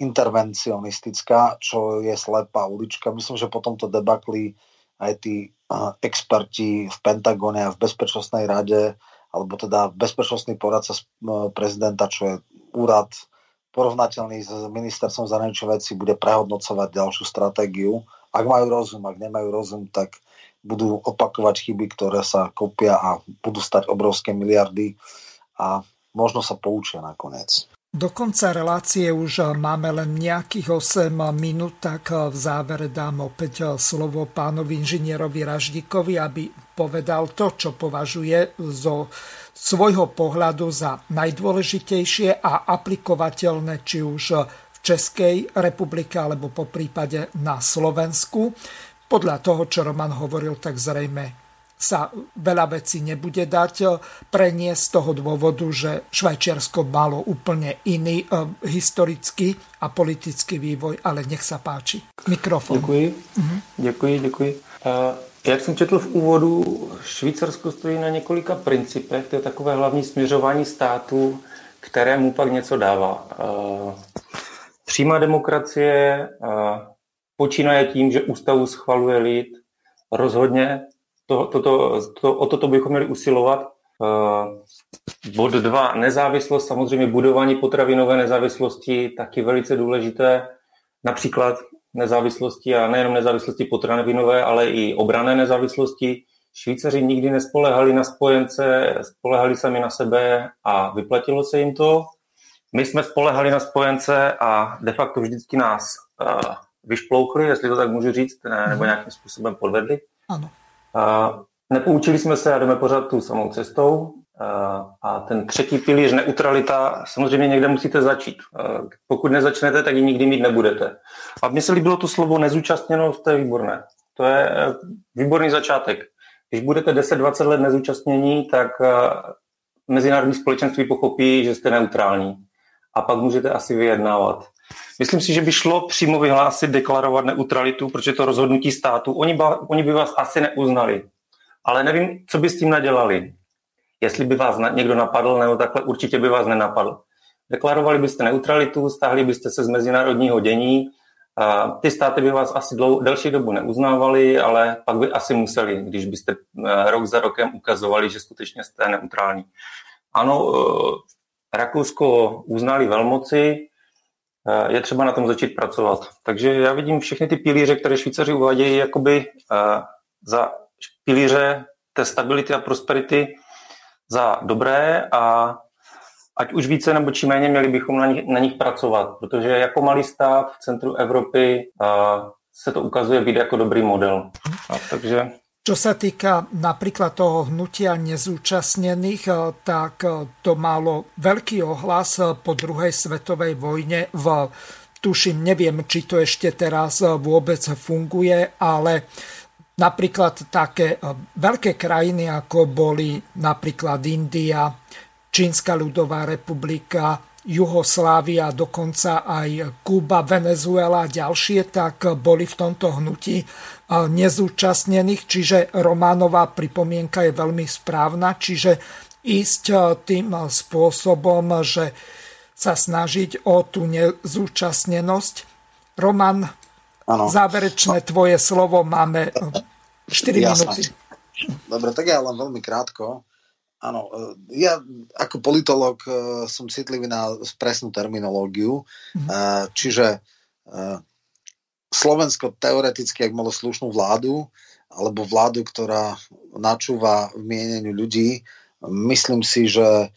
intervencionistická, čo je slepá ulička. Myslím, že po tomto debakli aj tí experti v Pentagone a v Bezpečnostnej rade, alebo teda bezpečnostný poradca prezidenta, čo je úrad porovnateľný s ministerstvom zahraničných vecí, bude prehodnocovať ďalšiu stratégiu. Ak majú rozum, ak nemajú rozum, tak budú opakovať chyby, ktoré sa kopia a budú stať obrovské miliardy a možno sa poučia nakoniec. Do konca relácie už máme len nejakých 8 minút, tak v závere dám opäť slovo pánovi inžinierovi Raždíkovi, aby povedal to, čo považuje zo svojho pohľadu za najdôležitejšie a aplikovateľné či už v Českej republike alebo po prípade na Slovensku. Podľa toho, čo Roman hovoril, tak zrejme sa veľa vecí nebude dať eh, preniesť z toho dôvodu, že Švajčiarsko malo úplne iný uh, historický a politický vývoj, ale nech sa páči. Mikrofon. Děkuji, uh-huh. děkuji, děkuji. Uh, jak jsem četl v úvodu, Švýcarsko stojí na několika principech, to je takové hlavní směřování státu, kterému pak něco dává. Přímá demokracie počínaje tím, že ústavu schvaluje lid, rozhodně to, to, to, to, o toto bychom měli usilovat. Uh, bod dva, nezávislost, samozřejmě budování potravinové nezávislosti, taky velice důležité. Například nezávislosti a nejenom nezávislosti potravinové, ale i obrané nezávislosti. Švýcaři nikdy nespolehali na spojence, spolehali sami na sebe a vyplatilo se jim to. My jsme spolehali na spojence a de facto vždycky nás uh, vyšplouchli, jestli to tak můžu říct, ne, nebo mhm. nějakým způsobem podvedli. Ano. Nepoučili jsme se a jdeme pořád tu samou cestou. A ten třetí pilíř, neutralita, samozřejmě někde musíte začít. Pokud nezačnete, tak ji nikdy mít nebudete. A mně se líbilo to slovo nezúčastněnost, to je výborné. To je e, výborný začátek. Když budete 10-20 let nezúčastnění, tak e, mezinárodní společenství pochopí, že jste neutrální. A pak můžete asi vyjednávat. Myslím si, že by šlo přímo vyhlásit, deklarovat neutralitu, protože to rozhodnutí státu, oni, ba, oni by vás asi neuznali. Ale nevím, co by s tím nadělali. Jestli by vás někdo napadl, nebo takhle určitě by vás nenapadl. Deklarovali byste neutralitu, stáhli byste se z mezinárodního dění, a ty státy by vás asi dlou, delší dobu neuznávali, ale pak by asi museli, když byste eh, rok za rokem ukazovali, že skutečně jste neutrální. Ano, eh, Rakousko uznali velmoci, je třeba na tom začít pracovat. Takže já vidím všechny ty pilíře, které Švýcaři uvádějí, jakoby eh, za pilíře té stability a prosperity za dobré a ať už více nebo či méně měli bychom na nich, na nich pracovat, protože jako malý stát v centru Evropy uh, se to ukazuje být jako dobrý model. A, takže čo sa týka napríklad toho hnutia nezúčastnených, eh, tak eh, to malo veľký ohlas eh, po druhej svetovej vojne v tuším, neviem, či to ešte teraz vôbec funguje, ale napríklad také veľké krajiny, ako boli napríklad India, Čínska ľudová republika, Juhoslávia, dokonca aj Kuba, Venezuela a ďalšie, tak boli v tomto hnutí nezúčastnených, čiže Románová pripomienka je veľmi správna, čiže ísť tým spôsobom, že sa snažiť o tú nezúčastnenosť. Roman, ano. záverečné tvoje slovo, máme 4 Jasné. minúty. Dobre, tak ja len veľmi krátko. Áno, e, ja ako politolog e, som citlivý na presnú terminológiu, mm. čiže Slovensko teoreticky, ak malo slušnú vládu, alebo vládu, ktorá načúva v mieneniu ľudí, myslím si, že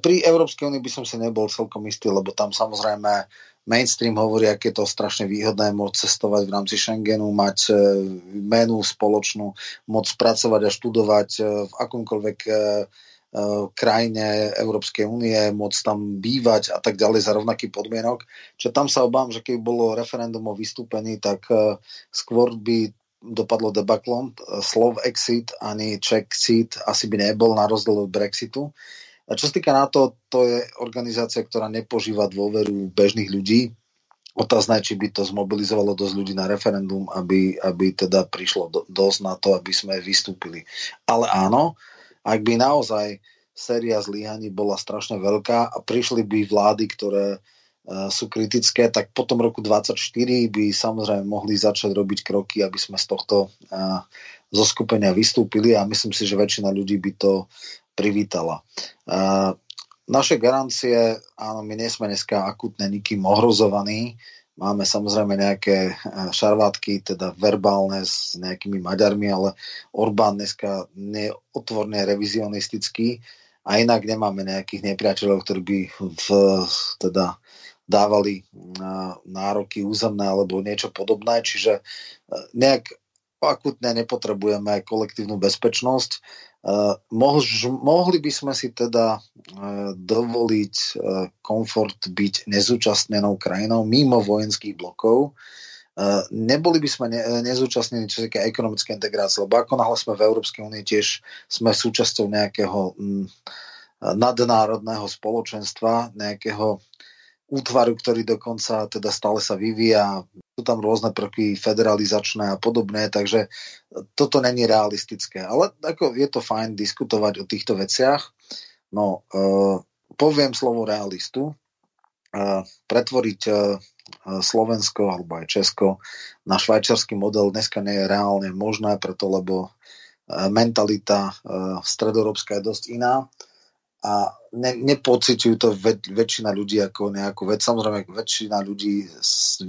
pri Európskej únii by som si nebol celkom istý, lebo tam samozrejme mainstream hovorí, aké je to strašne výhodné môcť cestovať v rámci Schengenu, mať menu spoločnú, môcť pracovať a študovať v akomkoľvek Eh, krajine Európskej únie, môcť tam bývať a tak ďalej za rovnaký podmienok. Čiže tam sa obávam, že keby bolo referendum o vystúpení, tak skôr by dopadlo debaklom. Slov exit ani Czechit asi by nebol na rozdiel od Brexitu. A čo sa týka NATO, to je organizácia, ktorá nepožíva dôveru bežných ľudí. Otázne či by to zmobilizovalo dosť ľudí na referendum, aby, aby teda prišlo do, dosť na to, aby sme vystúpili. Ale áno, ak by naozaj séria zlyhaní bola strašne veľká a prišli by vlády, ktoré uh, sú kritické, tak po tom roku 24 by samozrejme mohli začať robiť kroky, aby sme z tohto uh, zoskupenia vystúpili a myslím si, že väčšina ľudí by to privítala. Uh, naše garancie, áno, my nie sme dneska akutne nikým ohrozovaní, Máme samozrejme nejaké šarvátky, teda verbálne s nejakými Maďarmi, ale Orbán dneska neotvorne revizionistický a inak nemáme nejakých nepriateľov, ktorí by v, teda dávali nároky územné alebo niečo podobné, čiže nejak akutne nepotrebujeme kolektívnu bezpečnosť. Mohli by sme si teda dovoliť komfort byť nezúčastnenou krajinou mimo vojenských blokov. Neboli by sme nezúčastnení čo sa týka ekonomické integrácie, lebo ako náhle sme v Európskej únii tiež sme súčasťou nejakého mm, nadnárodného spoločenstva, nejakého útvaru, ktorý dokonca teda stále sa vyvíja. Sú tam rôzne prvky federalizačné a podobné, takže toto není realistické. Ale ako je to fajn diskutovať o týchto veciach. No, e, poviem slovo realistu. E, pretvoriť e, Slovensko alebo aj Česko na švajčarský model dneska nie je reálne možné, preto lebo e, mentalita e, stredoeurópska je dosť iná a ne, nepociťujú to väč, väčšina ľudí ako nejakú vec. Samozrejme, väčšina ľudí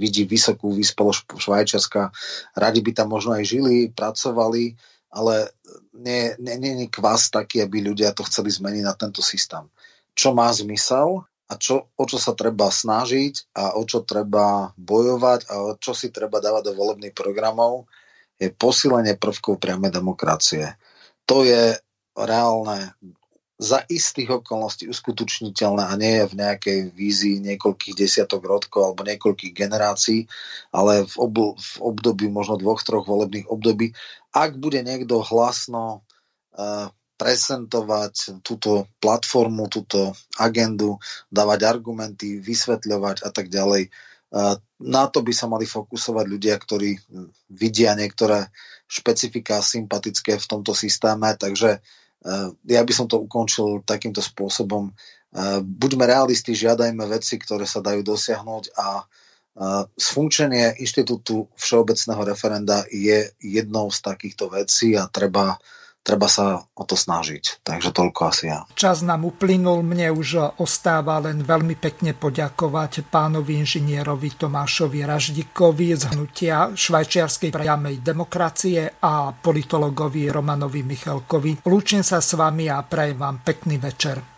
vidí vysokú vyspelosť Švajčiarska, radi by tam možno aj žili, pracovali, ale nie, nie, nie kvás taký, aby ľudia to chceli zmeniť na tento systém. Čo má zmysel a čo, o čo sa treba snažiť a o čo treba bojovať a o čo si treba dávať do volebných programov, je posilenie prvkov priamej demokracie. To je reálne za istých okolností uskutočniteľné a nie je v nejakej vízii niekoľkých desiatok rodkov alebo niekoľkých generácií, ale v, ob- v období možno dvoch, troch volebných období. Ak bude niekto hlasno uh, prezentovať túto platformu, túto agendu, dávať argumenty, vysvetľovať a tak ďalej, uh, na to by sa mali fokusovať ľudia, ktorí vidia niektoré špecifika sympatické v tomto systéme, takže Eh, ja by som to ukončil takýmto spôsobom. Eh, buďme realisti, žiadajme veci, ktoré sa dajú dosiahnuť a sfunkčenie eh, inštitútu všeobecného referenda je jednou z takýchto vecí a treba treba sa o to snažiť. Takže toľko asi ja. Čas nám uplynul, mne už ostáva len veľmi pekne poďakovať pánovi inžinierovi Tomášovi Raždikovi z hnutia švajčiarskej priamej demokracie a politologovi Romanovi Michalkovi. Lúčim sa s vami a prajem vám pekný večer.